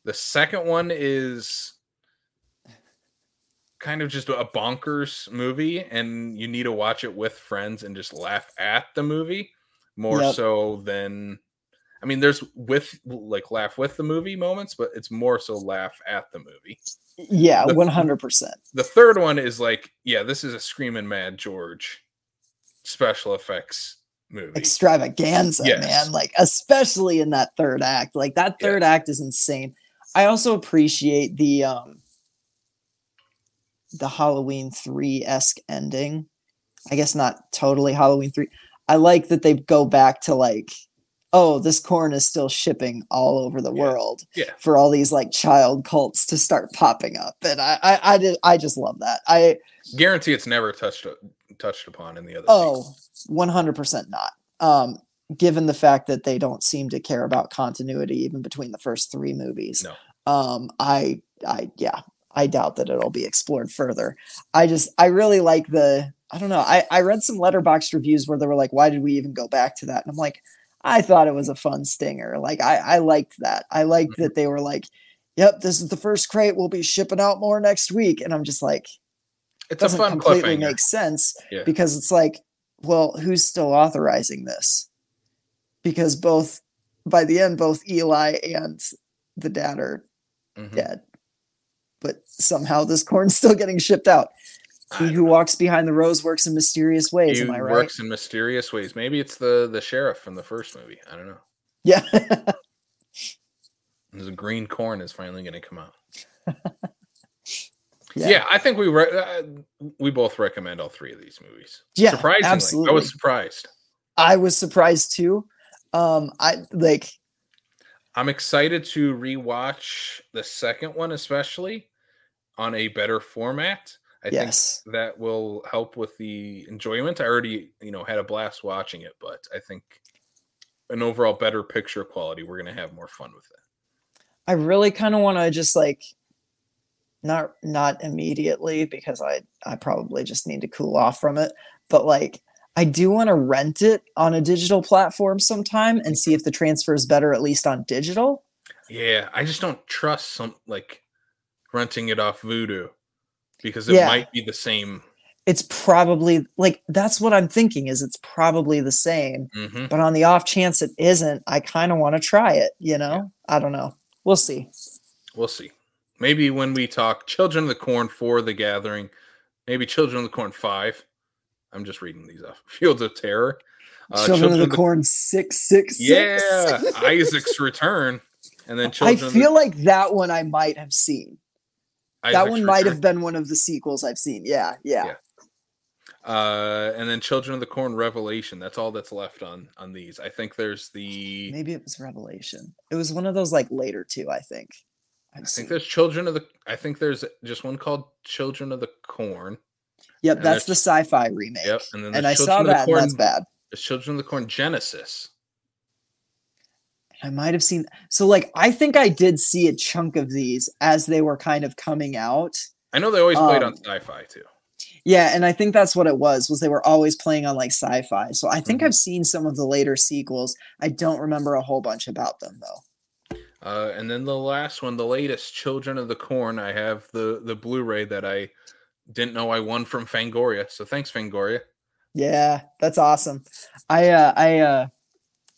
The second one is kind of just a bonkers movie, and you need to watch it with friends and just laugh at the movie more Yep. so than. I mean, there's with like laugh with the movie moments, but it's more so laugh at the movie. Yeah, The- one hundred percent. The third one is like, yeah, this is a screaming mad George special effects movie. extravaganza, Yes. man. Like, especially in that third act. Like that Yeah. third act is insane. I also appreciate the um the Halloween 3-esque ending. I guess not totally Halloween 3. I like that they go back to like, oh, this corn is still shipping all over the Yeah. world Yeah. for all these like child cults to start popping up. And I I I, did, I just love that. I Guarantee it's never touched touched upon in the other. Oh, sequels. 100% not. Um, given the fact that they don't seem to care about continuity even between the first three movies. No. Um, I, I, yeah, I doubt that it'll be explored further. I just, I really like the, I don't know. I, I read some Letterboxd reviews where they were like, why did we even go back to that? And I'm like, I thought it was a fun stinger. Like, I, I liked that. I liked Mhm. that they were like, yep, this is the first crate. We'll be shipping out more next week. And I'm just like, it doesn't fun completely make sense Yeah. because it's like, well, who's still authorizing this? Because both by the end, both Eli and the dad are Mhm. dead, but somehow this corn's still getting shipped out. He who know. walks behind the rows works in mysterious ways. He am I right? works in mysterious ways. Maybe it's the the sheriff from the first movie. I don't know. Yeah. The green corn is finally going to come out. yeah. Yeah. I think we re- uh, we both recommend all three of these movies. Yeah, surprisingly, I was surprised. I was surprised too. Um, I like I'm excited to rewatch the second one, especially on a better format. I yes. think that will help with the enjoyment. I already, you know, had a blast watching it, but I think an overall better picture quality, we're gonna have more fun with it. I really kind of want to just like not not immediately because I I probably just need to cool off from it, but like I do want to rent it on a digital platform sometime and see if the transfer is better at least on digital. Yeah, I just don't trust some like renting it off Vudu because it Yeah. might be the same. It's probably like that's what I'm thinking is it's probably the same, Mhm. but on the off chance it isn't, I kind of want to try it, you know? I don't know. We'll see. We'll see. Maybe when we talk Children of the Corn for the Gathering, maybe Children of the Corn 5. I'm just reading these off. Fields of Terror. Uh, Children, of the Corn 666. Yeah, Isaac's Return. And then I Children of feel like that one I might have seen. The, that one might have been one of the sequels I've seen. Yeah, yeah. Yeah. Uh, and then Children of the Corn Revelation. That's all that's left on on these. I think there's the Maybe it was Revelation. It was one of those like later two, I think. I've I seen. think there's Children of the I think there's just one called Children of the Corn. Yep, and that's the sci-fi remake. Yep. And then and I saw the that, and Corn, that's bad. There's Children of the Corn Genesis. I might have seen. So, like, I think I did see a chunk of these as they were kind of coming out. I know they always played on Um, sci-fi too. Yeah, and I think that's what it was. Was they were always playing on like sci-fi. So I think Mhm. I've seen some of the later sequels. I don't remember a whole bunch about them though. Uh, and then the last one, the latest, Children of the Corn. I have the the Blu-ray that I didn't know I won from Fangoria. So thanks, Fangoria. Yeah, that's awesome. I uh I uh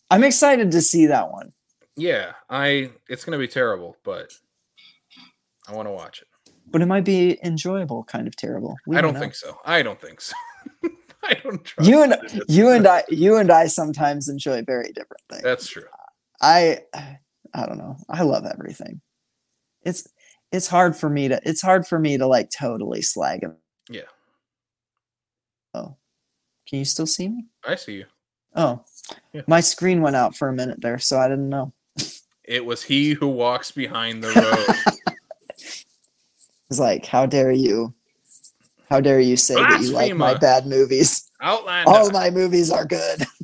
I'm excited to see that one. Yeah, I it's gonna be terrible, but I want to watch it. But it might be enjoyable, kind of terrible. We I don't know. think so. I don't think so. I don't trust you and that it is. you and I you and I sometimes enjoy very different things. That's true. I I don't know. I love everything. It's it's hard for me to it's hard for me to like totally slag him. Yeah. Oh. Can you still see me? I see you. Oh. Yeah. My screen went out for a minute there, so I didn't know. It was he who walks behind the rows. It's like, how dare you? How dare you say that you like my bad movies? Outlander. All my movies are good.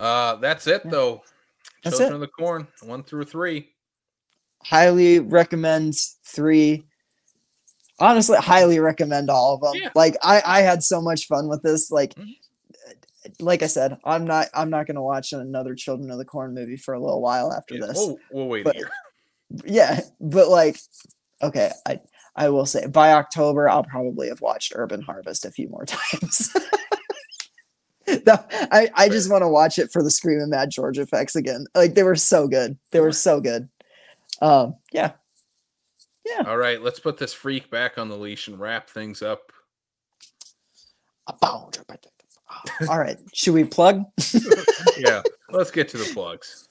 Uh, that's it though. That's Children it. of the Corn, one through three. highly recommend three. Honestly, highly recommend all of them. Yeah. Like I, I had so much fun with this. Like, Mhm. Like I said, I'm not, I'm not gonna watch another Children of the Corn movie for a little while after Yeah, this. We'll, we'll wait But- a year. Yeah, but like, okay, I, I will say by October I'll probably have watched Urban Harvest a few more times. That- I, I just want to watch it for the Screaming Mad George effects again. Like they were so good. They were so good. Um, yeah, yeah. All right, let's put this freak back on the leash and wrap things up. All right. Should we plug? Yeah, let's get to the plugs.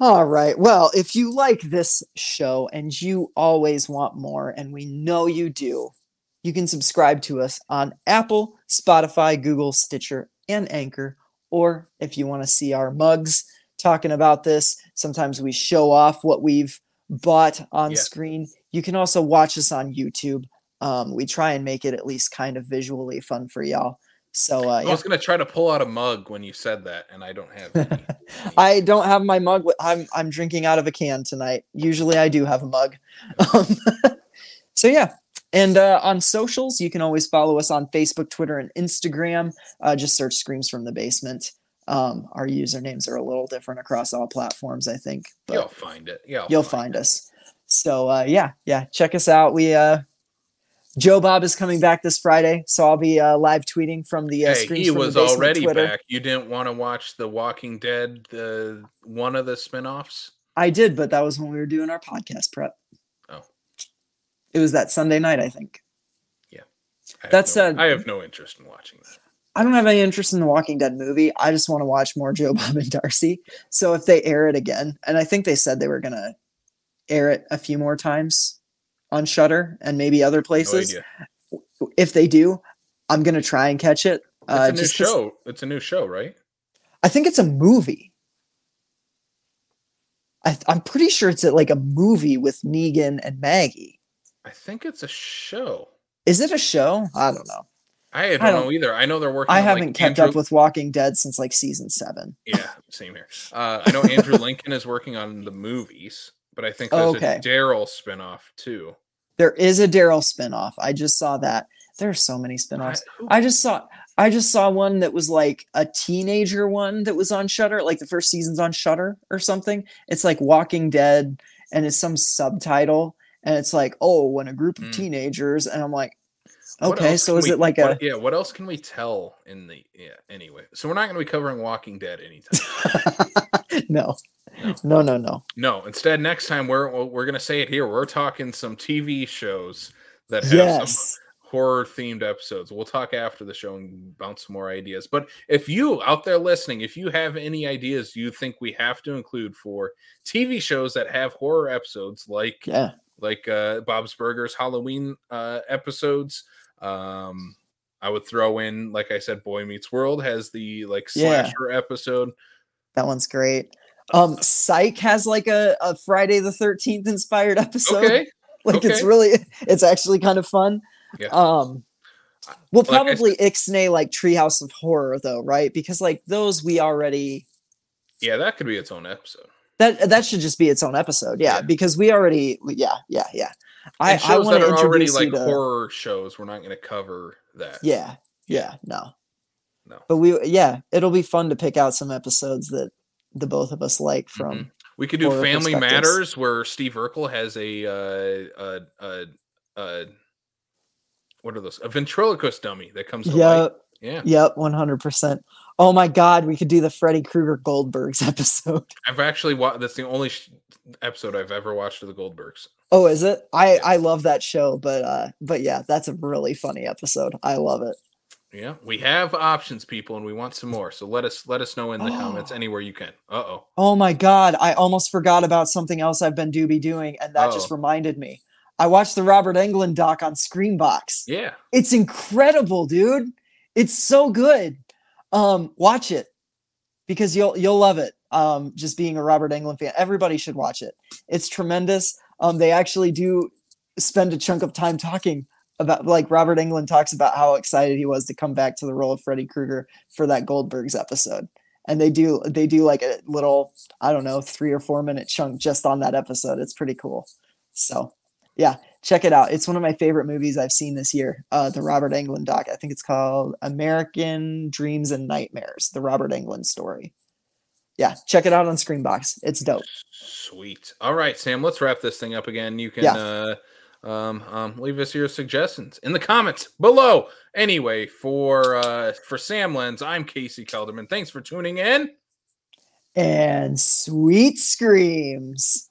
All right. Well, if you like this show and you always want more, and we know you do, you can subscribe to us on Apple, Spotify, Google, Stitcher, and Anchor. Or if you want to see our mugs talking about this, sometimes we show off what we've bought on Yeah. screen. You can also watch us on YouTube. Um, we try and make it at least kind of visually fun for y'all. So uh, I yeah. was gonna try to pull out a mug when you said that, and I don't have. I don't have my mug. I'm I'm drinking out of a can tonight. Usually I do have a mug. Um, so yeah, and uh, on socials you can always follow us on Facebook, Twitter, and Instagram. Uh, just search "Screams from the Basement." Um, our usernames are a little different across all platforms, I think, but You'll find it. Yeah, you'll find us. So uh, yeah, yeah, check us out. We uh, Joe Bob is coming back this Friday, so I'll be uh, live tweeting from the uh, Hey, he was already back. You didn't want to watch The Walking Dead, the one of the spin-offs? I did, but that was when we were doing our podcast prep. Oh. It was that Sunday night, I think. I have That's, no, uh, I have no interest in watching that. I don't have any interest in the Walking Dead movie. I just want to watch more Joe Bob and Darcy. So if they air it again, and I think they said they were gonna air it a few more times on Shudder and maybe other No places. idea. if they do, I'm gonna try and catch it. It's Uh, a new show. It's a new show, right? I think it's a movie. I, I'm pretty sure it's like a movie with Negan and Maggie. I think it's a show. Is it a show? I don't know. I don't, I don't- know either. I know they're working. I haven't like, kept Andrew- up with Walking Dead since like season seven. Yeah, same here. Uh, I know Andrew Lincoln is working on the movies, but I think there's Okay. a Daryl spinoff too. There is a Daryl spinoff. I just saw that. There are so many spinoffs. who- I just saw I just saw one that was like a teenager one that was on Shudder, like the first season's on Shudder or something. It's like Walking Dead and it's some subtitle and it's like, "Oh, when a group of Mm. teenagers." And I'm like, "Okay, so is we- it like a what- yeah? What else can we tell in the yeah? Anyway, so we're not going to be covering Walking Dead anytime. No. No. No, no, no. no, instead, next time we're we're going to say it here. We're talking some TV shows that have some horror themed episodes. We'll talk after the show and bounce some more ideas. But if you out there listening, if you have any ideas you think we have to include for TV shows that have horror episodes, like Yeah. Like uh, Bob's Burgers Halloween uh, episodes, um, I would throw in, like I said, Boy Meets World has the like Yeah. slasher episode. That one's great. Um Psych has like a, a Friday the 13th inspired episode. Okay, like it's really it's actually kind of fun Yeah. um we'll Like probably ixnay like treehouse of horror though right because like those we already yeah, that could be its own episode. That that should just be its own episode yeah, Yeah. because we already yeah yeah yeah i And i shows want that to are already introduce like to horror shows, we're not going to cover that. yeah yeah no No. but we yeah it'll be fun to pick out some episodes that the both of us like from Mhm. We could do Family. Matters, where Steve Urkel has a uh, uh, uh, uh, what are those? A ventriloquist dummy that comes to life. yep Yeah, yep 100% oh my god we could do the freddy krueger goldbergs episode I've actually watched. That's the only sh- episode I've ever watched of the Goldbergs. Oh, is it? I Yeah. I love that show, but uh but yeah, that's a really funny episode. I love it. Yeah, we have options, people, and we want some more. So let us let us know in the comments Oh. anywhere you can. Uh oh. Oh my god, I almost forgot about something else I've been doobie doing and that just Uh-oh. reminded me. I watched the Robert Englund doc on Screambox. Yeah. It's incredible, dude. It's so good. Um watch it because you'll you'll love it. Um just being a Robert Englund fan. Everybody should watch it. It's tremendous. Um they actually do spend a chunk of time talking about like Robert Englund talks about how excited he was to come back to the role of Freddy Krueger for that Goldberg's episode. And they do they do like a little I don't know 3 or 4 minute chunk just on that episode. It's pretty cool. So, yeah, check it out. It's one of my favorite movies I've seen this year. Uh the Robert Englund doc. I think it's called American Dreams and Nightmares, the Robert Englund story. Yeah, check it out on Screambox. It's dope. Sweet. All right, Sam. Let's wrap this thing up again. You can Yeah. uh, um, um, leave us your suggestions in the comments below. Anyway, for uh, for Sam Lens, I'm Casey Kelderman. Thanks for tuning in. And sweet screams.